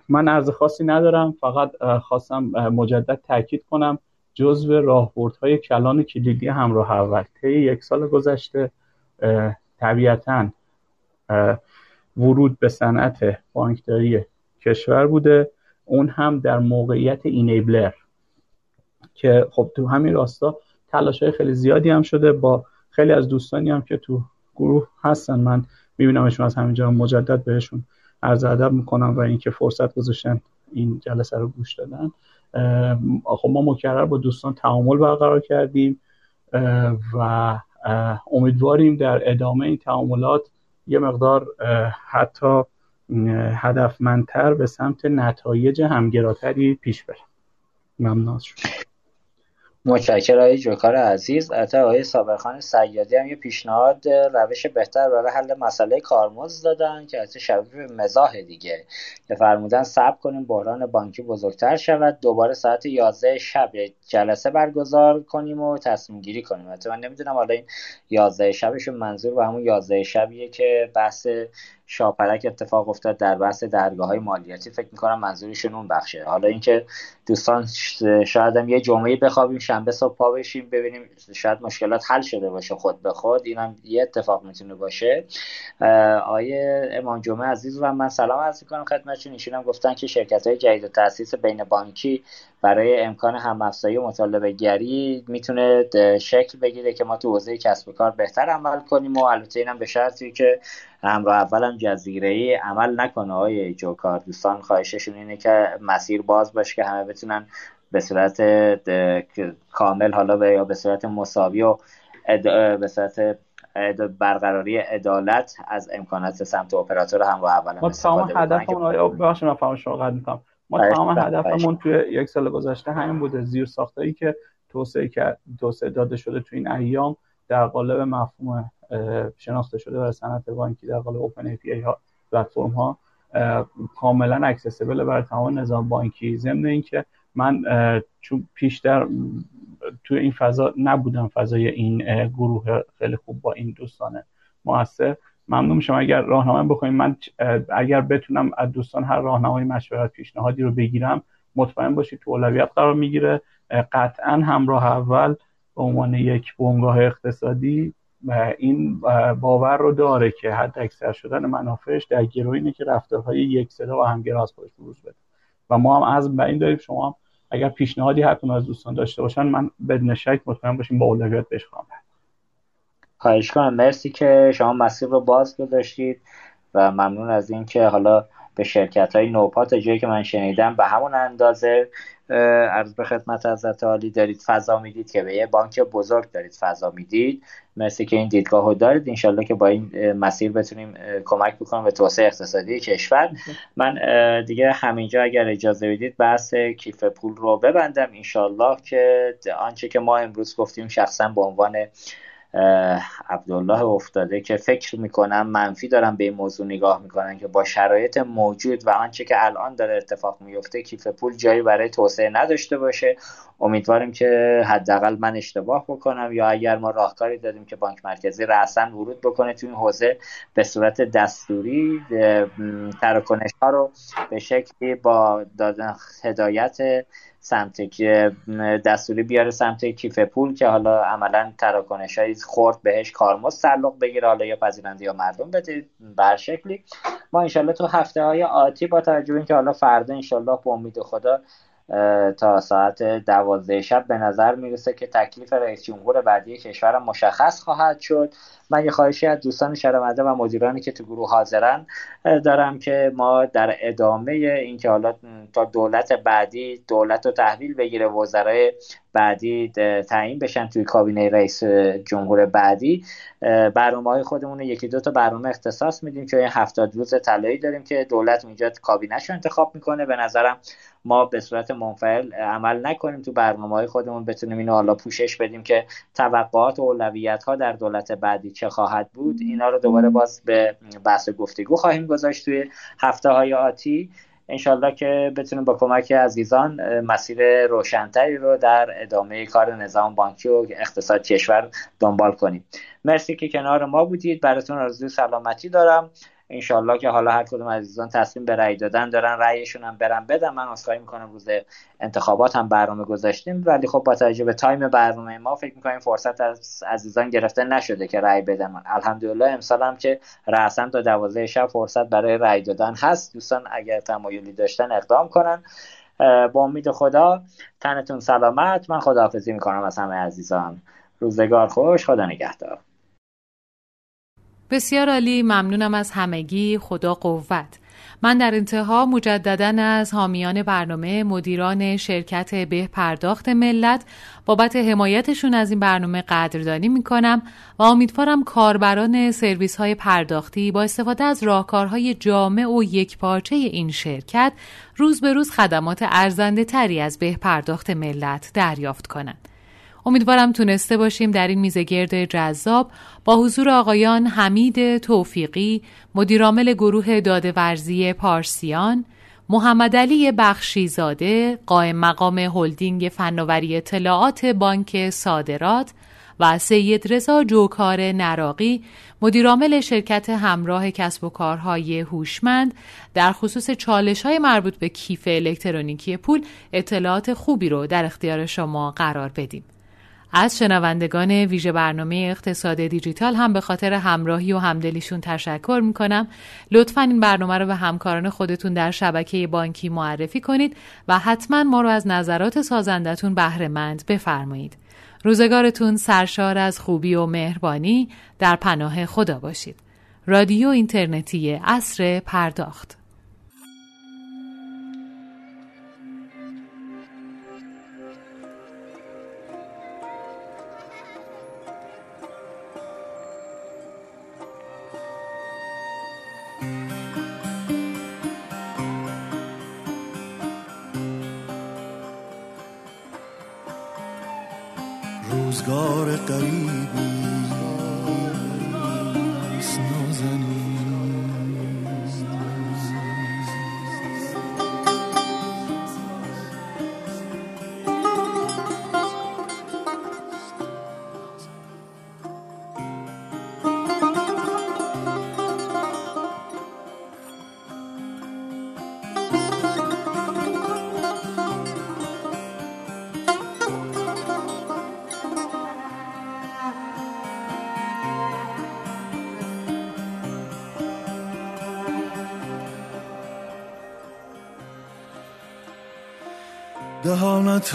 من عرض خاصی ندارم فقط خواستم مجدد تاکید کنم جزو راهبردهای کلان کلیدی همراه اول. طی یک سال گذشته طبیعتا ورود به صنعت بانکداری کشور بوده. اون هم در موقعیت اینیبلر که خب تو همین راستا تلاش های خیلی زیادی هم شده با خیلی از دوستانی هم که تو گروه هستن. من میبینمشون از همینجا مجدد بهشون عرض ادب می‌کنم و اینکه فرصت گذاشتن این جلسه رو گوش دادن. خب ما مکرر با دوستان تعامل برقرار کردیم و امیدواریم در ادامه این تعاملات یه مقدار حتی هدفمندتر به سمت نتایج همگراتری پیش بریم ممنون شد
متشکر های جوکار عزیز. البته آقای سابقخان سیادی هم یه پیشنهاد روش بهتر برای حل مسئله کارمزد دادن که از شبیه مزاح دیگه. که فرمودن صبر کنیم بحران بانکی بزرگتر شود. دوباره ساعت 11 شب جلسه برگزار کنیم و تصمیم گیری کنیم. البته من نمی‌دونم حالا این 11 شبشون منظور به همون 11 شبیه که بحث شاپرک اتفاق افتاد در بحث درگاه های مالیاتی. فکر می‌کنم منظورشون اون بخشه. حالا اینکه دوستان شاید هم یه جمعه بخوابیم شنبه صبح پا بشیم ببینیم شاید مشکلات حل شده باشه خود به خود. اینم یه اتفاق می‌تونه باشه. آیه امام جمعه عزیز و من سلام عرض می‌کنم خدمتشون ایشون هم گفتن که شرکت های جدید تاسیس بین بانکی برای امکان هم افزایی و مطالبه گری می‌تونه شکل بگیره که ما تو حوزه کسب و کار بهتر عمل کنیم و البته اینم به شرطی که همراه اولم جزیره ای عمل نکنه. های جوکار دوستان خواهششون اینه که مسیر باز باشه که همه بتونن به صورت کامل حالا یا به صورت مساوی و به صورت برقراری عدالت از امکانات سمت اپراتور هم اول
ما تمام هدفمون بخش من شما می‌کنم. ما تمام هدفمون توی یک سال گذشته همین بوده. زیرساختایی که توسعه توسعه داده شده تو این ایام در قالب مفهوم شناخته شده در صنعت بانکی در قالب open API ها پلتفرم ها کاملا accessible برای تمام نظام بانکی. ضمن اینکه من چون پیشتر توی این فضا نبودم فضای این گروه خیلی خوب با این دوستان موثر ممنون میشم. اگر راهنمایی بکنیم من اگر بتونم از دوستان هر راهنمای مشورت پیشنهادی رو بگیرم مطمئن باشید تو اولویت قرار می‌گیره. قطعا همراه اول به عنوان یک بنگاه اقتصادی این باور رو داره که حد اکثر شدن منافعش در گروه اینه که رفتارهای یک صدا و همگرا از خودش بروز بده. و ما هم از این داریم. شما هم اگر پیشنهادی هر از دوستان داشته باشن من بدون شک مطمئن باشیم با اولویت بهش خواهم
خواهش کنم مرسی که شما مسیر رو باز گذاشتید و ممنون از اینکه حالا به شرکت های نوپا جایی که من شنیدم به همون اندازه عرض به خدمت حضرت عالی دارید فضا می‌دید که به یه بانک بزرگ دارید فضا می‌دید. مرسی که این دیدگاه رو دارید. انشالله که با این مسیر بتونیم کمک بکنم به توسعه اقتصادی کشور. من دیگه همینجا اگر اجازه بدید بحث کیف پول رو ببندم. انشالله که آنچه که ما امروز گفتیم شخصا به عنوان عبدالله افتاده که فکر می‌کنم منفی دارم به این موضوع نگاه می‌کنن که با شرایط موجود و آنچه که الان داره اتفاق میفته کیف پول جایی برای توسعه نداشته باشه. امیدواریم که حداقل من اشتباه بکنم یا اگر ما راهکاری دادیم که بانک مرکزی رأسا ورود بکنه تو این حوزه به صورت دستوری تراکنش ها رو به شکلی با دادن هدایت سمت دستوری بیاره سمت کیف پول که حالا عملا تراکنش های خورد بهش کارمز تعلق بگیره حالا یا پذیرنده یا مردم بده بر شکلی. ما انشالله تو هفته های آتی با توجه اینکه حالا فردا انشالله به امید خدا تا ساعت دوازده شب به نظر می‌رسه که تکلیف رئیس جمهور بعدی کشور مشخص خواهد شد. من یه خواهشی از دوستان شرمنده و مدیرانی که تو گروه حاضرن دارم که ما در ادامه اینکه حالا تا دولت بعدی دولت رو تحویل بگیره وزرای بعدی تعیین بشن توی کابینه رئیس جمهور بعدی برنامه های خودمون یکی دو تا برنامه اختصاص میدیم که هفتاد روز طلایی داریم که دولت اونجا کابینهش رو انتخاب می‌کنه. به نظرم ما به صورت منفعل عمل نکنیم تو برنامه های خودمون. بتونیم اینو حالا پوشش بدیم که توقعات و اولویت ها در دولت بعدی چه خواهد بود. اینا رو دوباره باز به بحث گفتگو خواهیم گذاشت توی هفته های آتی. انشالله که بتونیم با کمک عزیزان مسیر روشنتری رو در ادامه کار نظام بانکی و اقتصاد کشور دنبال کنیم. مرسی که کنار ما بودید. براتون آرزوی سلامتی دارم. انشالله که حالا هر کدوم عزیزان تصمیم به رأی دادن دارن رأیشون هم برن بدن من عذرخواهی می‌کنم روز انتخابات هم برنامه گذاشتیم. ولی خب با توجه به تایم برنامه ما فکر می‌کنیم فرصت از عزیزان گرفته نشده که رأی بدن. الحمدلله امسال هم که رأسا تا دوازده شب فرصت برای رأی دادن هست. دوستان اگر تمایلی داشتن اقدام کنن. با امید خدا تنتون سلامت. من خداحافظی می‌کنم از همه عزیزان. روزگار خوش. خدا نگهدار.
بسیار عالی ممنونم از همگی خدا قوت من در انتها مجددا از حامیان برنامه مدیران شرکت به پرداخت ملت بابت حمایتشون از این برنامه قدردانی می کنم و امیدوارم کاربران سرویس های پرداختی با استفاده از راهکارهای جامع و یکپارچه این شرکت روز به روز خدمات ارزنده تری از به پرداخت ملت دریافت کنند. امیدوارم تونسته باشیم در این میزگرد جذاب با حضور آقایان حمید توفیقی مدیرعامل گروه دادورزی پارسیان محمد علی بخشیزاده قائم مقام هلدینگ فناوری اطلاعات بانک صادرات و سید رضا جوکار نراقی مدیرعامل شرکت همراه کسب و کارهای هوشمند در خصوص چالش های مربوط به کیف الکترونیکی پول اطلاعات خوبی رو در اختیار شما قرار بدیم. از شنوندگان ویژه برنامه اقتصاد دیجیتال هم به خاطر همراهی و همدلیشون تشکر می‌کنم. لطفا این برنامه رو به همکاران خودتون در شبکه بانکی معرفی کنید و حتما ما رو از نظرات سازندتون بهرهمند بفرمایید. روزگارتون سرشار از خوبی و مهربانی. در پناه خدا باشید. رادیو اینترنتی اصر پرداخت.
روزگار قریبی دهانت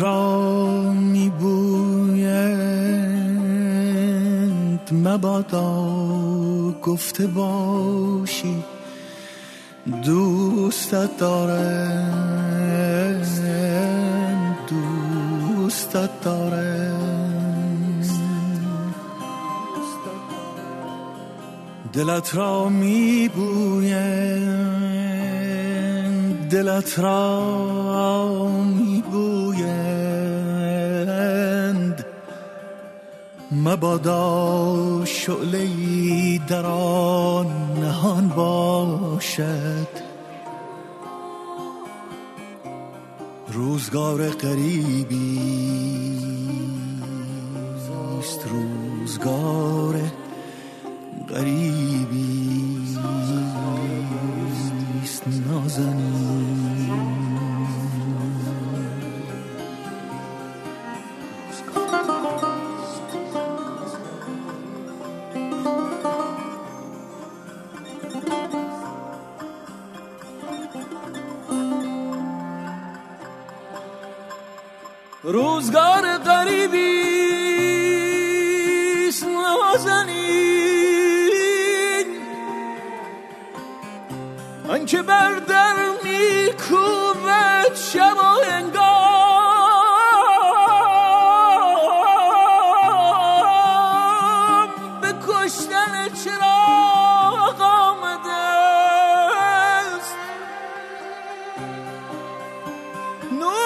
را میبویند مبادا گفته باشی دوستت دارم دوستت دارم. دلت را میبویند دلت را مبادا شعله در آن نهان باشد. روزگار قریبی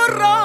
borrar.